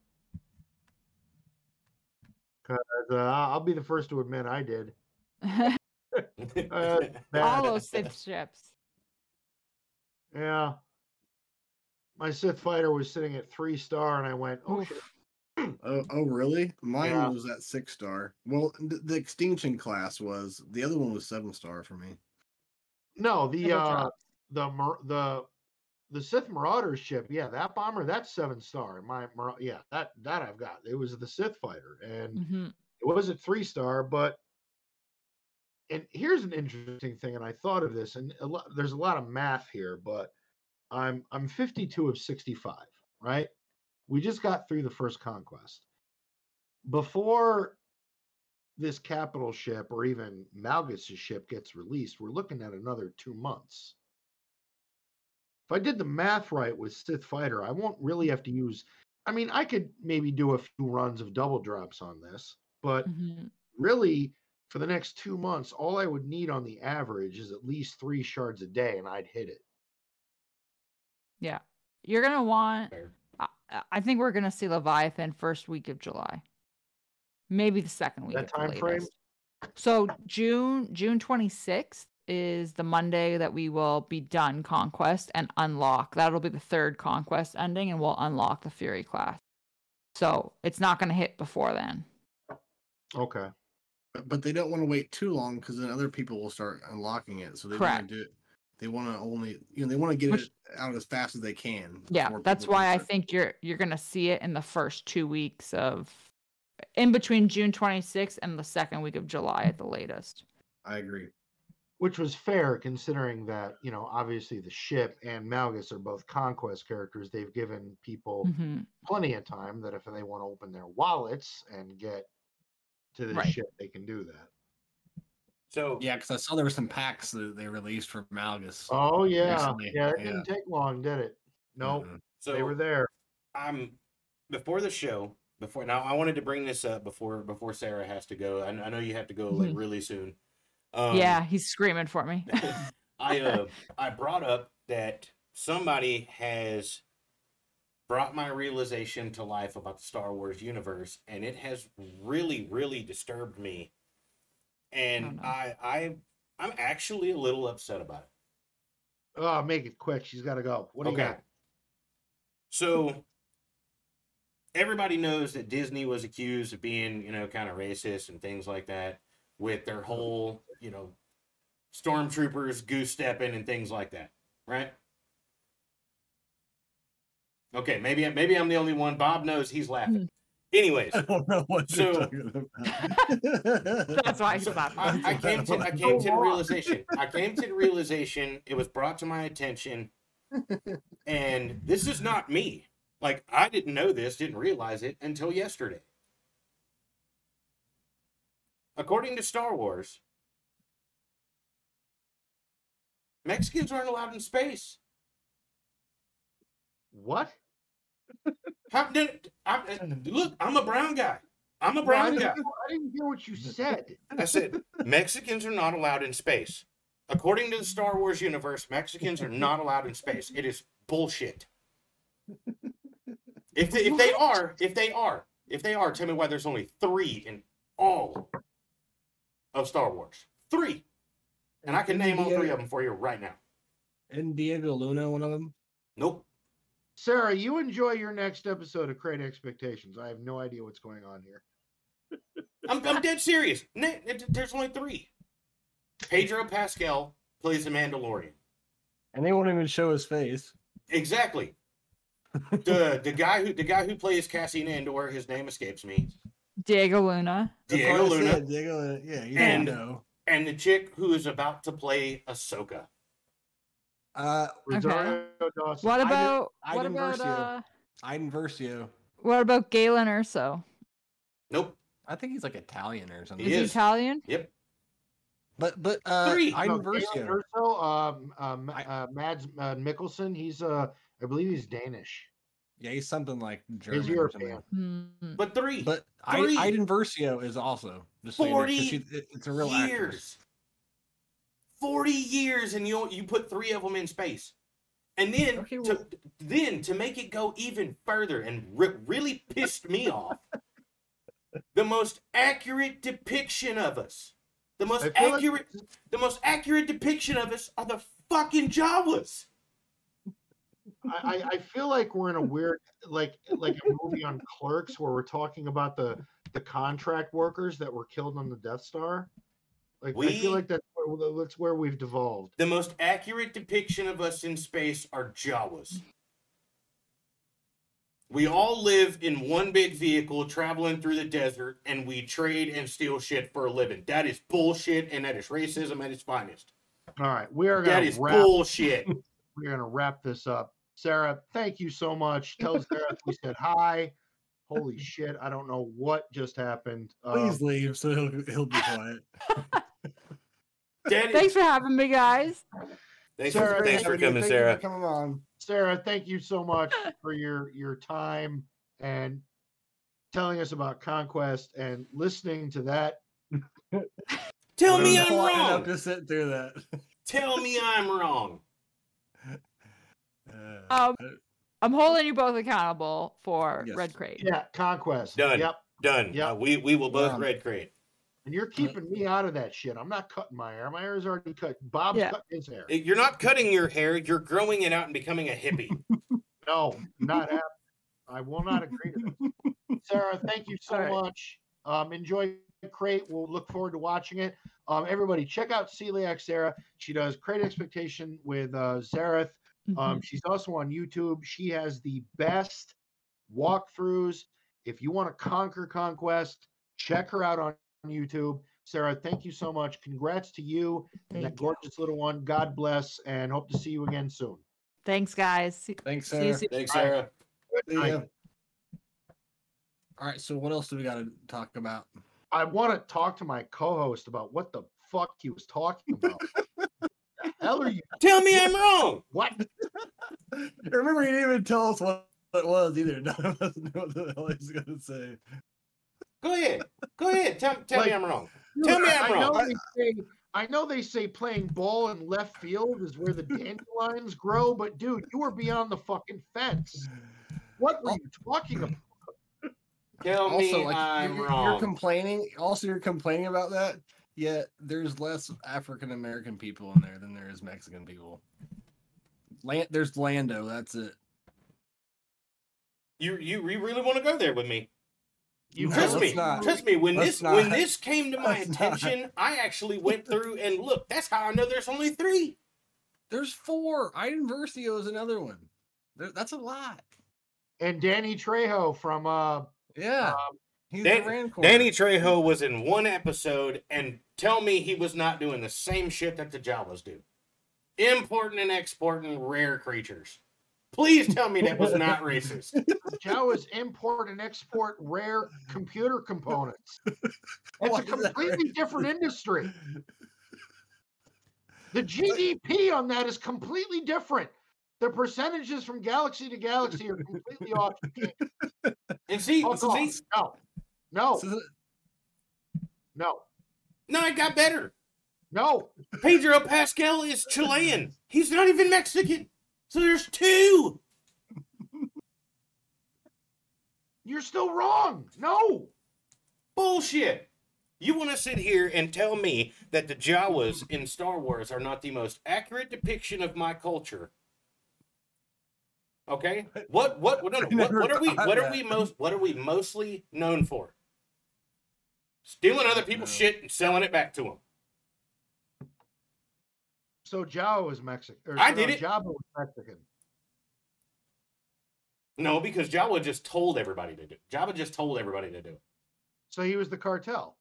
Speaker 1: Because uh, I'll be the first to admit I did. Uh.
Speaker 2: All those Sith ships.
Speaker 1: Yeah. My Sith Fighter was sitting at three star, and I went, "Oh shit!"
Speaker 5: Oh, oh, really? Mine
Speaker 1: Yeah.
Speaker 5: was at six star. Well, the, the extinction class was the other one was seven star for me.
Speaker 1: No, the uh, the Mar- the the Sith Marauders ship, yeah, that bomber, that's seven star. My yeah, that that I've got. It was the Sith fighter, and
Speaker 2: Mhm.
Speaker 1: it was at three star. But and here's an interesting thing, and I thought of this, and a lot, there's a lot of math here, but I'm I'm 52 of 65, right? We just got through the first conquest. Before this capital ship or even Malgus' ship gets released, we're looking at another two months. If I did the math right with Sith Fighter, I won't really have to use. I mean, I could maybe do a few runs of double drops on this, but
Speaker 2: Mhm.
Speaker 1: really, for the next two months, all I would need on the average is at least three shards a day, and I'd hit it.
Speaker 2: Yeah. You're gonna want. I, I think we're gonna see Leviathan first week of July, maybe the second week.
Speaker 1: That time frame?
Speaker 2: So June June 26th is the Monday that we will be done conquest and unlock. That'll be the third conquest ending, and we'll unlock the Fury class. So it's not gonna hit before then.
Speaker 1: Okay.
Speaker 5: But, but they don't want to wait too long because then other people will start unlocking it. So they
Speaker 2: Correct.
Speaker 5: want to do it. They want to only, you know, they want to get
Speaker 2: Which-
Speaker 5: it out as fast as they can.
Speaker 2: Yeah, that's why I think you're you're gonna see it in the first two weeks of in between June 26th and the second week of July at the latest.
Speaker 5: I agree.
Speaker 1: Which was fair considering that, you know, obviously the ship and Malgus are both conquest characters. They've given people
Speaker 2: hmm
Speaker 1: plenty of time that if they want to open their wallets and get to the
Speaker 2: Right.
Speaker 1: ship, they can do that.
Speaker 3: So
Speaker 5: Yeah, because I saw there were some packs that they released for Malgus.
Speaker 1: Oh yeah,
Speaker 5: Recently,
Speaker 1: yeah. It
Speaker 5: yeah.
Speaker 1: didn't take long, did it? No,
Speaker 5: Mhm.
Speaker 3: so
Speaker 1: they were there.
Speaker 3: I'm before the show. before now, I wanted to bring this up before before Sarah has to go. I, I know you have to go like
Speaker 2: Mhm.
Speaker 3: really soon. Um,
Speaker 2: yeah, he's screaming for me.
Speaker 3: I uh I brought up that somebody has brought my realization to life about the Star Wars universe, and it has really, really disturbed me. And
Speaker 2: Oh, no.
Speaker 3: I I I'm actually a little upset about it.
Speaker 1: Oh, make it quick. She's got to go. What do you got?
Speaker 3: So everybody knows that Disney was accused of being, you know, kind of racist and things like that with their whole, you know, stormtroopers goose stepping and things like that, right? Okay, maybe maybe I'm the only one. Bob knows he's laughing. Hmm. Anyways,
Speaker 5: I don't know what you're talking about.
Speaker 2: That's why he's
Speaker 3: So
Speaker 2: laughing.
Speaker 3: I, I came to I came to the realization. I came to the realization. It was brought to my attention, and this is not me. Like I didn't know this, didn't realize it until yesterday. According to Star Wars, Mexicans aren't allowed in space.
Speaker 1: What?
Speaker 3: How did I, uh, look? I'm a brown guy. I'm a brown guy.
Speaker 1: I didn't hear what you said.
Speaker 3: I said Mexicans are not allowed in space. According to the Star Wars universe, Mexicans are not allowed in space. It is bullshit. If they, if they are, if they are, if they are, tell me why there's only three in all of Star Wars. Three, and I can name all three of them for you right now.
Speaker 5: Isn't Diego Luna one of them?
Speaker 3: Nope.
Speaker 1: Sarah, you enjoy your next episode of Great Expectations. I have no idea what's going on here.
Speaker 3: I'm, I'm dead serious. There's only three. Pedro Pascal plays the Mandalorian.
Speaker 5: And they won't even show his face.
Speaker 3: Exactly. the the guy who the guy who plays Cassian Andor, his name escapes me.
Speaker 2: Diego Luna.
Speaker 3: Diego Luna
Speaker 5: said, Diego Luna. Yeah, you
Speaker 3: And-
Speaker 5: know.
Speaker 3: and the chick who is about to play Ahsoka.
Speaker 5: Uh,
Speaker 1: Rosario Dawson.
Speaker 2: What
Speaker 5: Iden-
Speaker 2: about what
Speaker 5: Iden
Speaker 2: about
Speaker 5: Versio.
Speaker 2: uh
Speaker 5: Iden Versio.
Speaker 2: what about Galen Erso?
Speaker 3: Nope.
Speaker 5: I think he's like Italian or something.
Speaker 2: Is
Speaker 3: He
Speaker 2: he
Speaker 3: is.
Speaker 2: Italian?
Speaker 3: Yep.
Speaker 5: But but uh,
Speaker 3: Three.
Speaker 5: Iden
Speaker 1: No, Galen
Speaker 5: Versio.
Speaker 1: Erso, um, um, uh, Mads uh, Mikkelsen. He's uh, I believe he's Danish.
Speaker 5: Yeah, he's something like German.
Speaker 1: He's
Speaker 5: or something.
Speaker 1: European.
Speaker 2: Hmm.
Speaker 3: But three.
Speaker 5: But I,
Speaker 3: Three.
Speaker 5: Iden Versio is also just so you know, 'cause
Speaker 3: 40
Speaker 5: she- it- it's a real actress.
Speaker 3: years. Forty years, and you you put three of them in space, and then
Speaker 2: Okay,
Speaker 3: to then to make it go even further and re- really pissed me off. The most accurate depiction of us, the most
Speaker 1: I feel like-
Speaker 3: accurate, the most accurate depiction of us are the fucking Jawas.
Speaker 1: I, I, feel like we're in a weird, like like a movie on Clerks where we're talking about the the contract workers that were killed on the Death Star. Like I feel like that's where, that's where we've devolved.
Speaker 3: The most accurate depiction of us in space are Jawas. We all live in one big vehicle traveling through the desert and we trade and steal shit for a living. That is bullshit and that is racism at its finest.
Speaker 1: All right, we are
Speaker 3: That
Speaker 1: gonna
Speaker 3: is
Speaker 1: wrap.
Speaker 3: bullshit.
Speaker 1: We're gonna wrap this up. Sarah, thank you so much. Tell Sarah we said hi. Holy shit! I don't know what just happened. Um,
Speaker 5: Please leave so he'll, he'll be quiet.
Speaker 3: That is,
Speaker 2: Thanks for having me, guys.
Speaker 3: thanks,
Speaker 1: Sarah,
Speaker 3: for, thanks for coming,
Speaker 5: Thank
Speaker 3: Sarah.
Speaker 5: for coming on.
Speaker 1: Sarah, thank you so much for your your time and telling us about conquest and listening to that.
Speaker 3: Tell me
Speaker 1: I'm
Speaker 3: I'm wrong.
Speaker 5: to sit through that.
Speaker 3: Tell me I'm wrong.
Speaker 5: Uh,
Speaker 2: Um, I'm holding you both accountable for
Speaker 5: Yes.
Speaker 2: Red Crate.
Speaker 1: Yeah, conquest.
Speaker 3: Done.
Speaker 1: Yep.
Speaker 3: Done.
Speaker 1: Yeah.
Speaker 3: Uh, we we will both
Speaker 5: Done.
Speaker 3: red crate.
Speaker 1: And you're keeping me out of that shit. I'm not cutting my hair. My hair is already cut. Bob's
Speaker 2: Yeah.
Speaker 1: cutting his hair.
Speaker 3: You're not cutting your hair. You're growing it out and becoming a hippie.
Speaker 1: No, not happening. I will not agree to this. Sarah, thank you so
Speaker 2: All right.
Speaker 1: much. Um, enjoy Crate. We'll look forward to watching it. Um, everybody, check out Celiac Sarah. She does Crate Expectation with uh, Zareth.
Speaker 2: Mm-hmm.
Speaker 1: Um, she's also on YouTube. She has the best walkthroughs. If you want to conquer conquest, check her out on YouTube. Sarah, thank you so much. Congrats to you and that
Speaker 2: Thank you.
Speaker 1: gorgeous little one. God bless, and hope to see you again soon.
Speaker 2: Thanks, guys. See,
Speaker 5: Thanks,
Speaker 2: see you
Speaker 5: Sarah.
Speaker 3: Thanks, Sarah.
Speaker 5: See
Speaker 1: Bye.
Speaker 5: All right, so what else do we got to talk about?
Speaker 1: I want to talk to my co-host about what the fuck he was talking about. the hell are you?
Speaker 3: Tell me I'm wrong.
Speaker 1: What?
Speaker 5: Remember, he didn't even tell us what it was either. None of us knew what the hell he was gonna say.
Speaker 3: Go ahead. Go ahead. Tell, tell
Speaker 1: Like-
Speaker 3: me I'm wrong. Tell me I'm
Speaker 1: I know
Speaker 3: wrong.
Speaker 1: they say I know they say playing ball in left field is where the dandelions grow, but dude, you were beyond the fucking fence. What were you talking about?
Speaker 3: Tell me
Speaker 5: like
Speaker 3: I'm
Speaker 5: you're, you're complaining. Also, you're complaining about that. Yet there's less African American people in there than there is Mexican people. Land, there's Lando. That's it.
Speaker 3: you, you you really want to go there with me?
Speaker 1: You
Speaker 5: No,
Speaker 3: Trust me.
Speaker 5: not.
Speaker 3: Trust me. When
Speaker 5: Let's
Speaker 3: this when this came to my
Speaker 5: Let's not.
Speaker 3: attention, I actually went through and looked. That's how I know there's only three.
Speaker 5: There's four. Iden Versio is another one. There, that's a lot.
Speaker 1: and Danny Trejo from uh
Speaker 5: Yeah, he's
Speaker 3: Dan-
Speaker 5: the Rancor.
Speaker 3: Danny Trejo was in one episode, and tell me he was not doing the same shit that the Jawas do, importing and exporting rare creatures. Please tell me that was not racist.
Speaker 1: Jawas import and export rare computer components. It's a completely different industry. The GDP on that is completely different. The percentages from galaxy to galaxy are completely off.
Speaker 3: And see,
Speaker 1: Fuck off.
Speaker 3: see,
Speaker 1: No, no,
Speaker 5: So,
Speaker 1: no,
Speaker 3: no, it got better.
Speaker 1: no.
Speaker 3: Pedro Pascal is Chilean. He's not even Mexican. So there's two.
Speaker 1: You're still wrong. No.
Speaker 3: Bullshit. You want to sit here and tell me that the Jawas in Star Wars are not the most accurate depiction of my culture? Okay. What what what, no, no, what, what are we what are we most what are we mostly known for? Stealing other people's
Speaker 5: No.
Speaker 3: shit and selling it back to them.
Speaker 1: So Jawa was Mexican. Or,
Speaker 3: I
Speaker 1: no,
Speaker 3: did it.
Speaker 1: Jabba was Mexican.
Speaker 3: No, because Jawa just told everybody to do. it. Jabba just told everybody to do it.
Speaker 1: So he was the cartel.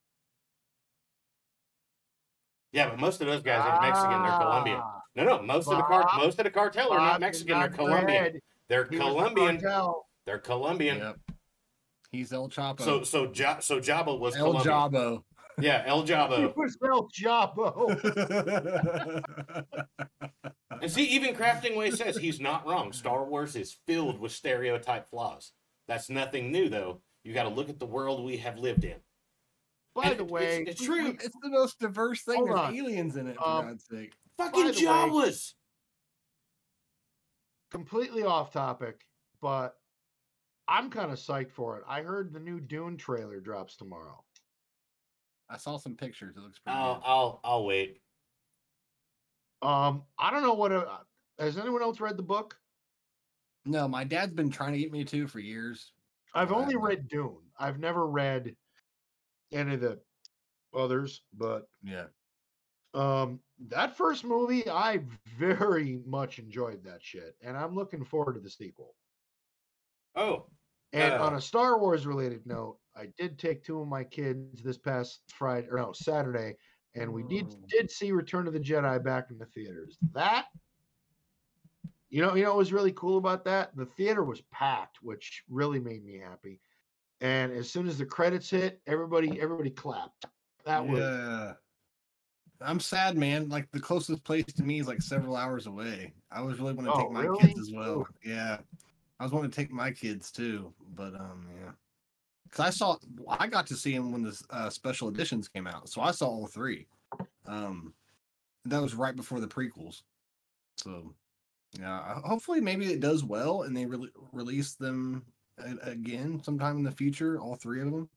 Speaker 3: Yeah, but most of those guys ain't Mexican. They're Colombian.
Speaker 1: Ah,
Speaker 3: No, no, most of the car most of the cartel are not Mexican. They're Colombian. They're
Speaker 1: he the
Speaker 3: Colombian. They're Colombian.
Speaker 5: yep. He's El Chapo.
Speaker 3: So so ja, so Jabba was
Speaker 5: El
Speaker 3: Colombian.
Speaker 5: Jabo.
Speaker 3: Yeah, El
Speaker 1: He
Speaker 3: Jabba.
Speaker 1: was El Jabbo.
Speaker 3: and see, even Crafting Way says he's not wrong. Star Wars is filled with stereotype flaws. That's nothing new, though. You got to look at the world we have lived in.
Speaker 1: By
Speaker 3: And
Speaker 1: the way,
Speaker 3: it's
Speaker 1: we-
Speaker 3: true.
Speaker 5: it's the most diverse thing.
Speaker 1: Hold
Speaker 5: There's
Speaker 1: on.
Speaker 5: aliens in it, for
Speaker 1: Um,
Speaker 5: God's sake.
Speaker 3: Fucking
Speaker 1: By the way-
Speaker 3: Jawas.
Speaker 1: completely off topic, but I'm kind of psyched for it. I heard the new Dune trailer drops tomorrow.
Speaker 5: I saw some pictures. It looks pretty
Speaker 3: I'll
Speaker 5: good.
Speaker 3: I'll I'll wait.
Speaker 1: Um, I don't know what. Uh, has anyone else read the book?
Speaker 5: No, my dad's been trying to get me to for years.
Speaker 1: I've
Speaker 5: I
Speaker 1: only read Dune. I've never read any of the others, but
Speaker 5: Yeah.
Speaker 1: um, that first movie, I very much enjoyed that shit, and I'm looking forward to the sequel.
Speaker 3: Oh,
Speaker 1: And
Speaker 3: Uh,
Speaker 1: on a Star Wars related note, I did take two of my kids this past Friday or no Saturday, and we did
Speaker 5: Oh.
Speaker 1: did see Return of the Jedi back in the theaters. That you know, you know what was really cool about that? The theater was packed, which really made me happy. And as soon as the credits hit, everybody everybody clapped. That was.
Speaker 5: I'm sad, man. Like the closest place to me is like several hours away. I was really going to
Speaker 1: Oh,
Speaker 5: take my
Speaker 1: really?
Speaker 5: kids as well. Yeah. I was wanting to take my kids too, but um, yeah. Because I saw, I got to see him when the uh, special editions came out, so I saw all three. Um, that was right before the prequels. So, yeah. Hopefully, maybe it does well, and they re- release them a- again sometime in the future, all three of them.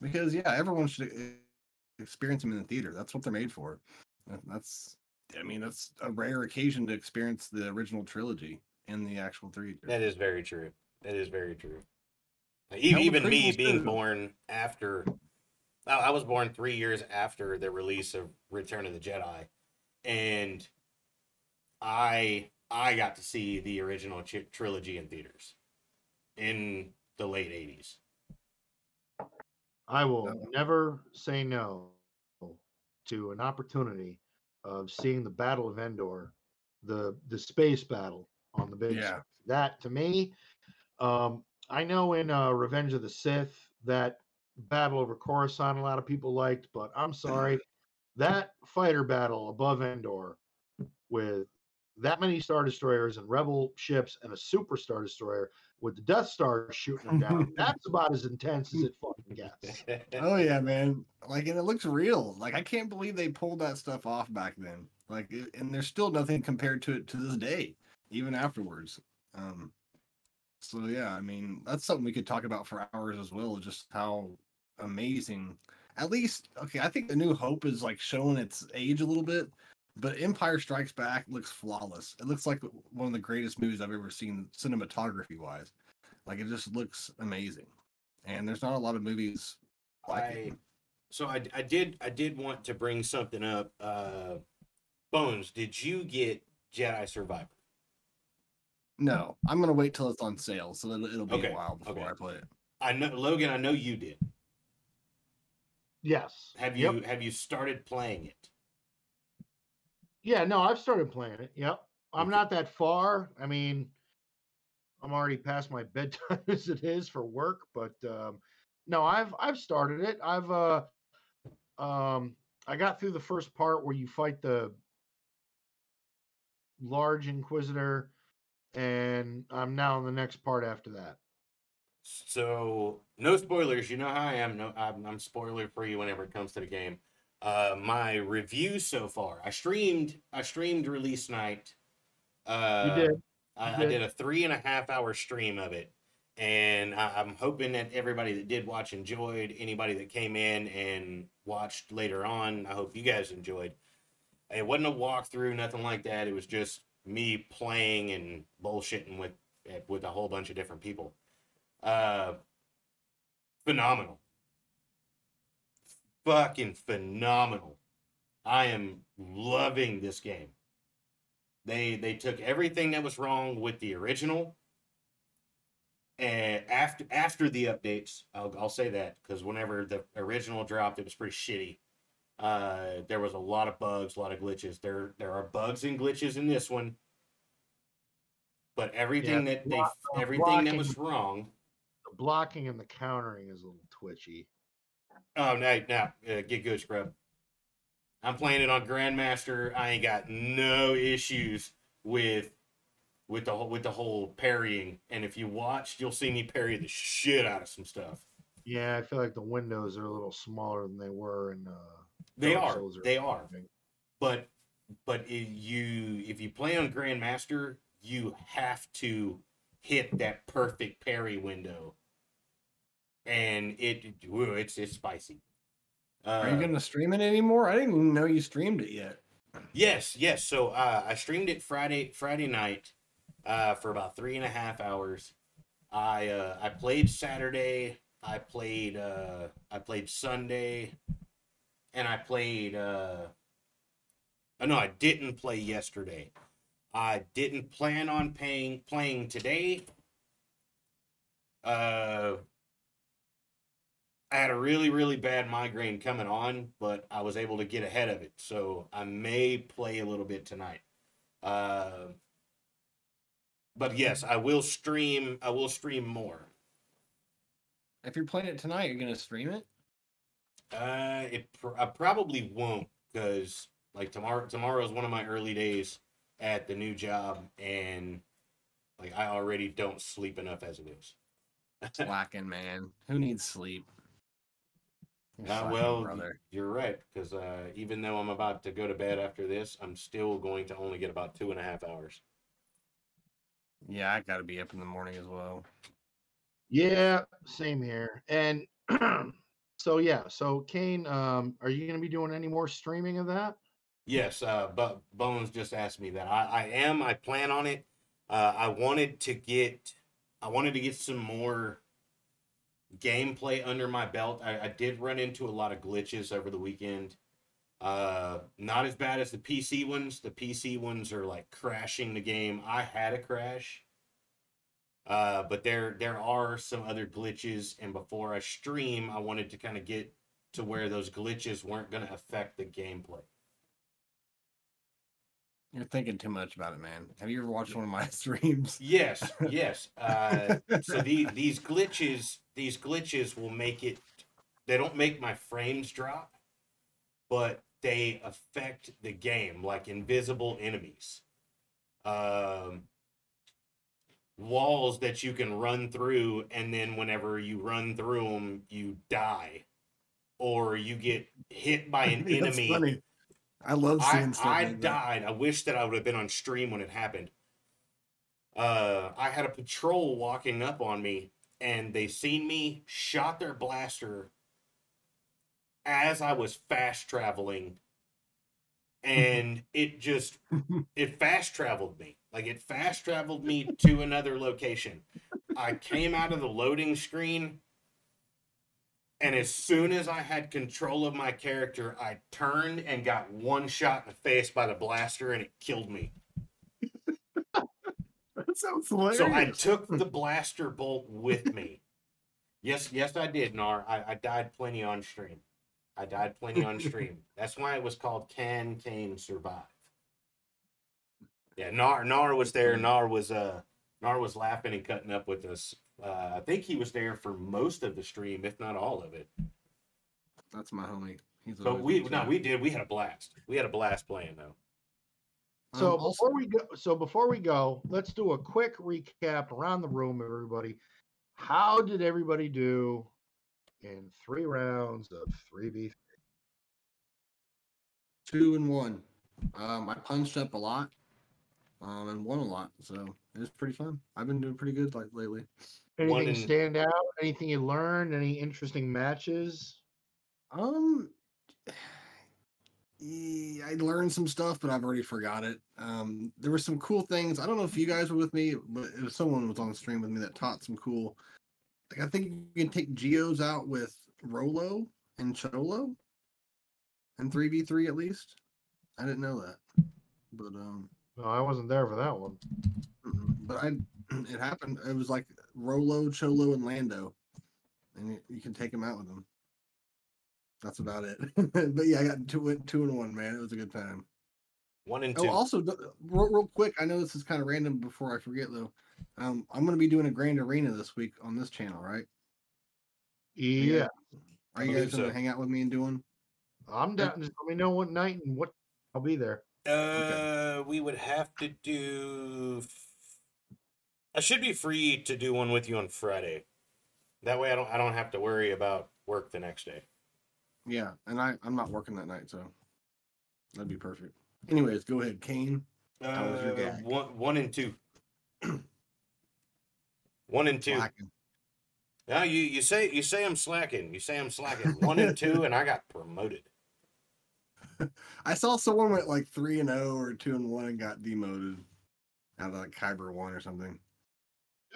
Speaker 5: Because yeah, everyone should experience them in the theater. That's what they're made for. That's, I mean, that's a rare occasion to experience the original trilogy in the actual theater.
Speaker 3: that is very true. That is very true.
Speaker 5: Hell,
Speaker 3: Even, me being
Speaker 5: too.
Speaker 3: born after, I I was born three years after the release of Return of the Jedi, and I I got to see the original tri- trilogy in theaters in the late '80s.
Speaker 1: I will
Speaker 5: No.
Speaker 1: never say no to an opportunity of seeing the Battle of Endor, the the space battle on the big
Speaker 5: Yeah.
Speaker 1: That to me, um, I know in uh, Revenge of the Sith that battle over Coruscant a lot of people liked, but I'm sorry, that fighter battle above Endor with that many star destroyers and rebel ships and a super star destroyer with the Death Star shooting them down. That's about as intense as it fucking gets.
Speaker 5: Oh yeah, man. Like, and it looks real. Like, I can't believe they pulled that stuff off back then. Like, and there's still nothing compared to it to this day, even afterwards. Um, so yeah, I mean, that's something we could talk about for hours as well. Just how amazing. At least, okay, I think the New Hope is like showing its age a little bit, but Empire Strikes Back looks flawless. It looks like one of the greatest movies I've ever seen cinematography wise. Like it just looks amazing. And there's not a lot of movies like
Speaker 3: I, so I, I did I did want to bring something up. Uh, Bones, did you get Jedi Survivor?
Speaker 5: No, I'm gonna wait till it's on sale, so it'll, it'll be
Speaker 3: Okay,
Speaker 5: a while before
Speaker 3: okay.
Speaker 5: I play it.
Speaker 3: I know Logan. I know you did.
Speaker 1: Yes.
Speaker 3: Have you
Speaker 1: Yep.
Speaker 3: have you started playing it?
Speaker 1: Yeah, no, I've started playing it. Yep. I'm
Speaker 3: Okay.
Speaker 1: not that far. I mean, I'm already past my bedtime as it is for work, but um no, I've I've started it. I've uh um I got through the first part where you fight the large inquisitor and I'm now in the next part after that.
Speaker 3: So no spoilers. You know how I am. No, I'm, I'm spoiler free whenever it comes to the game. Uh, my review so far. I streamed. I streamed release night. Uh,
Speaker 1: You did.
Speaker 3: I,
Speaker 1: You
Speaker 3: I
Speaker 1: did.
Speaker 3: did a three and a half hour stream of it, and I, I'm hoping that everybody that did watch enjoyed. Anybody that came in and watched later on, I hope you guys enjoyed. It wasn't a walkthrough, nothing like that. It was just me playing and bullshitting with with a whole bunch of different people. Uh, phenomenal, fucking phenomenal. I am loving this game. They they took everything that was wrong with the original, and after after the updates, I'll, I'll say that because whenever the original dropped, it was pretty shitty. Uh, there was a lot of bugs, a lot of glitches. There there are bugs and glitches in this one, but everything
Speaker 1: Yeah,
Speaker 3: that they
Speaker 1: block-
Speaker 3: everything that
Speaker 1: blocking-
Speaker 3: was wrong.
Speaker 1: The blocking and the countering is a little twitchy.
Speaker 3: Oh no, no, uh, get good, scrub. I'm playing it on Grandmaster. I ain't got no issues with with the whole with the whole parrying. And if you watched, you'll see me parry the shit out of some stuff.
Speaker 1: Yeah, I feel like the windows are a little smaller than they were in uh
Speaker 3: They
Speaker 1: Dark
Speaker 3: are, they are. But but if you if you play on Grandmaster, you have to hit that perfect parry window, and it it's it's spicy.
Speaker 5: Are you
Speaker 3: Uh,
Speaker 5: gonna stream it anymore? I didn't even know you streamed it yet.
Speaker 3: Yes, yes. So uh, I streamed it Friday Friday night uh, for about three and a half hours. I uh, I played Saturday. I played uh, I played Sunday, and I played. Uh, oh, no, I didn't play yesterday. I didn't plan on paying playing today. Uh, I had a really, really bad migraine coming on, but I was able to get ahead of it. So I may play a little bit tonight. Uh, but yes, I will stream. I will stream more.
Speaker 5: If you're playing it tonight, you're gonna stream it.
Speaker 3: Uh, it pr- I probably won't because like tomorrow. Tomorrow is one of my early days at the new job, and like I already don't sleep enough as it is.
Speaker 5: Slacking, man. Who needs sleep? You're
Speaker 3: Uh, well,
Speaker 5: brother.
Speaker 3: you're right because uh, even though I'm about to go to bed after this, I'm still going to only get about two and a half hours.
Speaker 5: Yeah, I gotta be up in the morning as well.
Speaker 1: Yeah, same here. And so yeah, so Kane, um, are you gonna be doing any more streaming of that?
Speaker 3: Yes, uh, but Bones just asked me that. I, I am. I plan on it. Uh, I wanted to get. I wanted to get some more gameplay under my belt. I, I did run into a lot of glitches over the weekend. Uh, not as bad as the PC ones. The PC ones are like crashing the game. I had a crash. Uh, but there there are some other glitches, and before I stream, I wanted to kind of get to where those glitches weren't going to affect the gameplay.
Speaker 5: You're thinking too much about it, man. Have you ever watched one of my streams?
Speaker 3: Yes, yes. Uh, so the, these glitches, these glitches will make it. They don't make my frames drop, but they affect the game like invisible enemies. Um, walls that you can run through, and then whenever you run through them, you die, or you get hit by an
Speaker 5: That's
Speaker 3: enemy.
Speaker 5: funny. I love seeing
Speaker 3: I,
Speaker 5: stuff.
Speaker 3: I
Speaker 5: like that.
Speaker 3: died. I wish that I would have been on stream when it happened. Uh, I had a patrol walking up on me, and they seen me, shot their blaster as I was fast traveling, and it just it fast traveled me. Like it fast traveled me to another location. I came out of the loading screen and as soon as I had control of my character, I turned and got one shot in the face by the blaster and it killed me.
Speaker 5: That sounds hilarious.
Speaker 3: So I took the blaster bolt with me. Yes, yes, I did, Nar. I, I died plenty on stream. I died plenty on stream. That's why it was called Can Kane Survive. Yeah, Nar Nar was there. Nar was uh Nar was laughing and cutting up with us. Uh, I think he was there for most of the stream, if not all of it.
Speaker 5: That's my homie. He's
Speaker 3: But we no, we did. We had a blast. We had a blast playing though.
Speaker 1: So
Speaker 5: Um, also-
Speaker 1: before we go, so before we go, let's do a quick recap around the room, everybody. How did everybody do in three rounds of three v?
Speaker 5: two and one. Um, I punched up a lot, um, and won a lot, so it was pretty fun. I've been doing pretty good like lately.
Speaker 1: Anything
Speaker 3: in-
Speaker 1: stand out? Anything you learned? Any interesting matches?
Speaker 5: Um, I learned some stuff, but I've already forgot it. Um, there were some cool things. I don't know if you guys were with me, but it was someone was on the stream with me that taught some cool. Like I think you can take geos out with Rolo and Cholo, and three v three at least. I didn't know that, but um.
Speaker 1: No, I wasn't there for that one.
Speaker 5: But I, it happened. It was like Rolo, Cholo, and Lando, and you, you can take them out with them. That's about it. but yeah, I got two, two and one. Man, it was a good time.
Speaker 3: One and
Speaker 5: Oh,
Speaker 3: two.
Speaker 5: also, real, real quick, I know this is kind of random. Before I forget, though, um, I'm going to be doing a Grand Arena this week on this channel, right?
Speaker 1: Yeah,
Speaker 5: Are you guys going to
Speaker 3: so.
Speaker 5: hang out with me and doing?
Speaker 1: I'm down. Just let me know what night and what I'll be there.
Speaker 3: Uh, we would have to do. I should be free to do one with you on Friday. That way, I don't. I don't have to worry about work the next day.
Speaker 5: Yeah, and I I'm not working that night, so that'd be perfect. Anyways, go ahead, Kane. How was your
Speaker 3: Uh, one, one and two. one and two.
Speaker 5: Slacking.
Speaker 3: Now you you say you say I'm slacking. You say I'm slacking. One and two, and I got promoted.
Speaker 5: I saw someone went like three and zero or two and one and got demoted out of like Kyber one or something.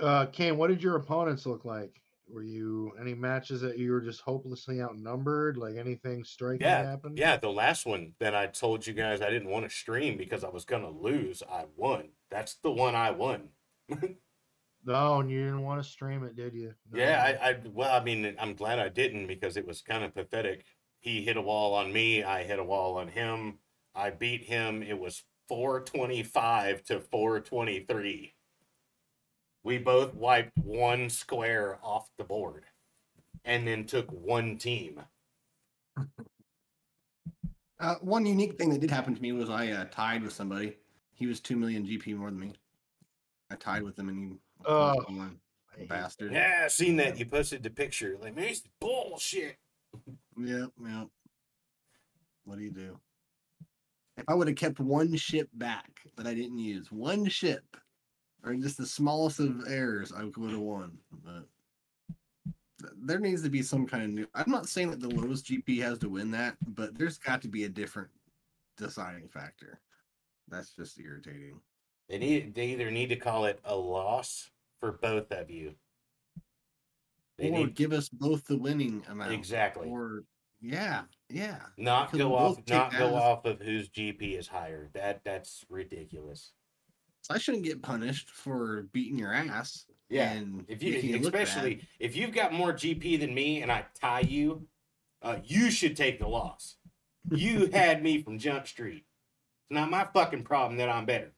Speaker 1: Uh, Cam, what did your opponents look like? Were you any matches that you were just hopelessly outnumbered? Like anything striking
Speaker 3: Yeah,
Speaker 1: happened?
Speaker 3: yeah. The last one that I told you guys I didn't want to stream because I was gonna lose. I won. That's the one I won.
Speaker 1: No, and you didn't want to stream it, did you? No.
Speaker 3: Yeah, I, I well, I mean, I'm glad I didn't because it was kind of pathetic. He hit a wall on me. I hit a wall on him. I beat him. It was 425 to 423. We both wiped one square off the board and then took one team.
Speaker 5: Uh, one unique thing that did happen to me was I uh, tied with somebody. He was two million GP more than me. I tied with him and he.
Speaker 1: Oh.
Speaker 5: won.
Speaker 1: I
Speaker 5: bastard.
Speaker 3: Yeah, I seen that. You posted the picture. Like, man, it's bullshit.
Speaker 5: Yep, yep. What do you do? If I would have kept one ship back that I didn't use, one ship, or just the smallest of errors, I would have won. But there needs to be some kind of new. I'm not saying that the lowest GP has to win that, but there's got to be a different deciding factor. That's just irritating.
Speaker 3: They need. They either need to call it a loss for both of you. They
Speaker 5: or
Speaker 3: need
Speaker 5: give us both the winning amount.
Speaker 3: exactly.
Speaker 5: Or yeah, yeah.
Speaker 3: not
Speaker 5: because
Speaker 3: go off not go
Speaker 5: as-
Speaker 3: off of whose GP is higher. That that's ridiculous.
Speaker 5: So I shouldn't get punished for beating your ass.
Speaker 3: Yeah.
Speaker 5: and
Speaker 3: If you especially if you've got more GP than me and I tie you, uh, you should take the loss. You had me from Jump Street. It's not my fucking problem that I'm better.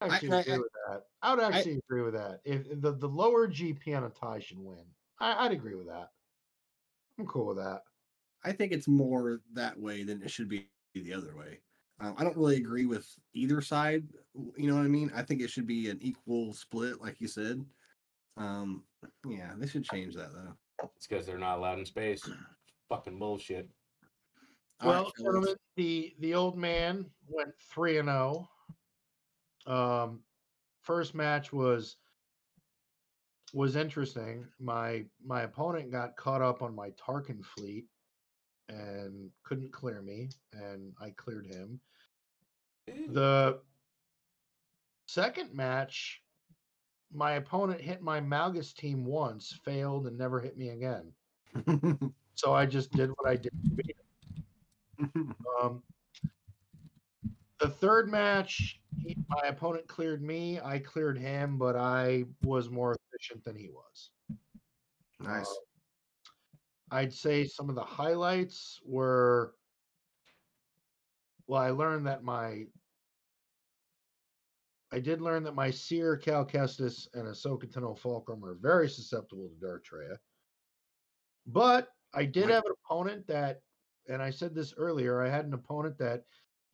Speaker 1: I actually
Speaker 5: I-
Speaker 1: agree
Speaker 5: I-
Speaker 1: with that. I would actually agree with that. If if the, the lower GP on a tie should win, I, I'd agree with that. I'm cool with that.
Speaker 5: I think it's more that way than it should be the other way. Um, I don't really agree with either side. You know what I mean? I think it should be an equal split, like you said. Um, yeah, they should change that though.
Speaker 3: It's because they're not allowed in space. Fucking bullshit.
Speaker 1: Well,
Speaker 5: fellas.
Speaker 1: gentlemen, the the old man went three and zero. Um, first match was was interesting. My my opponent got caught up on my Tarkin fleet and couldn't clear me, and I cleared him. The second match, my opponent hit my Malgus team once, failed, and never hit me again. So I just did what I did. to beat him. Um, the third match, he, my opponent cleared me. I cleared him, but I was more efficient than he was.
Speaker 5: nice.
Speaker 1: Uh, I'd say some of the highlights were well, I learned that my I did learn that my Cere, Cal Kestis, and Ahsoka Tano Fulcrum are very susceptible to Darth Traya. But I did have an opponent that, and I said this earlier, I had an opponent that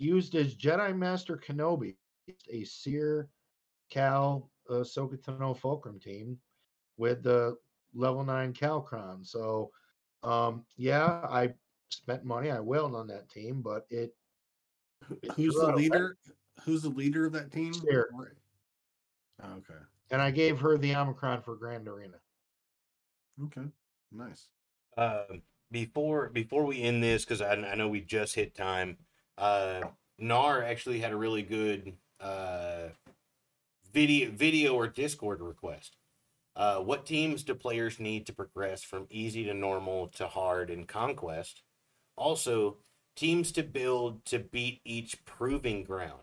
Speaker 1: used as Jedi Master Kenobi, a Cere, Cal, Ahsoka Tano Fulcrum team with the level nine Calcron. So, um, yeah, I spent money. I wailed on that team, but it. it
Speaker 5: Who's the
Speaker 1: out a
Speaker 5: leader? Who's the leader of that team? Cere. Oh, okay.
Speaker 1: And I gave her the Omicron for Grand Arena.
Speaker 5: Okay. Nice.
Speaker 3: Um, before before we end this, because I, I know we just hit time. Uh, Nar actually had a really good uh, video video or Discord request. Uh, what teams do players need to progress from easy to normal to hard in conquest? Also, teams to build to beat each proving ground.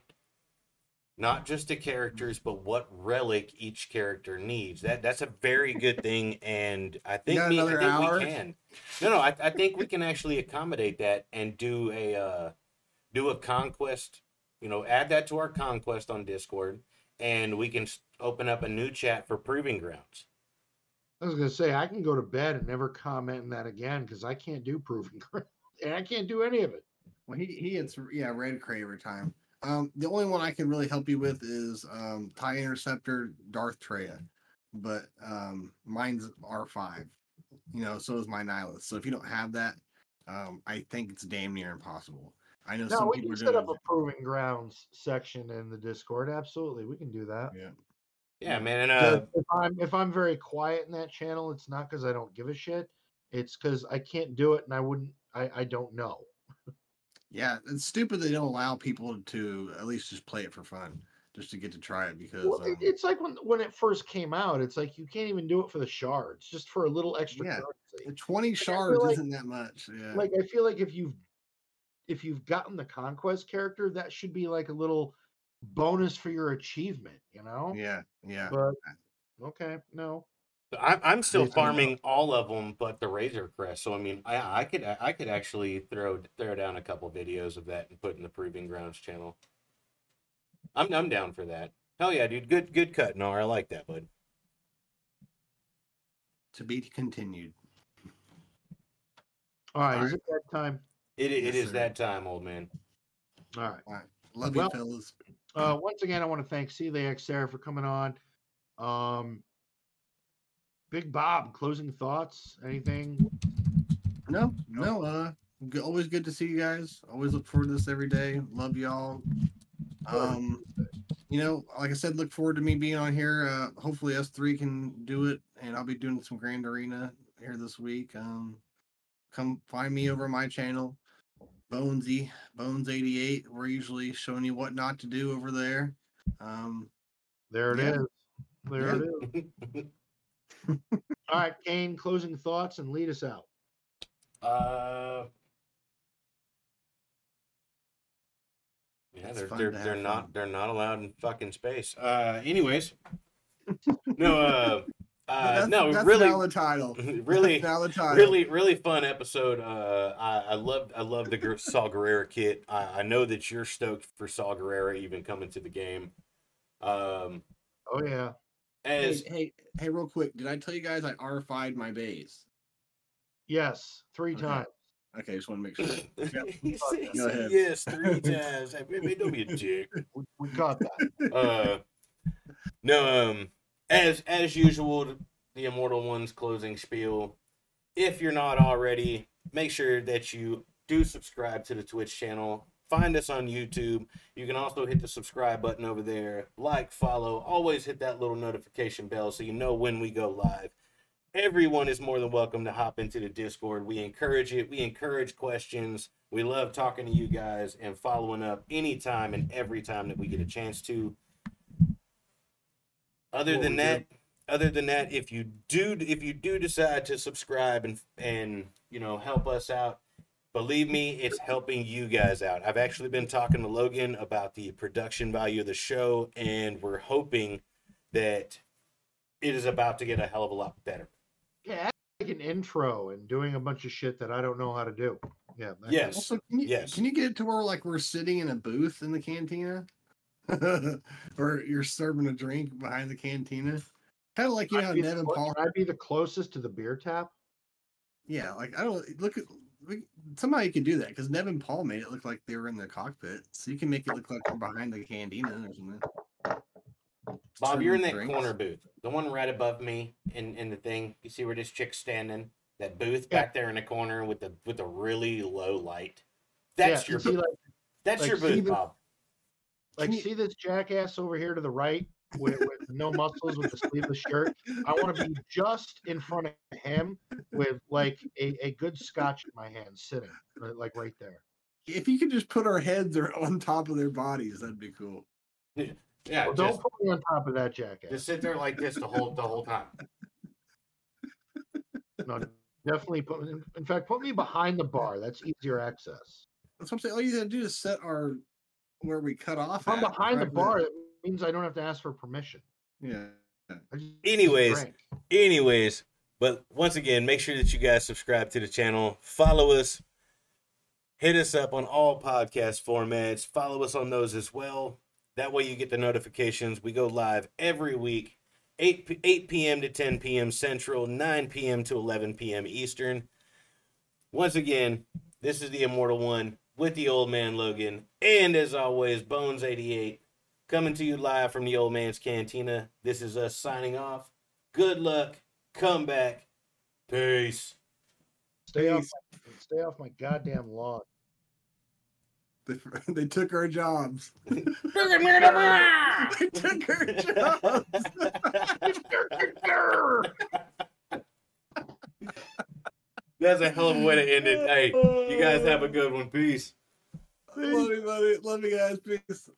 Speaker 3: Not just the characters, but what relic each character needs. That that's a very good thing, and I think, me, I think we can. No, no, I, I think we can actually accommodate that and do a uh, do a conquest. You know, add that to our conquest on Discord, and we can open up a new chat for proving grounds.
Speaker 1: I was gonna say I can go to bed and never comment on that again because I can't do proving ground and I can't do any of it.
Speaker 5: Well, he he hits yeah red cray every time. Um, the only one I can really help you with is um Tie Interceptor Darth Traya, but um mine's R five. You know, so is my Nihilus. So if you don't have that, um, I think it's damn near impossible. I know
Speaker 1: No,
Speaker 5: some
Speaker 1: we
Speaker 5: people
Speaker 1: can
Speaker 5: are
Speaker 1: set
Speaker 5: doing.
Speaker 1: up a proving grounds section in the Discord. Absolutely, we can do that.
Speaker 5: yeah.
Speaker 3: Yeah, man, and uh,
Speaker 1: if I'm if I'm very quiet in that channel, it's not because I don't give a shit. It's because I can't do it and I wouldn't. I I don't know.
Speaker 5: Yeah, it's stupid they don't allow people to at least just play it for fun, just to get to try it because
Speaker 1: Well,
Speaker 5: um,
Speaker 1: it's like when when it first came out. It's like you can't even do it for the shards, just for a little extra
Speaker 5: Yeah.
Speaker 1: currency.
Speaker 5: twenty
Speaker 1: I
Speaker 5: shards
Speaker 1: like-
Speaker 5: isn't that much. Yeah,
Speaker 1: Like I feel like if you've if you've gotten the conquest character, that should be like a little bonus for your achievement. You know.
Speaker 5: yeah, yeah.
Speaker 1: But okay, no.
Speaker 3: I'm I'm still farming all of them, but the Razor Crest. So I mean, I I could I could actually throw throw down a couple videos of that and put in the Proving Grounds channel. I'm I'm down for that. Hell yeah, dude! Good good cut, Nar. I like that, bud.
Speaker 5: To be continued.
Speaker 1: All right,
Speaker 5: All
Speaker 1: is it that time?
Speaker 3: It it
Speaker 5: Yes,
Speaker 3: is
Speaker 5: sir.
Speaker 3: that time, old man.
Speaker 1: All right.
Speaker 5: Love
Speaker 1: Well-
Speaker 5: you, fellas.
Speaker 1: Uh, once again, I want to thank Celiac Sarah for coming on. Um, Big Bob, closing thoughts? Anything?
Speaker 5: No, no. Uh, always good to see you guys. Always look forward to this every day. Love y'all. Um, you know, like I said, look forward to me being on here. Uh, hopefully, us three can do it, and I'll be doing some Grand Arena here this week. Um, come find me over my channel, Bonesy Bones eighty eight. We're usually showing you what not to do over there. Um,
Speaker 1: There it is.
Speaker 5: Yeah.
Speaker 1: There it is. All right, Kane, closing thoughts and lead us out.
Speaker 3: Uh, yeah, they're they're they're not they're not allowed in fucking space. Uh, anyways, no, uh, uh,
Speaker 5: that's,
Speaker 3: no,
Speaker 5: that's
Speaker 3: really,
Speaker 5: now the title.
Speaker 3: really,
Speaker 5: That's now title.
Speaker 3: really, really fun episode. Uh, I, I love I love the Gr- Saw Gerrera kit. I, I know that you're stoked for Saw Gerrera even coming to the game. Um,
Speaker 1: Oh yeah.
Speaker 5: Hey,
Speaker 3: as
Speaker 5: hey, hey, real quick, did I tell you guys I R5'd my Baze?
Speaker 1: Yes, three
Speaker 5: Okay.
Speaker 1: times.
Speaker 5: Okay, just want to make sure.
Speaker 3: he said,
Speaker 5: Go ahead.
Speaker 3: yes three times. Hey, man, don't be a dick.
Speaker 1: We, we got that.
Speaker 3: Uh, no, um, as as usual, the Immortal One's closing spiel. If you're not already, make sure that you do subscribe to the Twitch channel. Find us on YouTube. You can also hit the subscribe button over there. Like, follow. Always hit that little notification bell so you know when we go live. Everyone is more than welcome to hop into the Discord. We encourage it. We encourage questions. We love talking to you guys and following up anytime and every time that we get a chance to. Other
Speaker 1: What
Speaker 3: than
Speaker 1: we
Speaker 3: that, other than that, if you do if you do decide to subscribe and and you know help us out, believe me, it's helping you guys out. I've actually been talking to Logan about the production value of the show, and we're hoping that it is about to get a hell of a lot better.
Speaker 1: Yeah, like an intro and doing a bunch of shit that I don't know how to do. Yeah.
Speaker 3: Yes.
Speaker 5: Also, can you,
Speaker 3: Yes.
Speaker 5: can you get it to where like we're sitting in a booth in the cantina, or you're serving a drink behind the cantina? Kind of like you know how
Speaker 1: I'd be the
Speaker 5: Nevin
Speaker 1: clo-
Speaker 5: Paul.
Speaker 1: I'd be the closest to the beer tap?
Speaker 5: Yeah, like I don't look at we- somehow you could do that because Nevin Paul made it look like they were in the cockpit, so you can make it look like we're behind the cantina or something.
Speaker 3: Bob, you're in that
Speaker 5: drinks.
Speaker 3: corner booth, the one right above me in in the thing. You see where this chick's standing? That booth
Speaker 1: Yeah.
Speaker 3: back there in the corner with the with the really low light. That's
Speaker 1: yeah,
Speaker 3: your
Speaker 1: see,
Speaker 3: booth.
Speaker 1: like,
Speaker 3: That's
Speaker 1: like
Speaker 3: your booth,
Speaker 1: Steven-
Speaker 3: Bob.
Speaker 1: Like
Speaker 5: you-
Speaker 1: see this jackass over here to the right with, with no muscles with the sleeveless shirt. I want to be just in front of him with like a, a good scotch in my hand, sitting like right there.
Speaker 5: If you could just put our heads or on top of their bodies, that'd be cool.
Speaker 3: Yeah,
Speaker 1: Well, don't
Speaker 3: just,
Speaker 1: put me on top of that jackass.
Speaker 3: just sit there like this the whole the whole time.
Speaker 1: No, definitely put. In, in fact, put me behind the bar. That's easier access.
Speaker 5: That's what I'm saying. All you gotta do is set our where we cut off.
Speaker 1: If I'm
Speaker 5: at,
Speaker 1: behind the
Speaker 5: right
Speaker 1: bar, it means I don't have to ask for permission.
Speaker 5: Yeah.
Speaker 3: Anyways. Anyways, but once again, make sure that you guys subscribe to the channel, follow us, hit us up on all podcast formats, follow us on those as well. That way you get the notifications. We go live every week, 8, p- 8 p.m. to 10 p.m. Central, 9 p.m. to 11 p.m. Eastern. Once again, this is the Immortal One with the Old Man Logan, and as always, Bones88 coming to you live from the Old Man's Cantina. This is us signing off. Good luck. Come back. Peace.
Speaker 1: stay off. My, stay off my goddamn lawn.
Speaker 5: They, they took our jobs. they took our jobs.
Speaker 3: That's a hell of a way to end it. Hey, you guys have a good one. Peace.
Speaker 5: Love you, buddy. Love you guys. Peace.